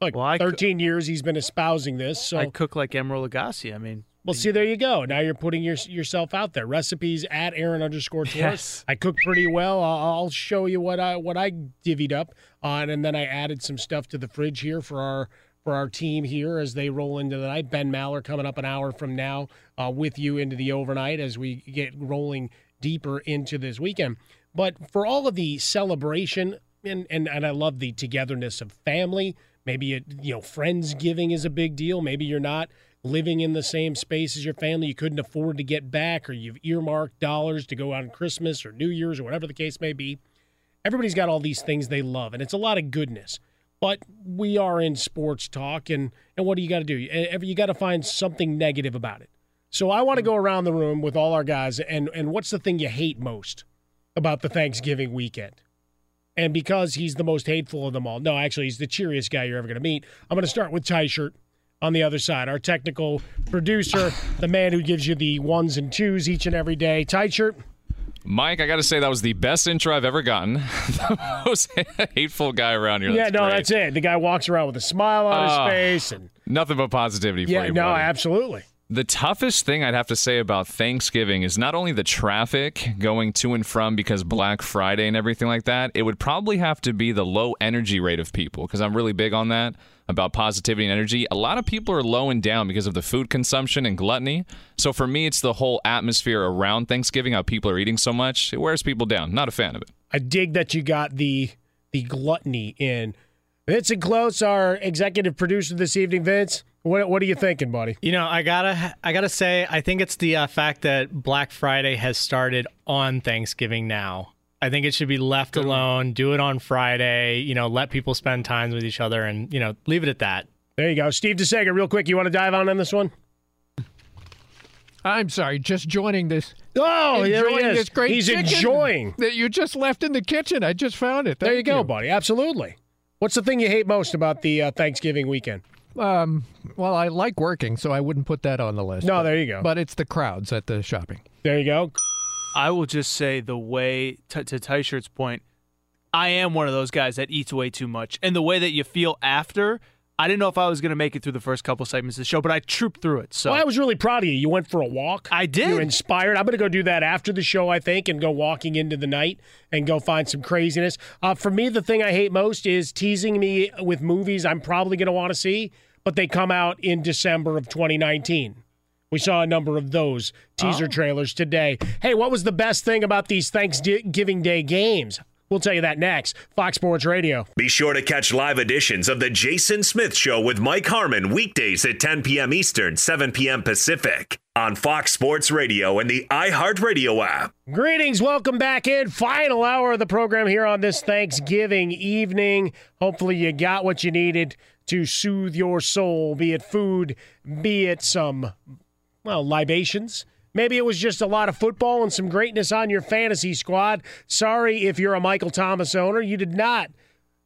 like Well, I cou- 13 years he's been espousing this. So I cook like Emeril Lagasse. I mean, well, see, there you go. Now you're putting your, yourself out there. Recipes at Aaron underscore Torres. Yes. I cook pretty well. I'll, I'll show you what I what I divvied up on, and then I added some stuff to the fridge here for our for our team here as they roll into the night. Ben Maller coming up an hour from now uh, with you into the overnight as we get rolling deeper into this weekend. But for all of the celebration and and, and I love the togetherness of family. Maybe it, you know friendsgiving is a big deal. Maybe you're not living in the same space as your family. You couldn't afford to get back, or you've earmarked dollars to go out on Christmas or New Year's or whatever the case may be. Everybody's got all these things they love, and it's a lot of goodness. But we are in sports talk, and and what do you got to do? You, got to find something negative about it. So I want to go around the room with all our guys, and and what's the thing you hate most about the Thanksgiving weekend? And because he's the most hateful of them all, no, actually, he's the cheeriest guy you're ever going to meet. I'm going to start with Teichert on the other side, our technical producer, the man who gives you the ones and twos each and every day. Teichert. Mike, I got to say that was the best intro I've ever gotten. *laughs* the most *laughs* hateful guy around here. yeah, That's no, great. that's it. The guy walks around with a smile on Ah, his face, and Nothing but positivity yeah, for you, no, buddy. absolutely. The toughest thing I'd have to say about Thanksgiving is not only the traffic going to and from because Black Friday and everything like that, it would probably have to be the low energy rate of people because I'm really big on that about positivity and energy. A lot of people are low and down because of the food consumption and gluttony. So for me, it's the whole atmosphere around Thanksgiving, how people are eating so much. It wears people down. Not a fan of it. I dig that you got the the gluttony in. Vincent Close, our executive producer this evening. Vince, what what are you thinking, buddy? You know, I gotta I gotta say, I think it's the uh, fact that Black Friday has started on Thanksgiving now. I think it should be left alone. Do it on Friday. You know, let people spend time with each other, and you know, leave it at that. There you go, Steve DeSega. Real quick, you want to dive on in this one? I'm sorry, just joining this. Oh, there he is. This great He's enjoying. that you just left in the kitchen. I just found it. there you Thank go, buddy. Absolutely. What's the thing you hate most about the uh, Thanksgiving weekend? Um, well, I like working, so I wouldn't put that on the list. No, but- there you go. But it's the crowds at the shopping. There you go. I will just say the way t- to Shirt's point, I am one of those guys that eats way too much, and the way that you feel after. I didn't know if I was going to make it through the first couple segments of the show, but I trooped through it. So Well, I was really proud of you. You went for a walk. I did. You're inspired. I'm going to go do that after the show, I think, and go walking into the night and go find some craziness. Uh, for me, the thing I hate most is teasing me with movies I'm probably going to want to see, but they come out in December of 2019. We saw a number of those teaser oh. trailers today. Hey, what was the best thing about these Thanksgiving Day games? We'll tell you that next. Fox Sports Radio. Be sure to catch live editions of The Jason Smith Show with Mike Harmon weekdays at 10 p.m. Eastern, 7 p.m. Pacific on Fox Sports Radio and the iHeartRadio app. Greetings, welcome back in. Final hour of the program here on this Thanksgiving evening. Hopefully, you got what you needed to soothe your soul, be it food, be it some, well, libations. Maybe it was just a lot of football and some greatness on your fantasy squad. Sorry if you're a Michael Thomas owner. You did not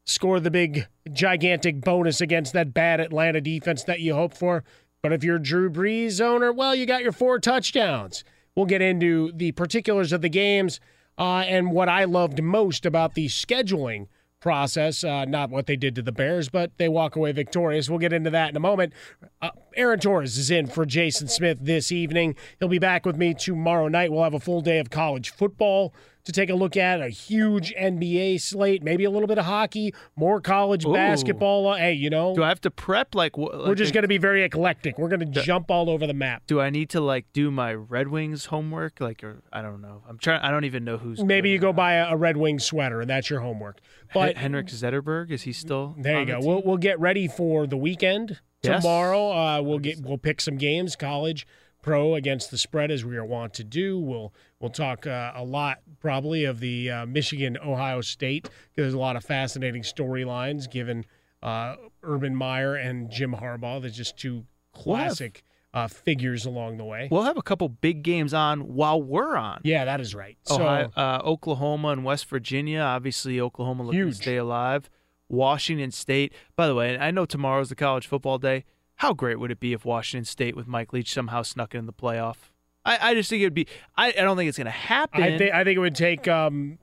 score the big, gigantic bonus against that bad Atlanta defense that you hoped for. But if you're Drew Brees owner, well, you got your four touchdowns. We'll get into the particulars of the games uh, and what I loved most about the scheduling process. Uh, not what they did to the Bears, but they walk away victorious. We'll get into that in a moment. Uh, Aaron Torres is in for Jason Smith this evening. He'll be back with me tomorrow night. We'll have a full day of college football to take a look at, a huge NBA slate, maybe a little bit of hockey, more college Ooh. basketball. Uh, Hey, you know, do I have to prep like? wh- we're just going to be very eclectic. We're going to jump all over the map. Do I need to like do my Red Wings homework? Like, or I don't know. I'm trying. I don't even know who's. Maybe you go buy a, a Red Wing sweater, and that's your homework. But But Henrik Zetterberg is he still? There you the go. team? We'll we'll get ready for the weekend Yes. tomorrow. Uh, we'll get we'll pick some games, college, pro against the spread as we are wont to do. We'll we'll talk uh, a lot probably of the uh, Michigan Ohio State. because There's a lot of fascinating storylines given uh, Urban Meyer and Jim Harbaugh. There's just two classic uh, figures along the way. We'll have a couple big games on while we're on. Yeah, that is right. So uh, Oklahoma and West Virginia. Obviously, Oklahoma looking Huge. to stay alive. Washington State. By the way, I know tomorrow's the college football day. How great would it be if Washington State with Mike Leach somehow snuck in the playoff? I, I just think it'd be. I, I don't think it's going to happen. I think I think it would take um,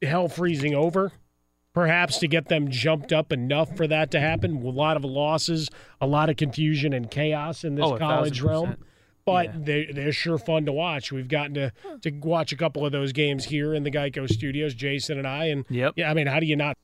hell freezing over, perhaps, to get them jumped up enough for that to happen. A lot of losses, a lot of confusion and chaos in this Oh, college realm. percent. But they they're sure fun to watch. We've gotten to to watch a couple of those games here in the Geico Studios, Jason and I. And Yep. yeah, I mean, how do you not?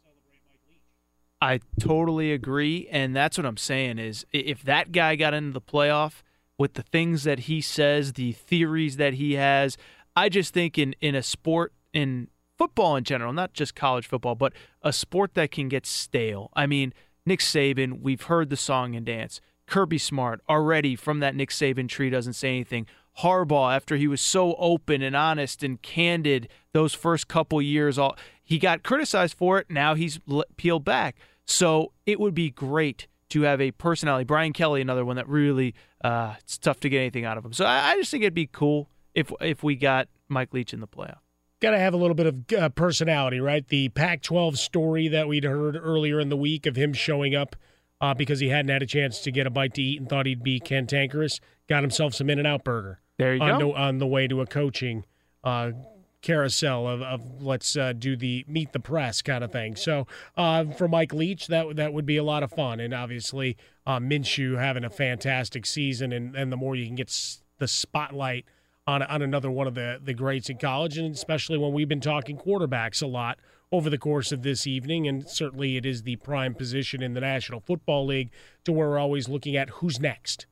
I totally agree, and that's what I'm saying is if that guy got into the playoff with the things that he says, the theories that he has, I just think in in a sport in football in general, not just college football, but a sport that can get stale. I mean, Nick Saban, we've heard the song and dance. Kirby Smart already from that Nick Saban tree doesn't say anything. Harbaugh, after he was so open and honest and candid those first couple years, all he got criticized for it. Now he's peeled back. So it would be great to have a personality. Brian Kelly, another one that really uh, it's tough to get anything out of him. So I, I just think it'd be cool if if we got Mike Leach in the playoff. Got to have a little bit of uh, personality, right? The Pac 12 story that we'd heard earlier in the week of him showing up uh, because he hadn't had a chance to get a bite to eat and thought he'd be cantankerous, got himself some In N Out burger. There you on go. The, on the way to a coaching uh, carousel of, of let's uh, do the meet the press kind of thing. So uh, for Mike Leach, that that would be a lot of fun, and obviously uh, Minshew having a fantastic season, and, and the more you can get s- the spotlight on on another one of the the greats in college, and especially when we've been talking quarterbacks a lot over the course of this evening, and certainly it is the prime position in the National Football League to where we're always looking at who's next.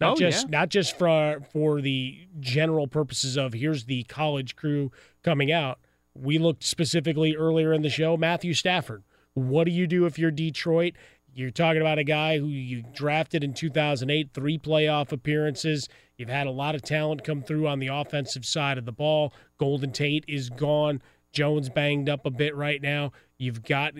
Not Oh, just yeah. not just for for the general purposes of here's the college crew coming out. We looked specifically earlier in the show, Matthew Stafford. What do you do if you're Detroit? You're talking about a guy who you drafted in 2008, three playoff appearances. You've had a lot of talent come through on the offensive side of the ball. Golden Tate is gone. Jones banged up a bit right now. You've got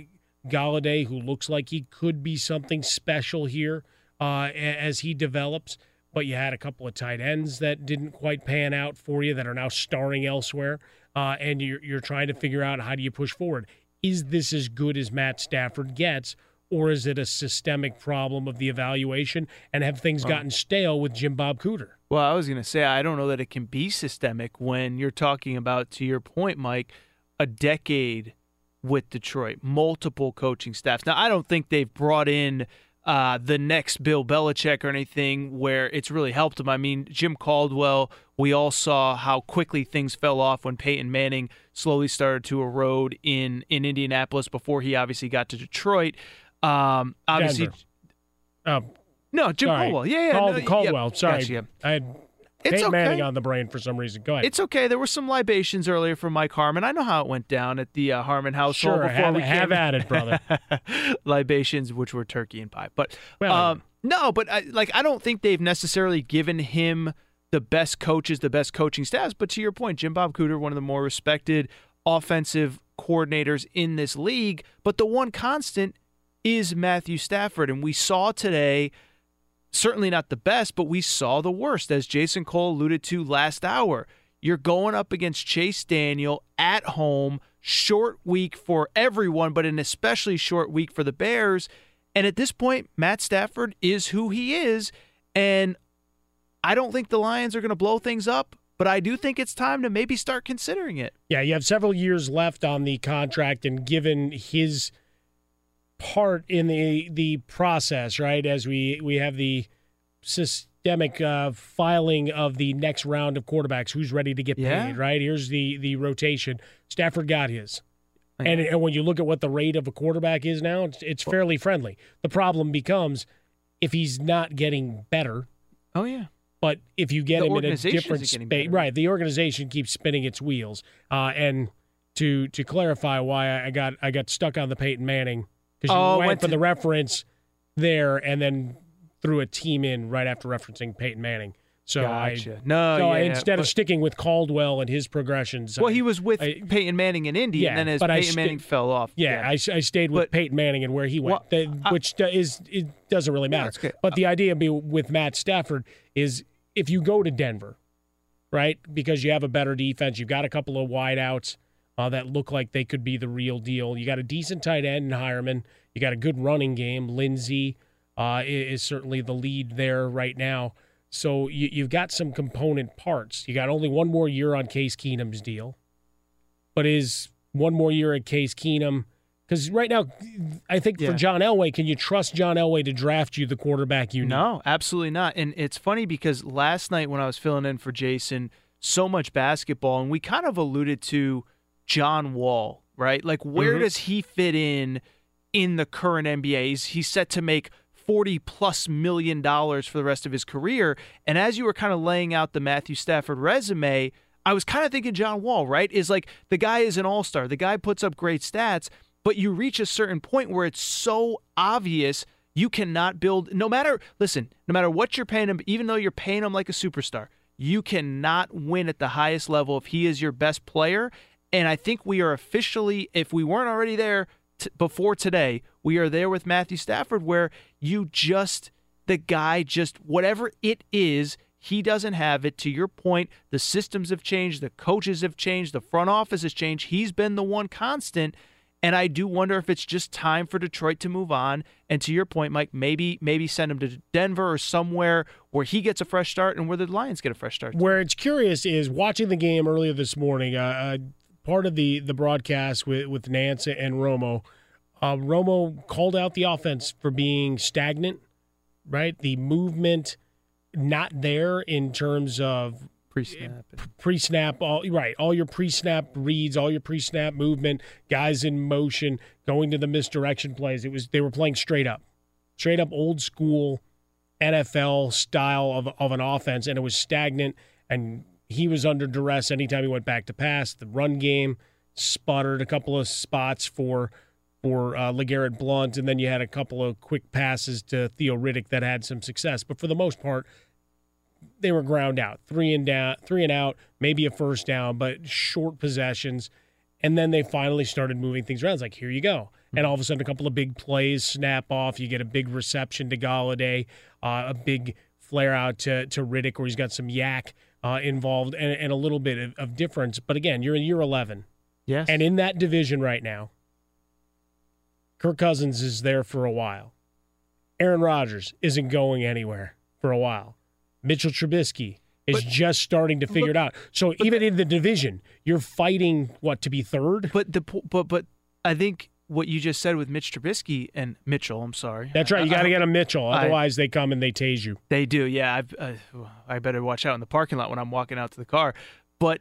Golladay, who looks like he could be something special here uh, as he develops. But you had a couple of tight ends that didn't quite pan out for you that are now starring elsewhere, uh, and you're you're trying to figure out how do you push forward. Is this as good as Matt Stafford gets, or is it a systemic problem of the evaluation? And have things gotten stale with Jim Bob Cooter? Well, I was going to say, I don't know that it can be systemic when you're talking about, to your point, Mike, a decade with Detroit, multiple coaching staffs. Now, I don't think they've brought in uh, the next Bill Belichick or anything where it's really helped him. I mean, Jim Caldwell, we all saw how quickly things fell off when Peyton Manning slowly started to erode in, in Indianapolis before he obviously got to Detroit. Um, obviously. Oh, no, Jim sorry. Caldwell. Yeah, yeah. Cald- no, yeah, Caldwell. Sorry, gotcha. I had It's Peyton Manning okay. on the brain for some reason. Go ahead. It's okay. There were some libations earlier from Mike Harmon. I know how it went down at the uh, Harmon household Sure, before have- we have came. at it, *laughs* brother. libations, which were turkey and pie, but Well, um, no, but I, like I don't think they've necessarily given him the best coaches, the best coaching staffs. But to your point, Jim Bob Cooter, one of the more respected offensive coordinators in this league, but the one constant is Matthew Stafford, and we saw today certainly not the best, but we saw the worst, as Jason Cole alluded to last hour. You're going up against Chase Daniel at home, short week for everyone, but an especially short week for the Bears. And at this point, Matt Stafford is who he is. And I don't think the Lions are going to blow things up, but I do think it's time to maybe start considering it. Yeah, you have several years left on the contract, and given his part in the the process, right? As we we have the systemic uh, filing of the next round of quarterbacks, who's ready to get Yeah. paid, right? Here's the the rotation. Stafford got his. And, and when you look at what the rate of a quarterback is now, it's, it's fairly friendly. The problem becomes if he's not getting better. Oh yeah. But if you get The him in a different space, right? The organization keeps spinning its wheels. Uh, and to to clarify why I got I got stuck on the Peyton Manning because Oh, went, went for to- the reference there and then threw a team in right after referencing Peyton Manning. So Gotcha. I No, so I, yeah, instead of sticking with Caldwell and his progressions, Well, I- he um, was with I- Peyton Manning in Indy, yeah, and then as but I Peyton Manning fell off. Yeah, I, I stayed with Peyton Manning and where he went, Well, That- which is it doesn't really matter. But the idea be with Matt Stafford is if you go to Denver, right, because you have a better defense, you've got a couple of wideouts uh, that look like they could be the real deal. You got a decent tight end in Heuerman. You got a good running game. Lindsay uh, is certainly the lead there right now. So you, you've got some component parts. You got only one more year on Case Keenum's deal but is one more year at Case Keenum? Because right now, I think Yeah. for John Elway, can you trust John Elway to draft you the quarterback you need? No, absolutely not. And it's funny because last night when I was filling in for Jason, so much basketball, and we kind of alluded to John Wall, right? Like, where Mhm. does he fit in in the current NBA? He's, he's set to make 40 plus million dollars for the rest of his career. And as you were kind of laying out the Matthew Stafford resume, I was kind of thinking John Wall, right? Is like the guy is an all star, the guy puts up great stats, but you reach a certain point where it's so obvious you cannot build, no matter, listen, no matter what you're paying him, even though you're paying him like a superstar, you cannot win at the highest level if he is your best player. And I think we are officially, if we weren't already there t- before today, we are there with Matthew Stafford, where you just, the guy just, whatever it is, he doesn't have it. To your point, the systems have changed, the coaches have changed, the front office has changed. He's been the one constant. And I do wonder if it's just time for Detroit to move on. And to your point, Mike, maybe maybe send him to Denver or somewhere where he gets a fresh start and where the Lions get a fresh start. Where it's curious is watching the game earlier this morning. Uh, uh, part of the the broadcast with with Nantz and Romo. Uh, Romo called out the offense for being stagnant, right? The movement not there in terms of pre-snap, pre-snap, all right, all your pre-snap reads, all your pre-snap movement, guys in motion, going to the misdirection plays. It was they were playing straight up, straight up old school NFL style of of an offense, and it was stagnant. And he was under duress anytime he went back to pass. The run game sputtered a couple of spots for for uh, LeGarrette Blount, and then you had a couple of quick passes to Theo Riddick that had some success. But for the most part, they were ground out, three and down, three and out, maybe a first down, but short possessions. And then they finally started moving things around. It's like, here you go. And all of a sudden, a couple of big plays snap off. You get a big reception to Golladay, uh, a big flare out to, to Riddick, where he's got some YAC uh, involved and, and, a little bit of, of difference. But again, you're in year 11. Yes. And in that division right now, Kirk Cousins is there for a while. Aaron Rodgers isn't going anywhere for a while. Mitchell Trubisky is but, just starting to figure it out. So even in the division, you're fighting what to be third. But the but but I think what you just said with Mitch Trubisky and Mitchell. I'm sorry. That's right. You got to get a Mitchell, otherwise I, they come and they tase you. They do. Yeah. Uh, I better watch out in the parking lot when I'm walking out to the car. But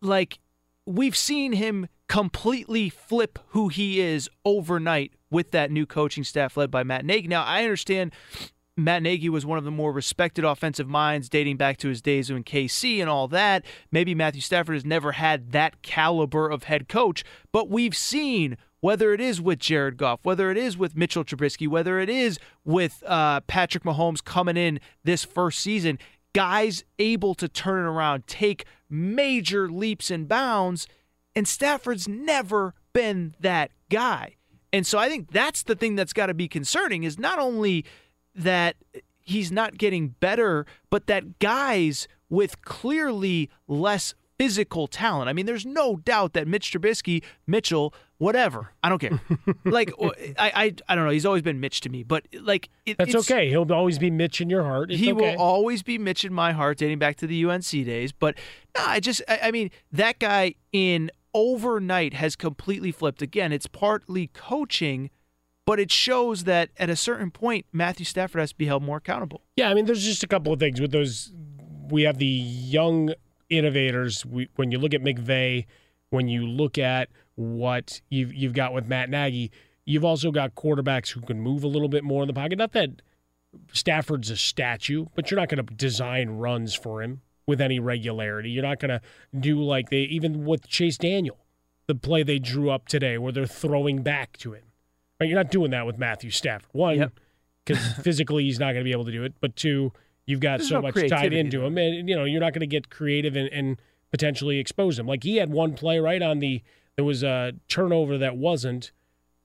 like we've seen him completely flip who he is overnight with that new coaching staff led by Matt Nagy. Now I understand Matt Nagy was one of the more respected offensive minds dating back to his days in KC and all that. Maybe Matthew Stafford has never had that caliber of head coach, but we've seen whether it is with Jared Goff, whether it is with Mitchell Trubisky, whether it is with uh, Patrick Mahomes coming in this first season, guys able to turn it around, take major leaps and bounds, and Stafford's never been that guy. And so I think that's the thing that's got to be concerning is not only – that he's not getting better, but that guys with clearly less physical talent. I mean, there's no doubt that Mitch Trubisky, Mitchell, whatever, I don't care. *laughs* like, I, I, I don't know. He's always been Mitch to me, but like, it, that's okay. He'll always be Mitch in your heart. It's he okay. will always be Mitch in my heart, dating back to the UNC days. But no, I just, I, I mean, that guy in overnight has completely flipped. Again, it's partly coaching but it shows that at a certain point, Matthew Stafford has to be held more accountable. Yeah, I mean, there's just a couple of things with those. We have the young innovators. We, when you look at McVay, when you look at what you've you've got with Matt Nagy, you've also got quarterbacks who can move a little bit more in the pocket. Not that Stafford's a statue, but you're not going to design runs for him with any regularity. You're not going to do like they even with Chase Daniel, the play they drew up today, where they're throwing back to him Right? You're not doing that with Matthew Stafford. One, because yep. physically he's not going to be able to do it. But two, you've got There's so no much tied into him, and you know you're not going to get creative and, and, potentially expose him. Like he had one play right on the there was a turnover that wasn't,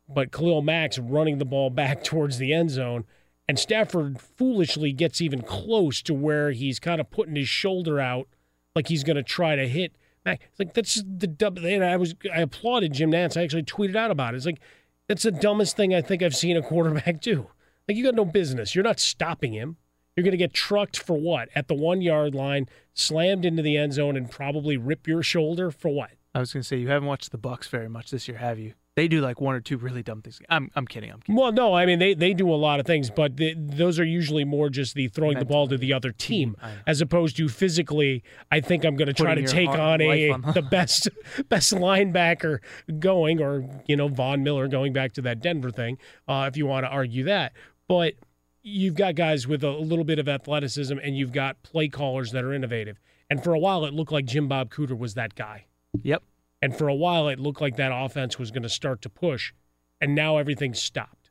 but Khalil Mack's running the ball back *laughs* towards the end zone. And Stafford foolishly gets even close to where he's kind of putting his shoulder out, like he's going to try to hit Mack. It's like that's the dumb. And I was I applauded Jim Nantz. I actually tweeted out about it. It's like that's the dumbest thing I think I've seen a quarterback *laughs* do. Like, you got no business. You're not stopping him. You're going to get trucked for what? At the one yard line, slammed into the end zone, and probably rip your shoulder for what? I was going to say, you haven't watched the Bucks very much this year, have you? They do like one or two really dumb things. I'm, I'm kidding. I'm kidding. Well, no, I mean they, they do a lot of things, but the, those are usually more just the throwing Mental. the ball to the other team, as opposed to physically. I think I'm going to try to take on a on the best *laughs* best linebacker going, or you know Von Miller going back to that Denver thing, uh, if you want to argue that. But you've got guys with a little bit of athleticism, and you've got play callers that are innovative. And for a while, it looked like Jim Bob Cooter was that guy. Yep. And for a while, it looked like that offense was going to start to push, and now everything's stopped.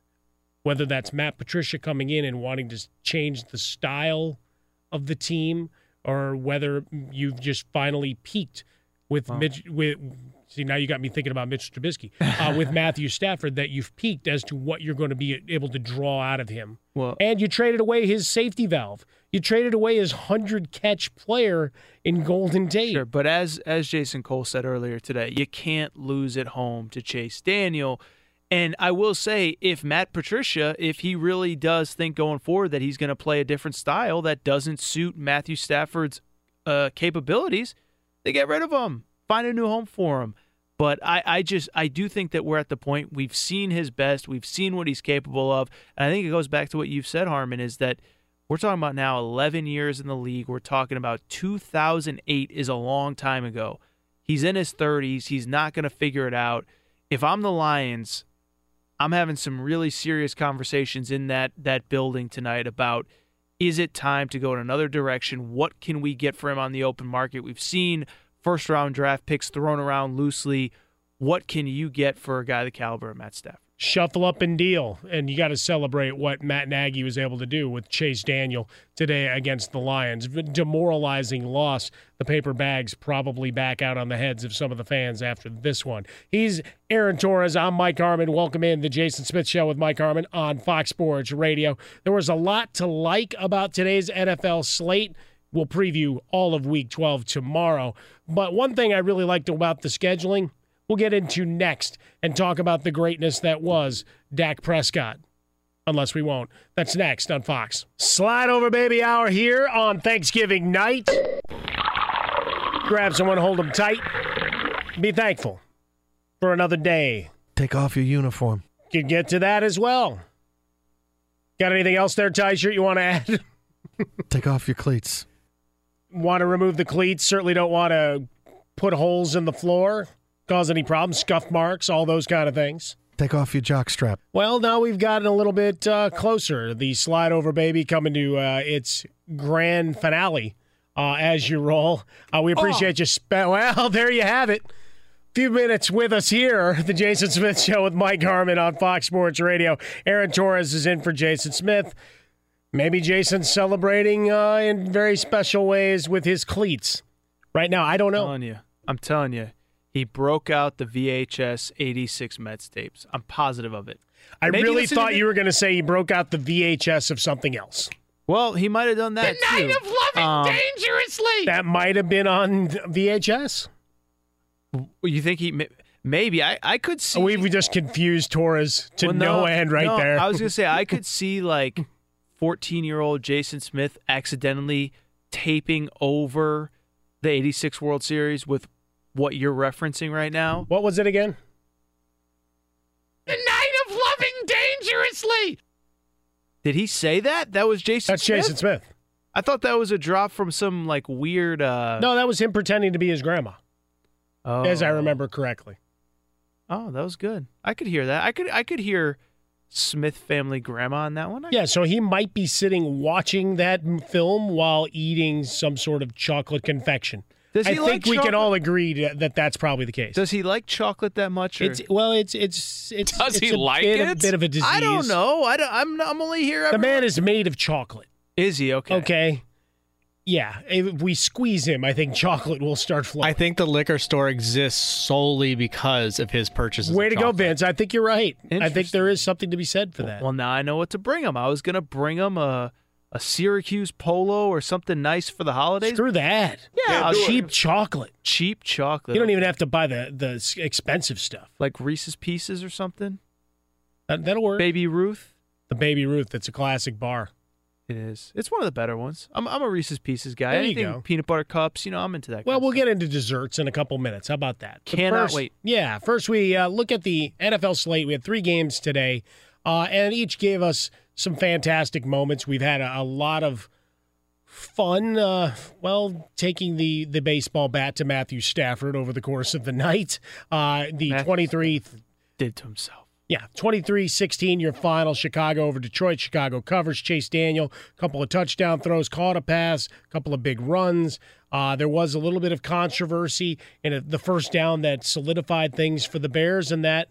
Whether that's Matt Patricia coming in and wanting to change the style of the team, or whether you've just finally peaked with Mitch with see now you got me thinking about Mitch Trubisky uh, with *laughs* Matthew Stafford that you've peaked as to what you're going to be able to draw out of him. Well, And you traded away his safety valve. You traded away his hundred catch player in Golden Tate. Sure, but as as Jason Cole said earlier today, you can't lose at home to Chase Daniel. And I will say, if Matt Patricia, if he really does think going forward that he's going to play a different style that doesn't suit Matthew Stafford's uh, capabilities, they get rid of him, find a new home for him. But I, I just I do think that we're at the point we've seen his best, we've seen what he's capable of, and I think it goes back to what you've said, Harmon, is that we're talking about now 11 years in the league. We're talking about 2008 is a long time ago. He's in his 30s. He's not going to figure it out. If I'm the Lions, I'm having some really serious conversations in that that building tonight about is it time to go in another direction? What can we get for him on the open market? We've seen first round draft picks thrown around loosely. What can you get for a guy the caliber of Matt Stafford? Shuffle up and deal. And you got to celebrate what Matt Nagy was able to do with Chase Daniel today against the Lions. Demoralizing loss. The paper bags probably back out on the heads of some of the fans after this one. He's Aaron Torres. I'm Mike Harmon. Welcome in the Jason Smith Show with Mike Harmon on Fox Sports Radio. There was a lot to like about today's NFL slate. We'll preview all of week 12 tomorrow. But one thing I really liked about the scheduling we'll get into next and talk about the greatness that was Dak Prescott. Unless we won't. That's next on Fox. Slide over baby hour here on Thanksgiving night. Grab someone, hold them tight. Be thankful for another day. Take off your uniform. Can get to that as well. Got anything else there, Teichert, you want to add? *laughs* Take off your cleats. want to remove the cleats. Certainly don't want to put holes in the floor, cause any problems, scuff marks, all those kind of things. Take off your jock strap. Well, now we've gotten a little bit uh, closer. The slide over baby coming to uh, its grand finale uh, as you roll. Uh, we appreciate you. Spe- well, *laughs* there you have it. Few minutes with us here, the Jason Smith Show with Mike Harmon on Fox Sports Radio. Aaron Torres is in for Jason Smith. Maybe Jason's celebrating uh, in very special ways with his cleats. Right now, I don't know. I'm telling you. I'm telling you. He broke out the VHS 86 Mets tapes. I'm positive of it. I Maybe really listen to thought you were going to say he broke out the VHS of something else. Well, he might have done that The too. night of loving Um, dangerously. That might have been on VHS. You think he? Maybe I. I could see. We've just confused Torres to Well, no, end right no, there. I was gonna say I could *laughs* see like 14 year old Jason Smith accidentally taping over the 86 World Series with what you're referencing right now. What was it again? The night of loving dangerously. Did he say that? That was Jason. That's Jason Smith. I thought that was a drop from some like weird. uh No, that was him pretending to be his grandma, oh. as I remember correctly. Oh, that was good. I could hear that. I could. I could hear Smith family grandma on that one. I- Yeah, so he might be sitting watching that film while eating some sort of chocolate confection. Does I he think like we can all agree that that's probably the case. Does he like chocolate that much? Or? It's well, it's it's it's. Does it's he a like bit, it? A bit of a disease. I don't know. I don't, I'm. I'm only here. The man is made of chocolate. Is he okay? Okay. Yeah, if we squeeze him, I think chocolate will start flowing. I think the liquor store exists solely because of his purchases. Way of to go. Vince. I think you're right. I think there is something to be said for that. Well, now I know what to bring him. I was gonna bring him a a Syracuse polo or something nice for the holidays. Screw that. Yeah, I'll cheap chocolate. Cheap chocolate. You don't even have to buy the the expensive stuff. like Reese's Pieces or something. That, that'll work. Baby Ruth. The Baby Ruth. It's a classic bar. It is. It's one of the better ones. I'm I'm a Reese's Pieces guy. There you Anything go. peanut butter cups, you know, I'm into that. Well, we'll get into desserts in a couple minutes. How about that? But Cannot first- wait. Yeah. First, we uh, look at the NFL slate. We had three games today, uh, and each gave us some fantastic moments. We've had a, a lot of fun. Uh, well, taking the the baseball bat to Matthew Stafford over the course of the night. Uh, the Matthew twenty three. did to himself. Yeah, 23-16 your final. Chicago over Detroit. Chicago covers. Chase Daniel, a couple of touchdown throws, caught a pass, a couple of big runs. Uh, there was a little bit of controversy in a, the first down that solidified things for the Bears, and that,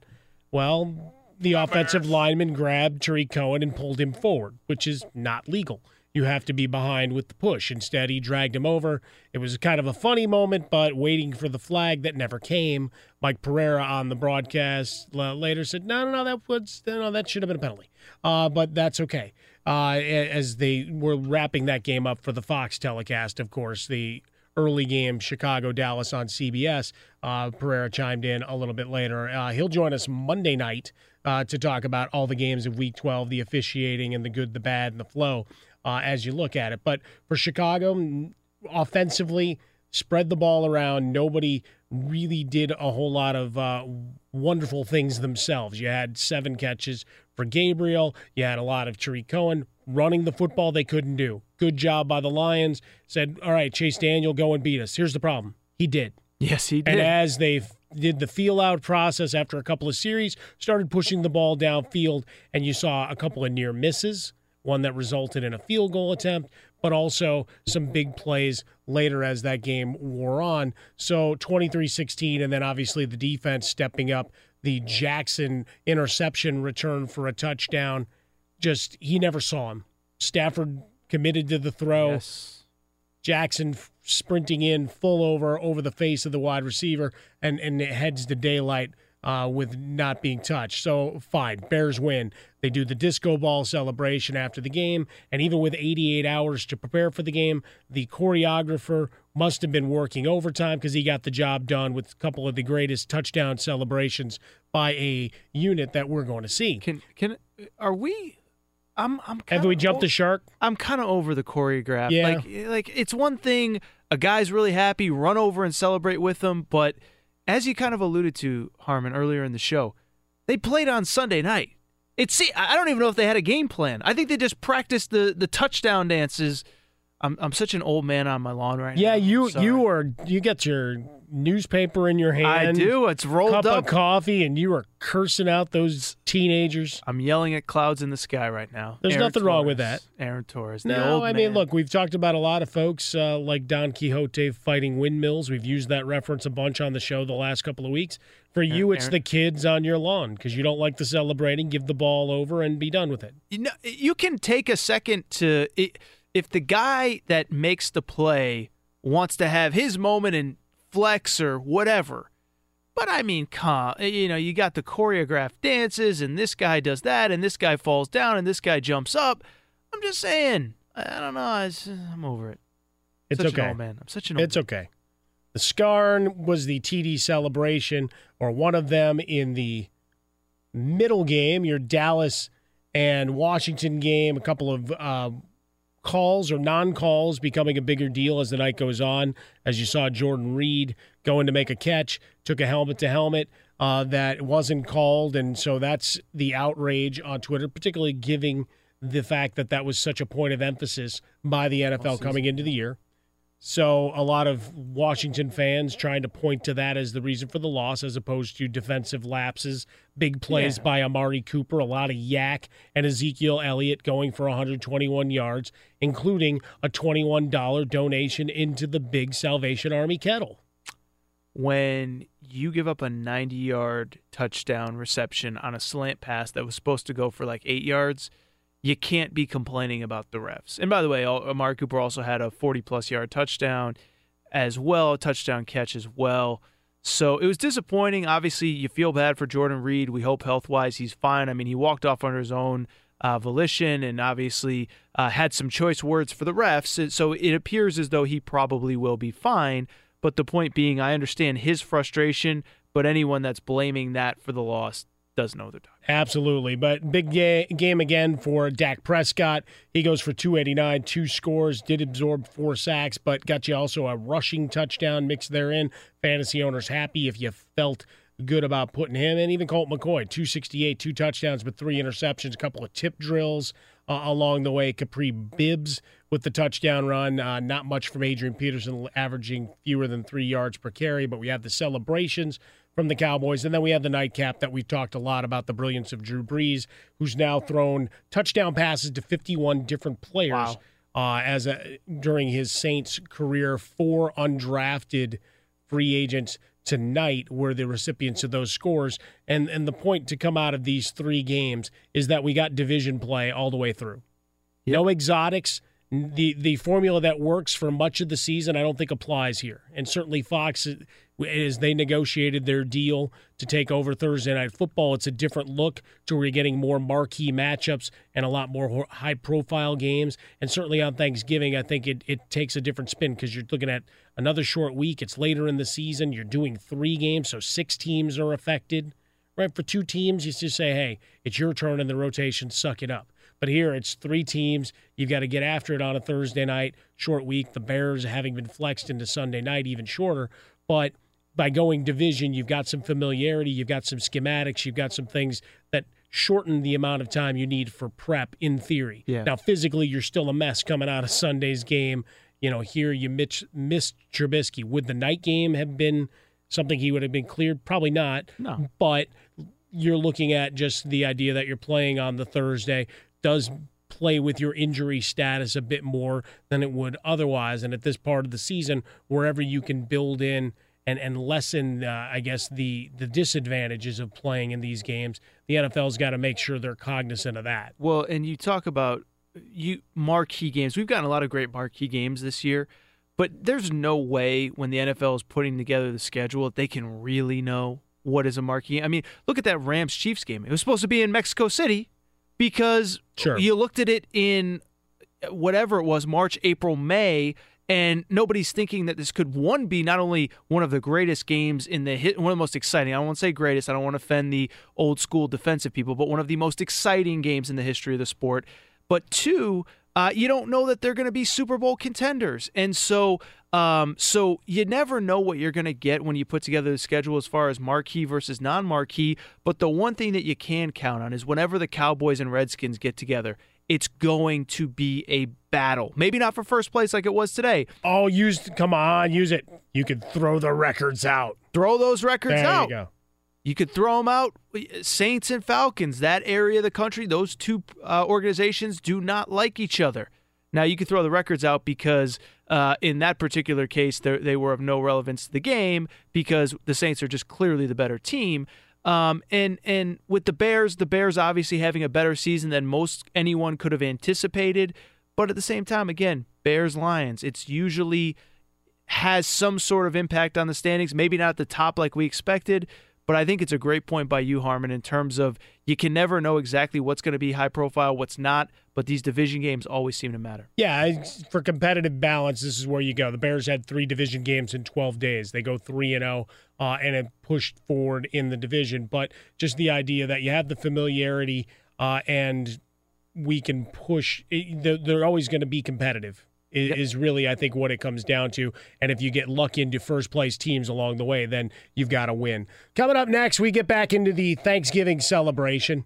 well, the offensive lineman grabbed Tarik Cohen and pulled him forward, which is not legal. you have to be behind with the push. Instead, he dragged him over. It was kind of a funny moment, but waiting for the flag that never came. Mike Pereira on the broadcast later said, "No, no, no, that was no, that should have been a penalty." Uh, but that's okay. Uh, as they were wrapping that game up for the Fox telecast, of course, the early game Chicago Dallas on CBS. Uh, Pereira chimed in a little bit later. Uh, he'll join us Monday night uh, to talk about all the games of Week 12, the officiating and the good, the bad, and the flow uh, as you look at it. But for Chicago, offensively, spread the ball around. Nobody really did a whole lot of uh, wonderful things themselves. You had seven catches for Gabriel. You had a lot of Tarik Cohen running the football. They couldn't do. Good job by the Lions. Said, all right, Chase Daniel, go and beat us. Here's the problem. He did. Yes, he did. And as they did the feel out process after a couple of series, started pushing the ball downfield, and you saw a couple of near misses, one that resulted in a field goal attempt, but also some big plays later as that game wore on. So 23 16, and then obviously the defense stepping up. The Jackson interception return for a touchdown. Just, he never saw him. Stafford committed to the throw. Yes. Jackson sprinting in full over over the face of the wide receiver and and it heads to daylight uh, with not being touched. So fine, Bears win. They do the disco ball celebration after the game, and even with 88 hours to prepare for the game, the choreographer must have been working overtime because he got the job done with a couple of the greatest touchdown celebrations by a unit that we're going to see. Can can are we? I'm I'm. Have we jumped the shark? I'm kind of over the choreograph. Yeah. Like like it's one thing a guy's really happy, run over and celebrate with them, but as you kind of alluded to, Harmon, earlier in the show, they played on Sunday night. It's see, I don't even know if they had a game plan. I think they just practiced the the touchdown dances. I'm I'm such an old man on my lawn right Yeah, now. Yeah, you Sorry. you are you get your newspaper in your hand. I do. It's rolled cup up. of coffee, and you are cursing out those teenagers. I'm yelling at clouds in the sky right now. There's Aaron nothing wrong with that. Aaron Torres. No, I mean, man. look, we've talked about a lot of folks uh, like Don Quixote fighting windmills. We've used that reference a bunch on the show the last couple of weeks. For you, it's Aaron- the kids on your lawn because you don't like the celebrating. Give the ball over and be done with it. you know, you can take a second to i- if the guy that makes the play wants to have his moment and flex or whatever. But I mean, come, you know, you got the choreographed dances, and this guy does that, and this guy falls down, and this guy jumps up. I'm just saying, I I don't know. I'm over it. It's Such okay. Man. I'm such an old It's okay. The Scarn was the TD celebration, or one of them in the middle game, your Dallas and Washington game, a couple of uh, calls or non calls becoming a bigger deal as the night goes on. As you saw Jordan Reed going to make a catch, took a helmet to helmet uh, that wasn't called. And so that's the outrage on Twitter, particularly giving the fact that that was such a point of emphasis by the NFL coming into the year. So a lot of Washington fans trying to point to that as the reason for the loss, as opposed to defensive lapses, big plays Yeah. by Amari Cooper, a lot of YAC, and Ezekiel Elliott going for 121 yards, including a $21 donation into the big Salvation Army kettle. when you give up a 90 yard touchdown reception on a slant pass that was supposed to go for like eight yards, you can't be complaining about the refs. And by the way, Amari Cooper also had a 40 plus yard touchdown as well, a touchdown catch as well. So it was disappointing. Obviously, you feel bad for Jordan Reed. We hope health wise he's fine. I mean, he walked off under his own uh, volition and obviously uh, had some choice words for the refs. So it appears as though he probably will be fine. But the point being, I understand his frustration, but anyone that's blaming that for the loss doesn't know their time. Absolutely. But big ga- game again for Dak Prescott. He goes for 289, two scores, did absorb four sacks, but got you also a rushing touchdown mixed therein. Fantasy owners happy if you felt good about putting him in. Even Colt McCoy, 268, two touchdowns, but three interceptions, a couple of tip drills uh, along the way. Kapri Bibbs with the touchdown run. Uh, not much from Adrian Peterson, averaging fewer than three yards per carry, but we have the celebrations from the Cowboys. And then we have the nightcap that we've talked a lot about the brilliance of Drew Brees, who's now thrown touchdown passes to 51 different players uh, as a, during his Saints career. Four undrafted free agents tonight were the recipients of those scores. And and the point to come out of these three games is that we got division play all the way through. No exotics, the the formula that works for much of the season, I don't think applies here. And certainly Fox, as they negotiated their deal to take over Thursday Night Football, it's a different look to where you're getting more marquee matchups and a lot more high profile games. And certainly on Thanksgiving, I think it, it takes a different spin because you're looking at another short week. It's later in the season. You're doing three games, so six teams are affected. Right for two teams, you just say, "Hey, it's your turn in the rotation. Suck it up." But here it's three teams. You've got to get after it on a Thursday night, short week. The Bears having been flexed into Sunday night, even shorter. But by going division, you've got some familiarity, you've got some schematics, you've got some things that shorten the amount of time you need for prep in theory. Yeah. Now, physically, you're still a mess coming out of Sunday's game. You know, here you mitch, missed Trubisky. Would the night game have been something he would have been cleared? Probably not. No. But you're looking at just the idea that you're playing on the Thursday does play with your injury status a bit more than it would otherwise. And at this part of the season, wherever you can build in and and lessen, uh, I guess the the disadvantages of playing in these games, the NFL's got to make sure they're cognizant of that. Well, and you talk about you marquee games. We've gotten a lot of great marquee games this year, but there's no way when the NFL is putting together the schedule that they can really know what is a marquee. I mean, look at that Rams Chiefs game. It was supposed to be in Mexico City because sure. you looked at it in whatever it was, March, April, May, and nobody's thinking that this could one be not only one of the greatest games in the hit, one of the most exciting. I don't want to say greatest. I don't want to offend the old school defensive people, but one of the most exciting games in the history of the sport. But two, uh, you don't know that they're going to be Super Bowl contenders, and so um, so you never know what you're going to get when you put together the schedule as far as marquee versus non-marquee. But the one thing that you can count on is whenever the Cowboys and Redskins get together, it's going to be a battle. Maybe not for first place like it was today. Oh, use come on, use it. You could throw the records out. Throw those records there out. You could throw them out. Saints and Falcons, that area of the country, those two uh, organizations do not like each other. Now you could throw the records out because uh, in that particular case they were of no relevance to the game because the Saints are just clearly the better team. Um, and and with the Bears, the Bears obviously having a better season than most anyone could have anticipated. But at the same time, again, Bears Lions, it's usually has some sort of impact on the standings. Maybe not at the top like we expected, but I think it's a great point by you, Harmon, in terms of you can never know exactly what's going to be high profile, what's not, but these division games always seem to matter. Yeah, for competitive balance, this is where you go. The Bears had three division games in 12 days. They go 3 and 0 uh, and have pushed forward in the division. But just the idea that you have the familiarity uh, and we can push, they're always going to be competitive is really, I think, what it comes down to. And if you get luck into first place teams along the way, then you've got to win. Coming up next, we get back into the Thanksgiving celebration.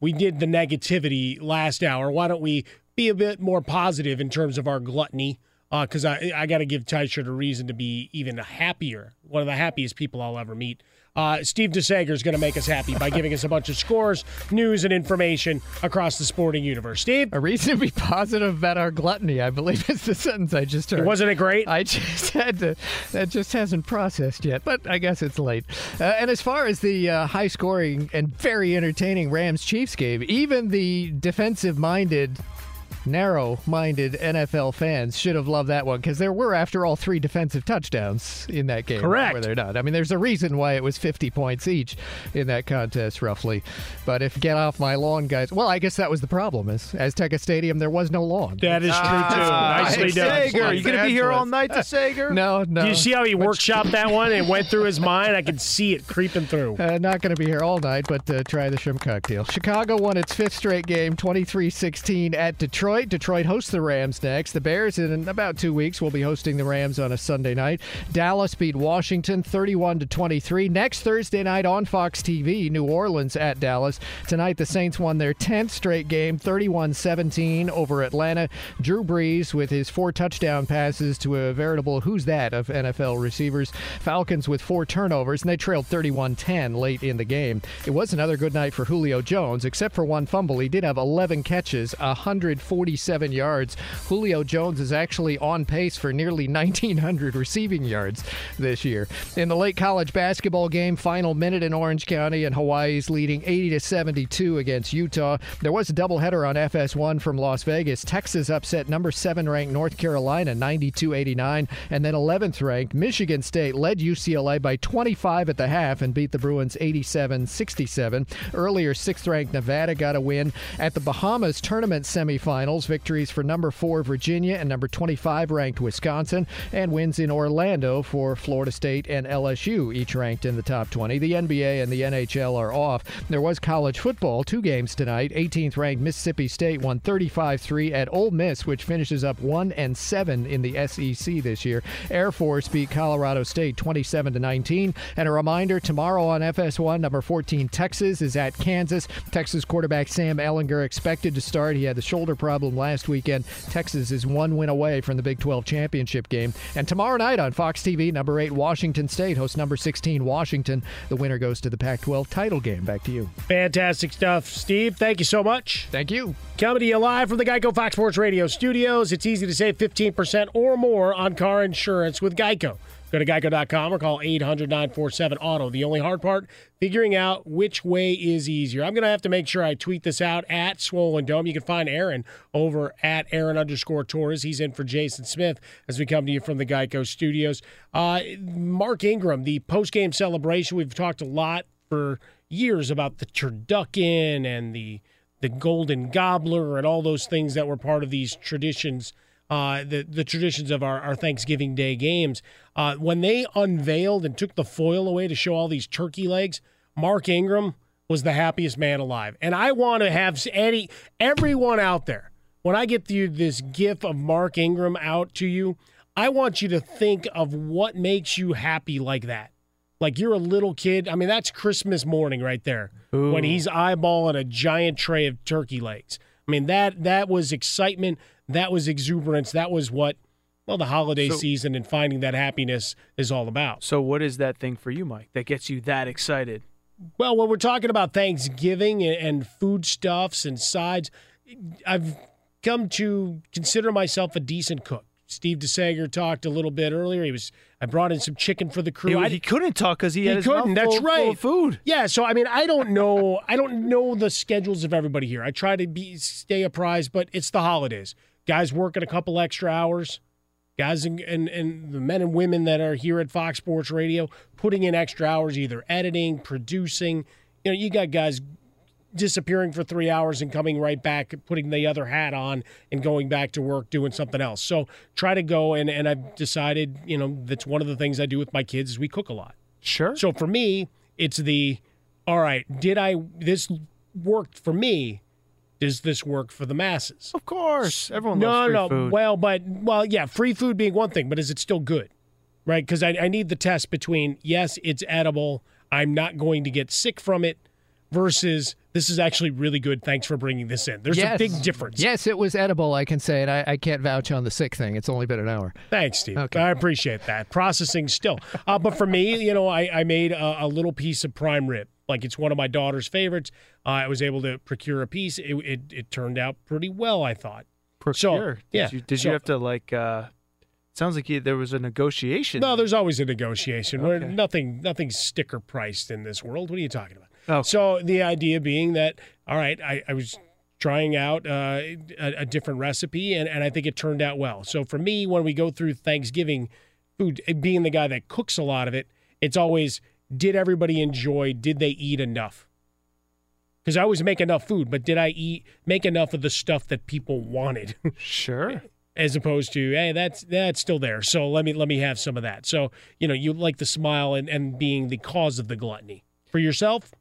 We did the negativity last hour. Why don't we be a bit more positive in terms of our gluttony? Because uh, I, I got to give Teichert a reason to be even happier. One of the happiest people I'll ever meet. Uh, Steve DeSager is going to make us happy by giving us a bunch of scores, news, and information across the sporting universe. Steve? A reason to be positive about our gluttony, I believe is the sentence I just heard. Wasn't it great? I just had to, that just hasn't processed yet, but I guess it's late. Uh, and as far as the uh, high scoring and very entertaining Rams Chiefs game, even the defensive minded narrow minded NFL fans should have loved that one because there were, after all, three defensive touchdowns in that game. Correct. Were there not? I mean, there's a reason why it was 50 points each in that contest, roughly. But if get off my lawn, guys, well, I guess that was the problem. Is Azteca Stadium, there was no lawn. That is true, too. *laughs* Nicely done. Sager, you going to be here all night to Sager? *laughs* No, no. Do you see how he workshopped that one and went through his mind? I could see it creeping through. Uh, not going to be here all night, but uh, try the shrimp cocktail. Chicago won its fifth straight game, 23 16 at Detroit. Detroit hosts the Rams next. The Bears, in about two weeks, will be hosting the Rams on a Sunday night. Dallas beat Washington 31 to 23. Next Thursday night on Fox TV, New Orleans at Dallas. Tonight, the Saints won their 10th straight game, 31 17 over Atlanta. Drew Brees with his four touchdown passes to a veritable who's that of NFL receivers. Falcons with four turnovers, and they trailed 31 10 late in the game. It was another good night for Julio Jones, except for one fumble. He did have 11 catches, 104 147 yards. Julio Jones is actually on pace for nearly 1,900 receiving yards this year. In the late college basketball game, final minute in Orange County, and Hawaii's leading 80 to 72 against Utah. There was a doubleheader on FS1 from Las Vegas. Texas upset number seven ranked North Carolina 92 89, and then 11th ranked Michigan State led UCLA by 25 at the half and beat the Bruins 87 67. Earlier, sixth ranked Nevada got a win at the Bahamas tournament semifinals. Victories for number four Virginia and number 25 ranked Wisconsin, and wins in Orlando for Florida State and LSU, each ranked in the top 20. The NBA and the NHL are off. There was college football, two games tonight. 18th ranked Mississippi State won 35 3 at Ole Miss, which finishes up 1 and 7 in the SEC this year. Air Force beat Colorado State 27 to 19. And a reminder tomorrow on FS1, number 14 Texas is at Kansas. Texas quarterback Sam Ehlinger expected to start. He had the shoulder problem last weekend. Texas is one win away from the Big 12 championship game. And tomorrow night on Fox TV, number 8 Washington State hosts number 16 Washington. The winner goes to the Pac 12 title game. Back to you. Fantastic stuff, Steve. Thank you so much. Thank you. Coming to you live from the Geico Fox Sports Radio studios. It's easy to save 15% or more on car insurance with Geico. Go to geico.com or call 800 947 Auto. The only hard part, figuring out which way is easier. I'm going to have to make sure I tweet this out at Swollen Dome. You can find Aaron over at Aaron underscore Torres. He's in for Jason Smith as we come to you from the Geico studios. Uh, Mark Ingram, the post game celebration. We've talked a lot for years about the turducken and the the golden gobbler and all those things that were part of these traditions uh, the the traditions of our, our Thanksgiving Day games. Uh, when they unveiled and took the foil away to show all these turkey legs, Mark Ingram was the happiest man alive. And I want to have any everyone out there when I get you this gif of Mark Ingram out to you, I want you to think of what makes you happy like that. Like you're a little kid. I mean, that's Christmas morning right there Ooh. when he's eyeballing a giant tray of turkey legs. I mean, that that was excitement. That was exuberance. That was what, well, the holiday So- season and finding that happiness is all about. So, what is that thing for you, Mike, that gets you that excited? Well, when we're talking about Thanksgiving and, and foodstuffs and sides, I've come to consider myself a decent cook. Steve DeSager talked a little bit earlier. He was I brought in some chicken for the crew. He, he couldn't talk because he, he had his couldn't. That's full- right. full food. Yeah. So I mean, I don't *laughs* know. I don't know the schedules of everybody here. I try to be stay apprised, but it's the holidays. Guys working a couple extra hours. Guys and, and and the men and women that are here at Fox Sports Radio putting in extra hours, either editing, producing. You know, you got guys disappearing for three hours and coming right back, putting the other hat on and going back to work doing something else. So try to go and and I've decided, you know, that's one of the things I do with my kids is we cook a lot. Sure. So for me, it's the all right, did I this worked for me? Does this work for the masses? Of course. Everyone no, loves free no. food. Well, but well, yeah, free food being one thing, but is it still good? Right? Because I, I need the test between yes, it's edible, I'm not going to get sick from it, versus this is actually really good. Thanks for bringing this in. There's yes. a big difference. Yes, it was edible, I can say, and I, I can't vouch on the sick thing. It's only been an hour. Thanks, Steve. Okay. I appreciate that. Processing still. Uh, but for me, you know, I, I made a, a little piece of prime rib. Like it's one of my daughter's favorites. Uh, I was able to procure a piece. It, it, it turned out pretty well, I thought. Procure. So, yeah. Did you, did So- you have to like? uh Sounds like you, there was a negotiation. No, there's always a negotiation. Okay. nothing nothing sticker priced in this world. What are you talking about? Oh. So the idea being that all right, I, I was trying out uh, a, a different recipe, and, and I think it turned out well. So for me, when we go through Thanksgiving food, being the guy that cooks a lot of it, it's always did everybody enjoy? Did they eat enough? Because I always make enough food, but did I eat make enough of the stuff that people wanted? *laughs* Sure. as opposed to hey that's that's still there so let me let me have some of that so you know you like the smile and, and being the cause of the gluttony for yourself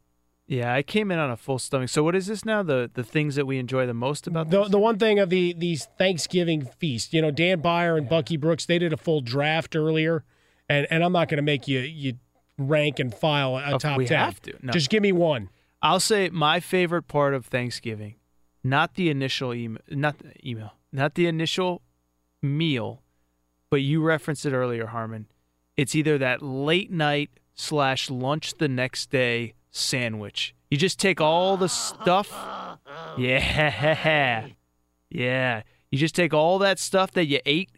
Yeah, I came in on a full stomach. So what is this now? The the things that we enjoy the most about the the one thing of the these Thanksgiving feast you know Dan Beyer and Bucky Brooks they did a full draft earlier and and I'm not going to make you you rank and file a top we 10 have to. No. just give me one I'll say my favorite part of Thanksgiving, not the initial email, not the email, not the initial meal, but you referenced it earlier, Harmon. It's either that late night slash lunch the next day sandwich. You just take all the stuff, yeah, *laughs* Yeah. You just take all that stuff that you ate,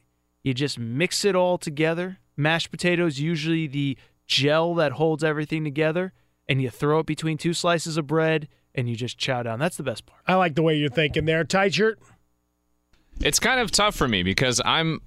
you just mix it all together. Mashed potatoes, usually the gel that holds everything together, and you throw it between two slices of bread and you just chow down. That's the best part. I like the way you're thinking there. Tight shirt. It's kind of tough for me because I'm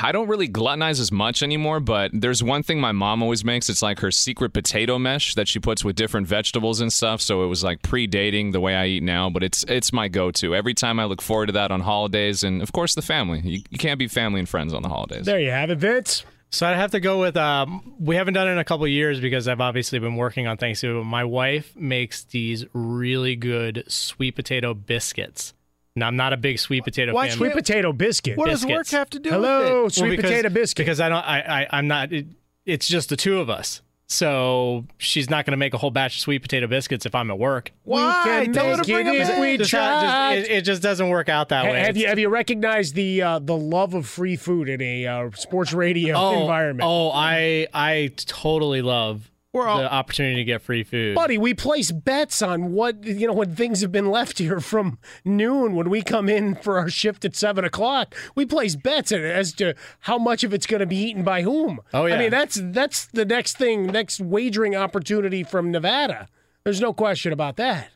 I don't really gluttonize as much anymore, but there's one thing my mom always makes. It's like her secret potato mesh that she puts with different vegetables and stuff. So it was like predating the way I eat now, but it's it's my go-to. Every time I look forward to that on holidays, and of course the family. You, you can't be family and friends on the holidays. There you have it, Vince. So I'd have to go with. Um, we haven't done it in a couple years because I've obviously been working on Thanksgiving. But my wife makes these really good sweet potato biscuits. Now, I'm not a big sweet potato Why fan. sweet potato biscuit? What does Biscuits. work have to do with it? Hello, Well, sweet because- potato biscuit. Because I don't. I. I I'm not. It, it's just the two of us. So she's not going to make a whole batch of sweet potato biscuits if I'm at work. Why? can Tell her to bring it 'em if we Just, not, just, it, it just doesn't work out that Ha- way. Have you have you recognized the uh, the love of free food in a uh, sports radio oh, environment? Oh, I I totally love the opportunity to get free food. Buddy, we place bets on what you know when things have been left here from noon when we come in for our shift at seven o'clock. We place bets as to how much of it's going to be eaten by whom. Oh, yeah. I mean that's that's the next thing, next wagering opportunity from Nevada. There's no question about that.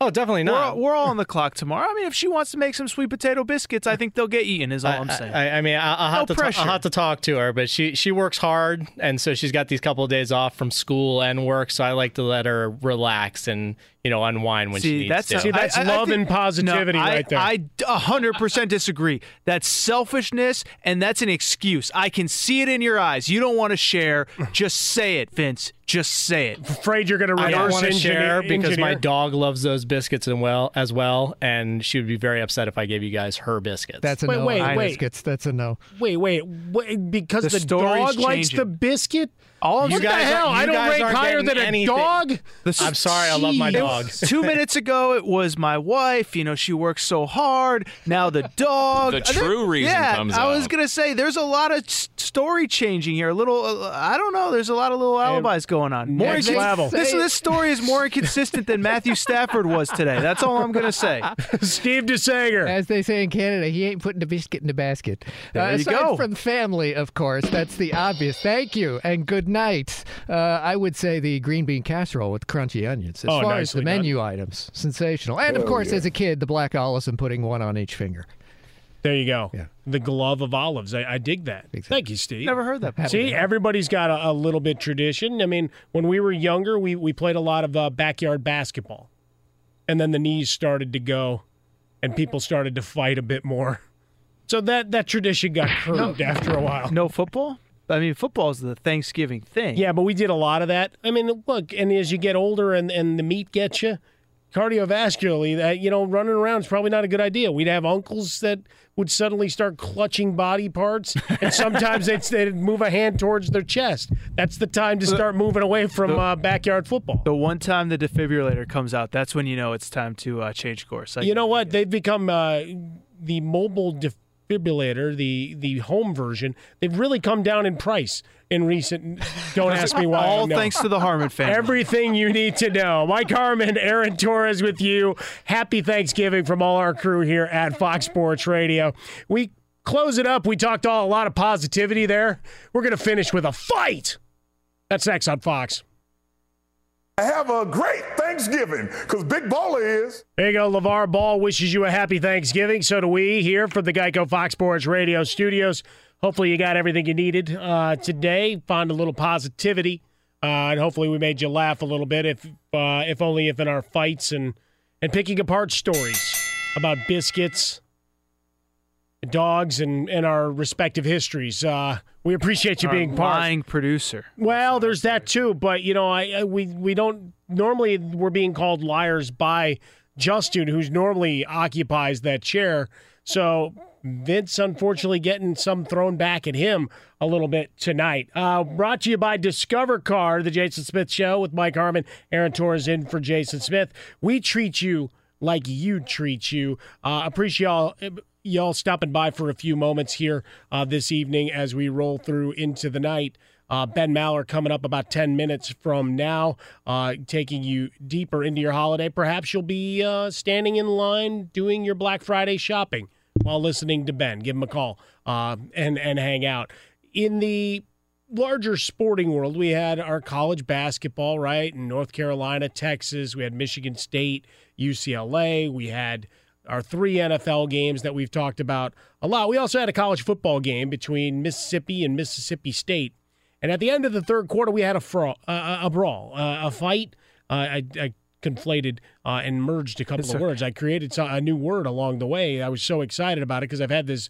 Oh, definitely We're, not. we're all on the clock tomorrow. I mean, if she wants to make some sweet potato biscuits, I think they'll get eaten. Is all I, am saying. I, I mean, I, I'll, have No to ta- pressure. I'll have to talk to her, but she she works hard, and so she's got these couple of days off from school and work. So I like to let her relax and you know unwind when she needs that's to. See, that's love and positivity no, I, right there. I a hundred percent disagree. That's selfishness, and that's an excuse. I can see it in your eyes. You don't want to share. Just say it, Vince. Just say it. Afraid you're going to I don't reverse want to engineer, share because my dog loves those biscuits and well as well, and she would be very upset if I gave you guys her biscuits. That's a Wait, no. wait, wait. Biscuits. That's a no. Wait, wait, wait because The the, story's dog likes the biscuit. All what you guys the are- hell? you I don't guys rank higher getting than a dog. The- I'm sorry, I love my Jeez. dog. Two minutes ago, it was my wife. You know, she works so hard. Now the *laughs* dog. The there- true reason yeah, comes I was gonna say there's a lot of story changing here. A little, uh, I don't know. There's a lot of little alibis going on. More next incon- level. This this story is more inconsistent than Matthew Stafford was today. That's all I'm gonna say. *laughs* Steve DeSager. As they say in Canada, he ain't putting the biscuit in the basket. There uh, you aside go. from family, of course, that's the obvious. Thank you and good night. Uh, I would say the green bean casserole with crunchy onions. As Oh, far as the nicely done. menu items, sensational. And of course, as a kid, the black olives and putting one on each finger. There you go. Yeah. The glove of olives. I, I dig that. Thank you, Steve. Never heard that. before. See, everybody's got a, a little bit tradition. I mean, when we were younger, we, we played a lot of uh, backyard basketball. And then the knees started to go, and people started to fight a bit more. So that, that tradition got curbed after a while. No football. I mean, football is the Thanksgiving thing. Yeah, but we did a lot of that. I mean, look, and as you get older and, and the meat gets you, cardiovascularly, that you know, running around is probably not a good idea. We'd have uncles that would suddenly start clutching body parts, and sometimes they'd, *laughs* they'd move a hand towards their chest. That's the time to start moving away from uh, backyard football. The one time the defibrillator comes out, that's when you know it's time to uh, change course. I You know what? They've become uh, the mobile defibrillator, the the home version. They've really come down in price in recent. Don't ask me why. All thanks to the Harmon family. Everything you need to know. Mike Harmon, Aaron Torres with you. Happy Thanksgiving from all our crew here at Fox Sports Radio. We close it up. We talked all a lot of positivity there. We're going to finish with a fight. That's next on Fox. Have a great Thanksgiving, because Big Baller is. There you go. LeVar Ball wishes you a happy Thanksgiving. So do we here from the Geico Fox Sports Radio studios. Hopefully, you got everything you needed uh, today. Found a little positivity, uh, and hopefully, we made you laugh a little bit. If uh, if only if in our fights and and picking apart stories about biscuits, dogs, and and our respective histories. Uh, we appreciate you Our being part. lying producer. Well, there's that too, but you know, I, I we we don't normally we're being called liars by Justin, who's normally occupies that chair. So Vince, unfortunately, getting some thrown back at him a little bit tonight. Uh, brought to you by Discover Car, the Jason Smith Show with Mike Harmon, Aaron Torres in for Jason Smith. We treat you like you treat you. Uh, appreciate y'all y'all stopping by for a few moments here uh, this evening as we roll through into the night. Uh, ben Maller coming up about 10 minutes from now, uh, taking you deeper into your holiday. Perhaps you'll be uh, standing in line doing your Black Friday shopping while listening to Ben. Give him a call uh, and, and hang out. In the larger sporting world, we had our college basketball, right? In North Carolina, Texas, we had Michigan State, UCLA, we had our three NFL games that we've talked about a lot. We also had a college football game between Mississippi and Mississippi State. And at the end of the third quarter, we had a, fra- uh, a brawl, uh, a fight. Uh, I, I, conflated uh, and merged a couple it's of words. I created a new word along the way. I was so excited about it because I've had this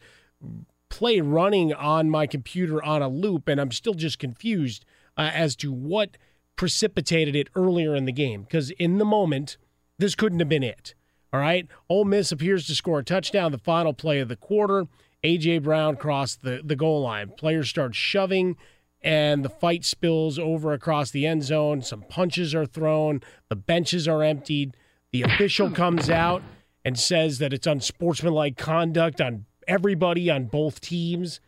play running on my computer on a loop, and I'm still just confused uh, as to what precipitated it earlier in the game. Because in the moment, this couldn't have been it. All right. Ole Miss appears to score a touchdown, the final play of the quarter. A.J. Brown crossed the, the goal line. Players start shoving, and the fight spills over across the end zone. Some punches are thrown. The benches are emptied. The official comes out and says that it's unsportsmanlike conduct on everybody on both teams.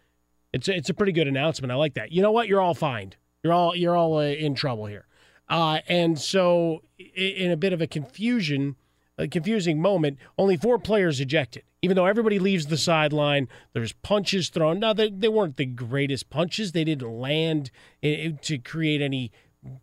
It's a, it's a pretty good announcement. I like that. You know what? You're all fined. You're all you're all uh, in trouble here. Uh, and so, in a bit of a confusion, a confusing moment. Only four players ejected. Even though everybody leaves the sideline, there's punches thrown. Now, they, they weren't the greatest punches. They didn't land to create any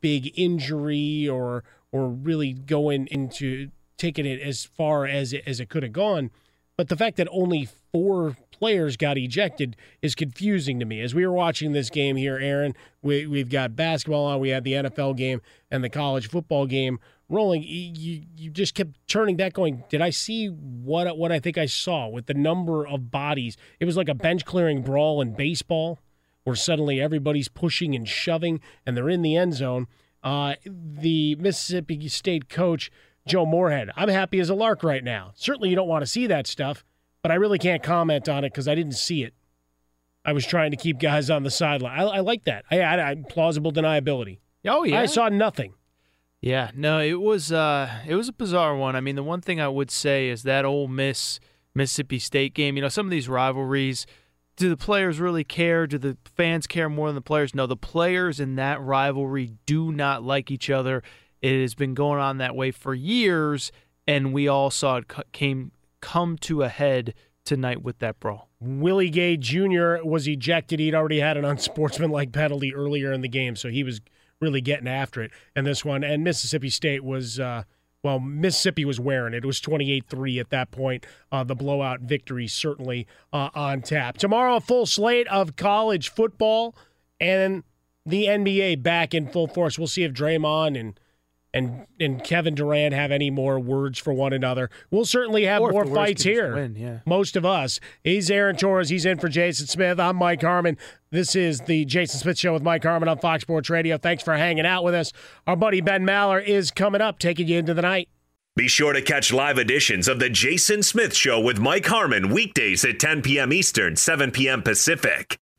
big injury or or really going into taking it as far as it, as it could have gone. But the fact that only four players got ejected is confusing to me. As we were watching this game here, Aaron, we, we've got basketball on, we had the NFL game and the college football game rolling, you you just kept turning back, going, "Did I see what what I think I saw with the number of bodies?" It was like a bench clearing brawl in baseball, where suddenly everybody's pushing and shoving, and they're in the end zone. Uh, the Mississippi State coach Joe Moorhead, I'm happy as a lark right now. Certainly, you don't want to see that stuff, but I really can't comment on it because I didn't see it. I was trying to keep guys on the sideline. I, I like that. I, I, I plausible deniability. Oh yeah, I saw nothing. Yeah, no, it was uh, it was a bizarre one. I mean, the one thing I would say is that Ole Miss Mississippi State game. You know, some of these rivalries. Do the players really care? Do the fans care more than the players? No, the players in that rivalry do not like each other. It has been going on that way for years, and we all saw it came come to a head tonight with that brawl. Willie Gay Jr. was ejected. He'd already had an unsportsmanlike penalty earlier in the game, so he was really getting after it in this one. And Mississippi State was, uh, well, Mississippi was wearing it. It was 28 3 at that point. Uh, the blowout victory certainly uh, on tap. Tomorrow, a full slate of college football and the NBA back in full force. We'll see if Draymond and and and Kevin Durant have any more words for one another. We'll certainly have or more fights here. Win, yeah. Most of us. He's Aaron Torres. He's in for Jason Smith. I'm Mike Harmon. This is the Jason Smith Show with Mike Harmon on Fox Sports Radio. Thanks for hanging out with us. Our buddy Ben Maller is coming up, taking you into the night. Be sure to catch live editions of the Jason Smith Show with Mike Harmon weekdays at 10 p.m. Eastern, 7 p.m. Pacific.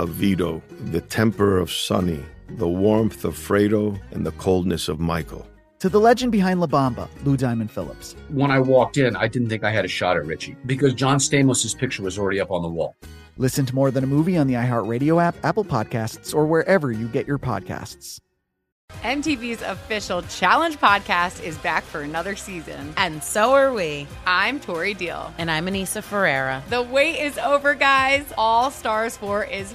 of Vito, the temper of Sonny, the warmth of Fredo, and the coldness of Michael to the legend behind La Bamba, Lou Diamond Phillips. When I walked in, I didn't think I had a shot at Richie because John Stamos' picture was already up on the wall. Listen to More Than a Movie on the iHeartRadio app, Apple Podcasts, or wherever you get your podcasts. MTV's official Challenge podcast is back for another season. And so are we. I'm Tori Deal. And I'm Anissa Ferreira. The wait is over, guys. All Stars 4 is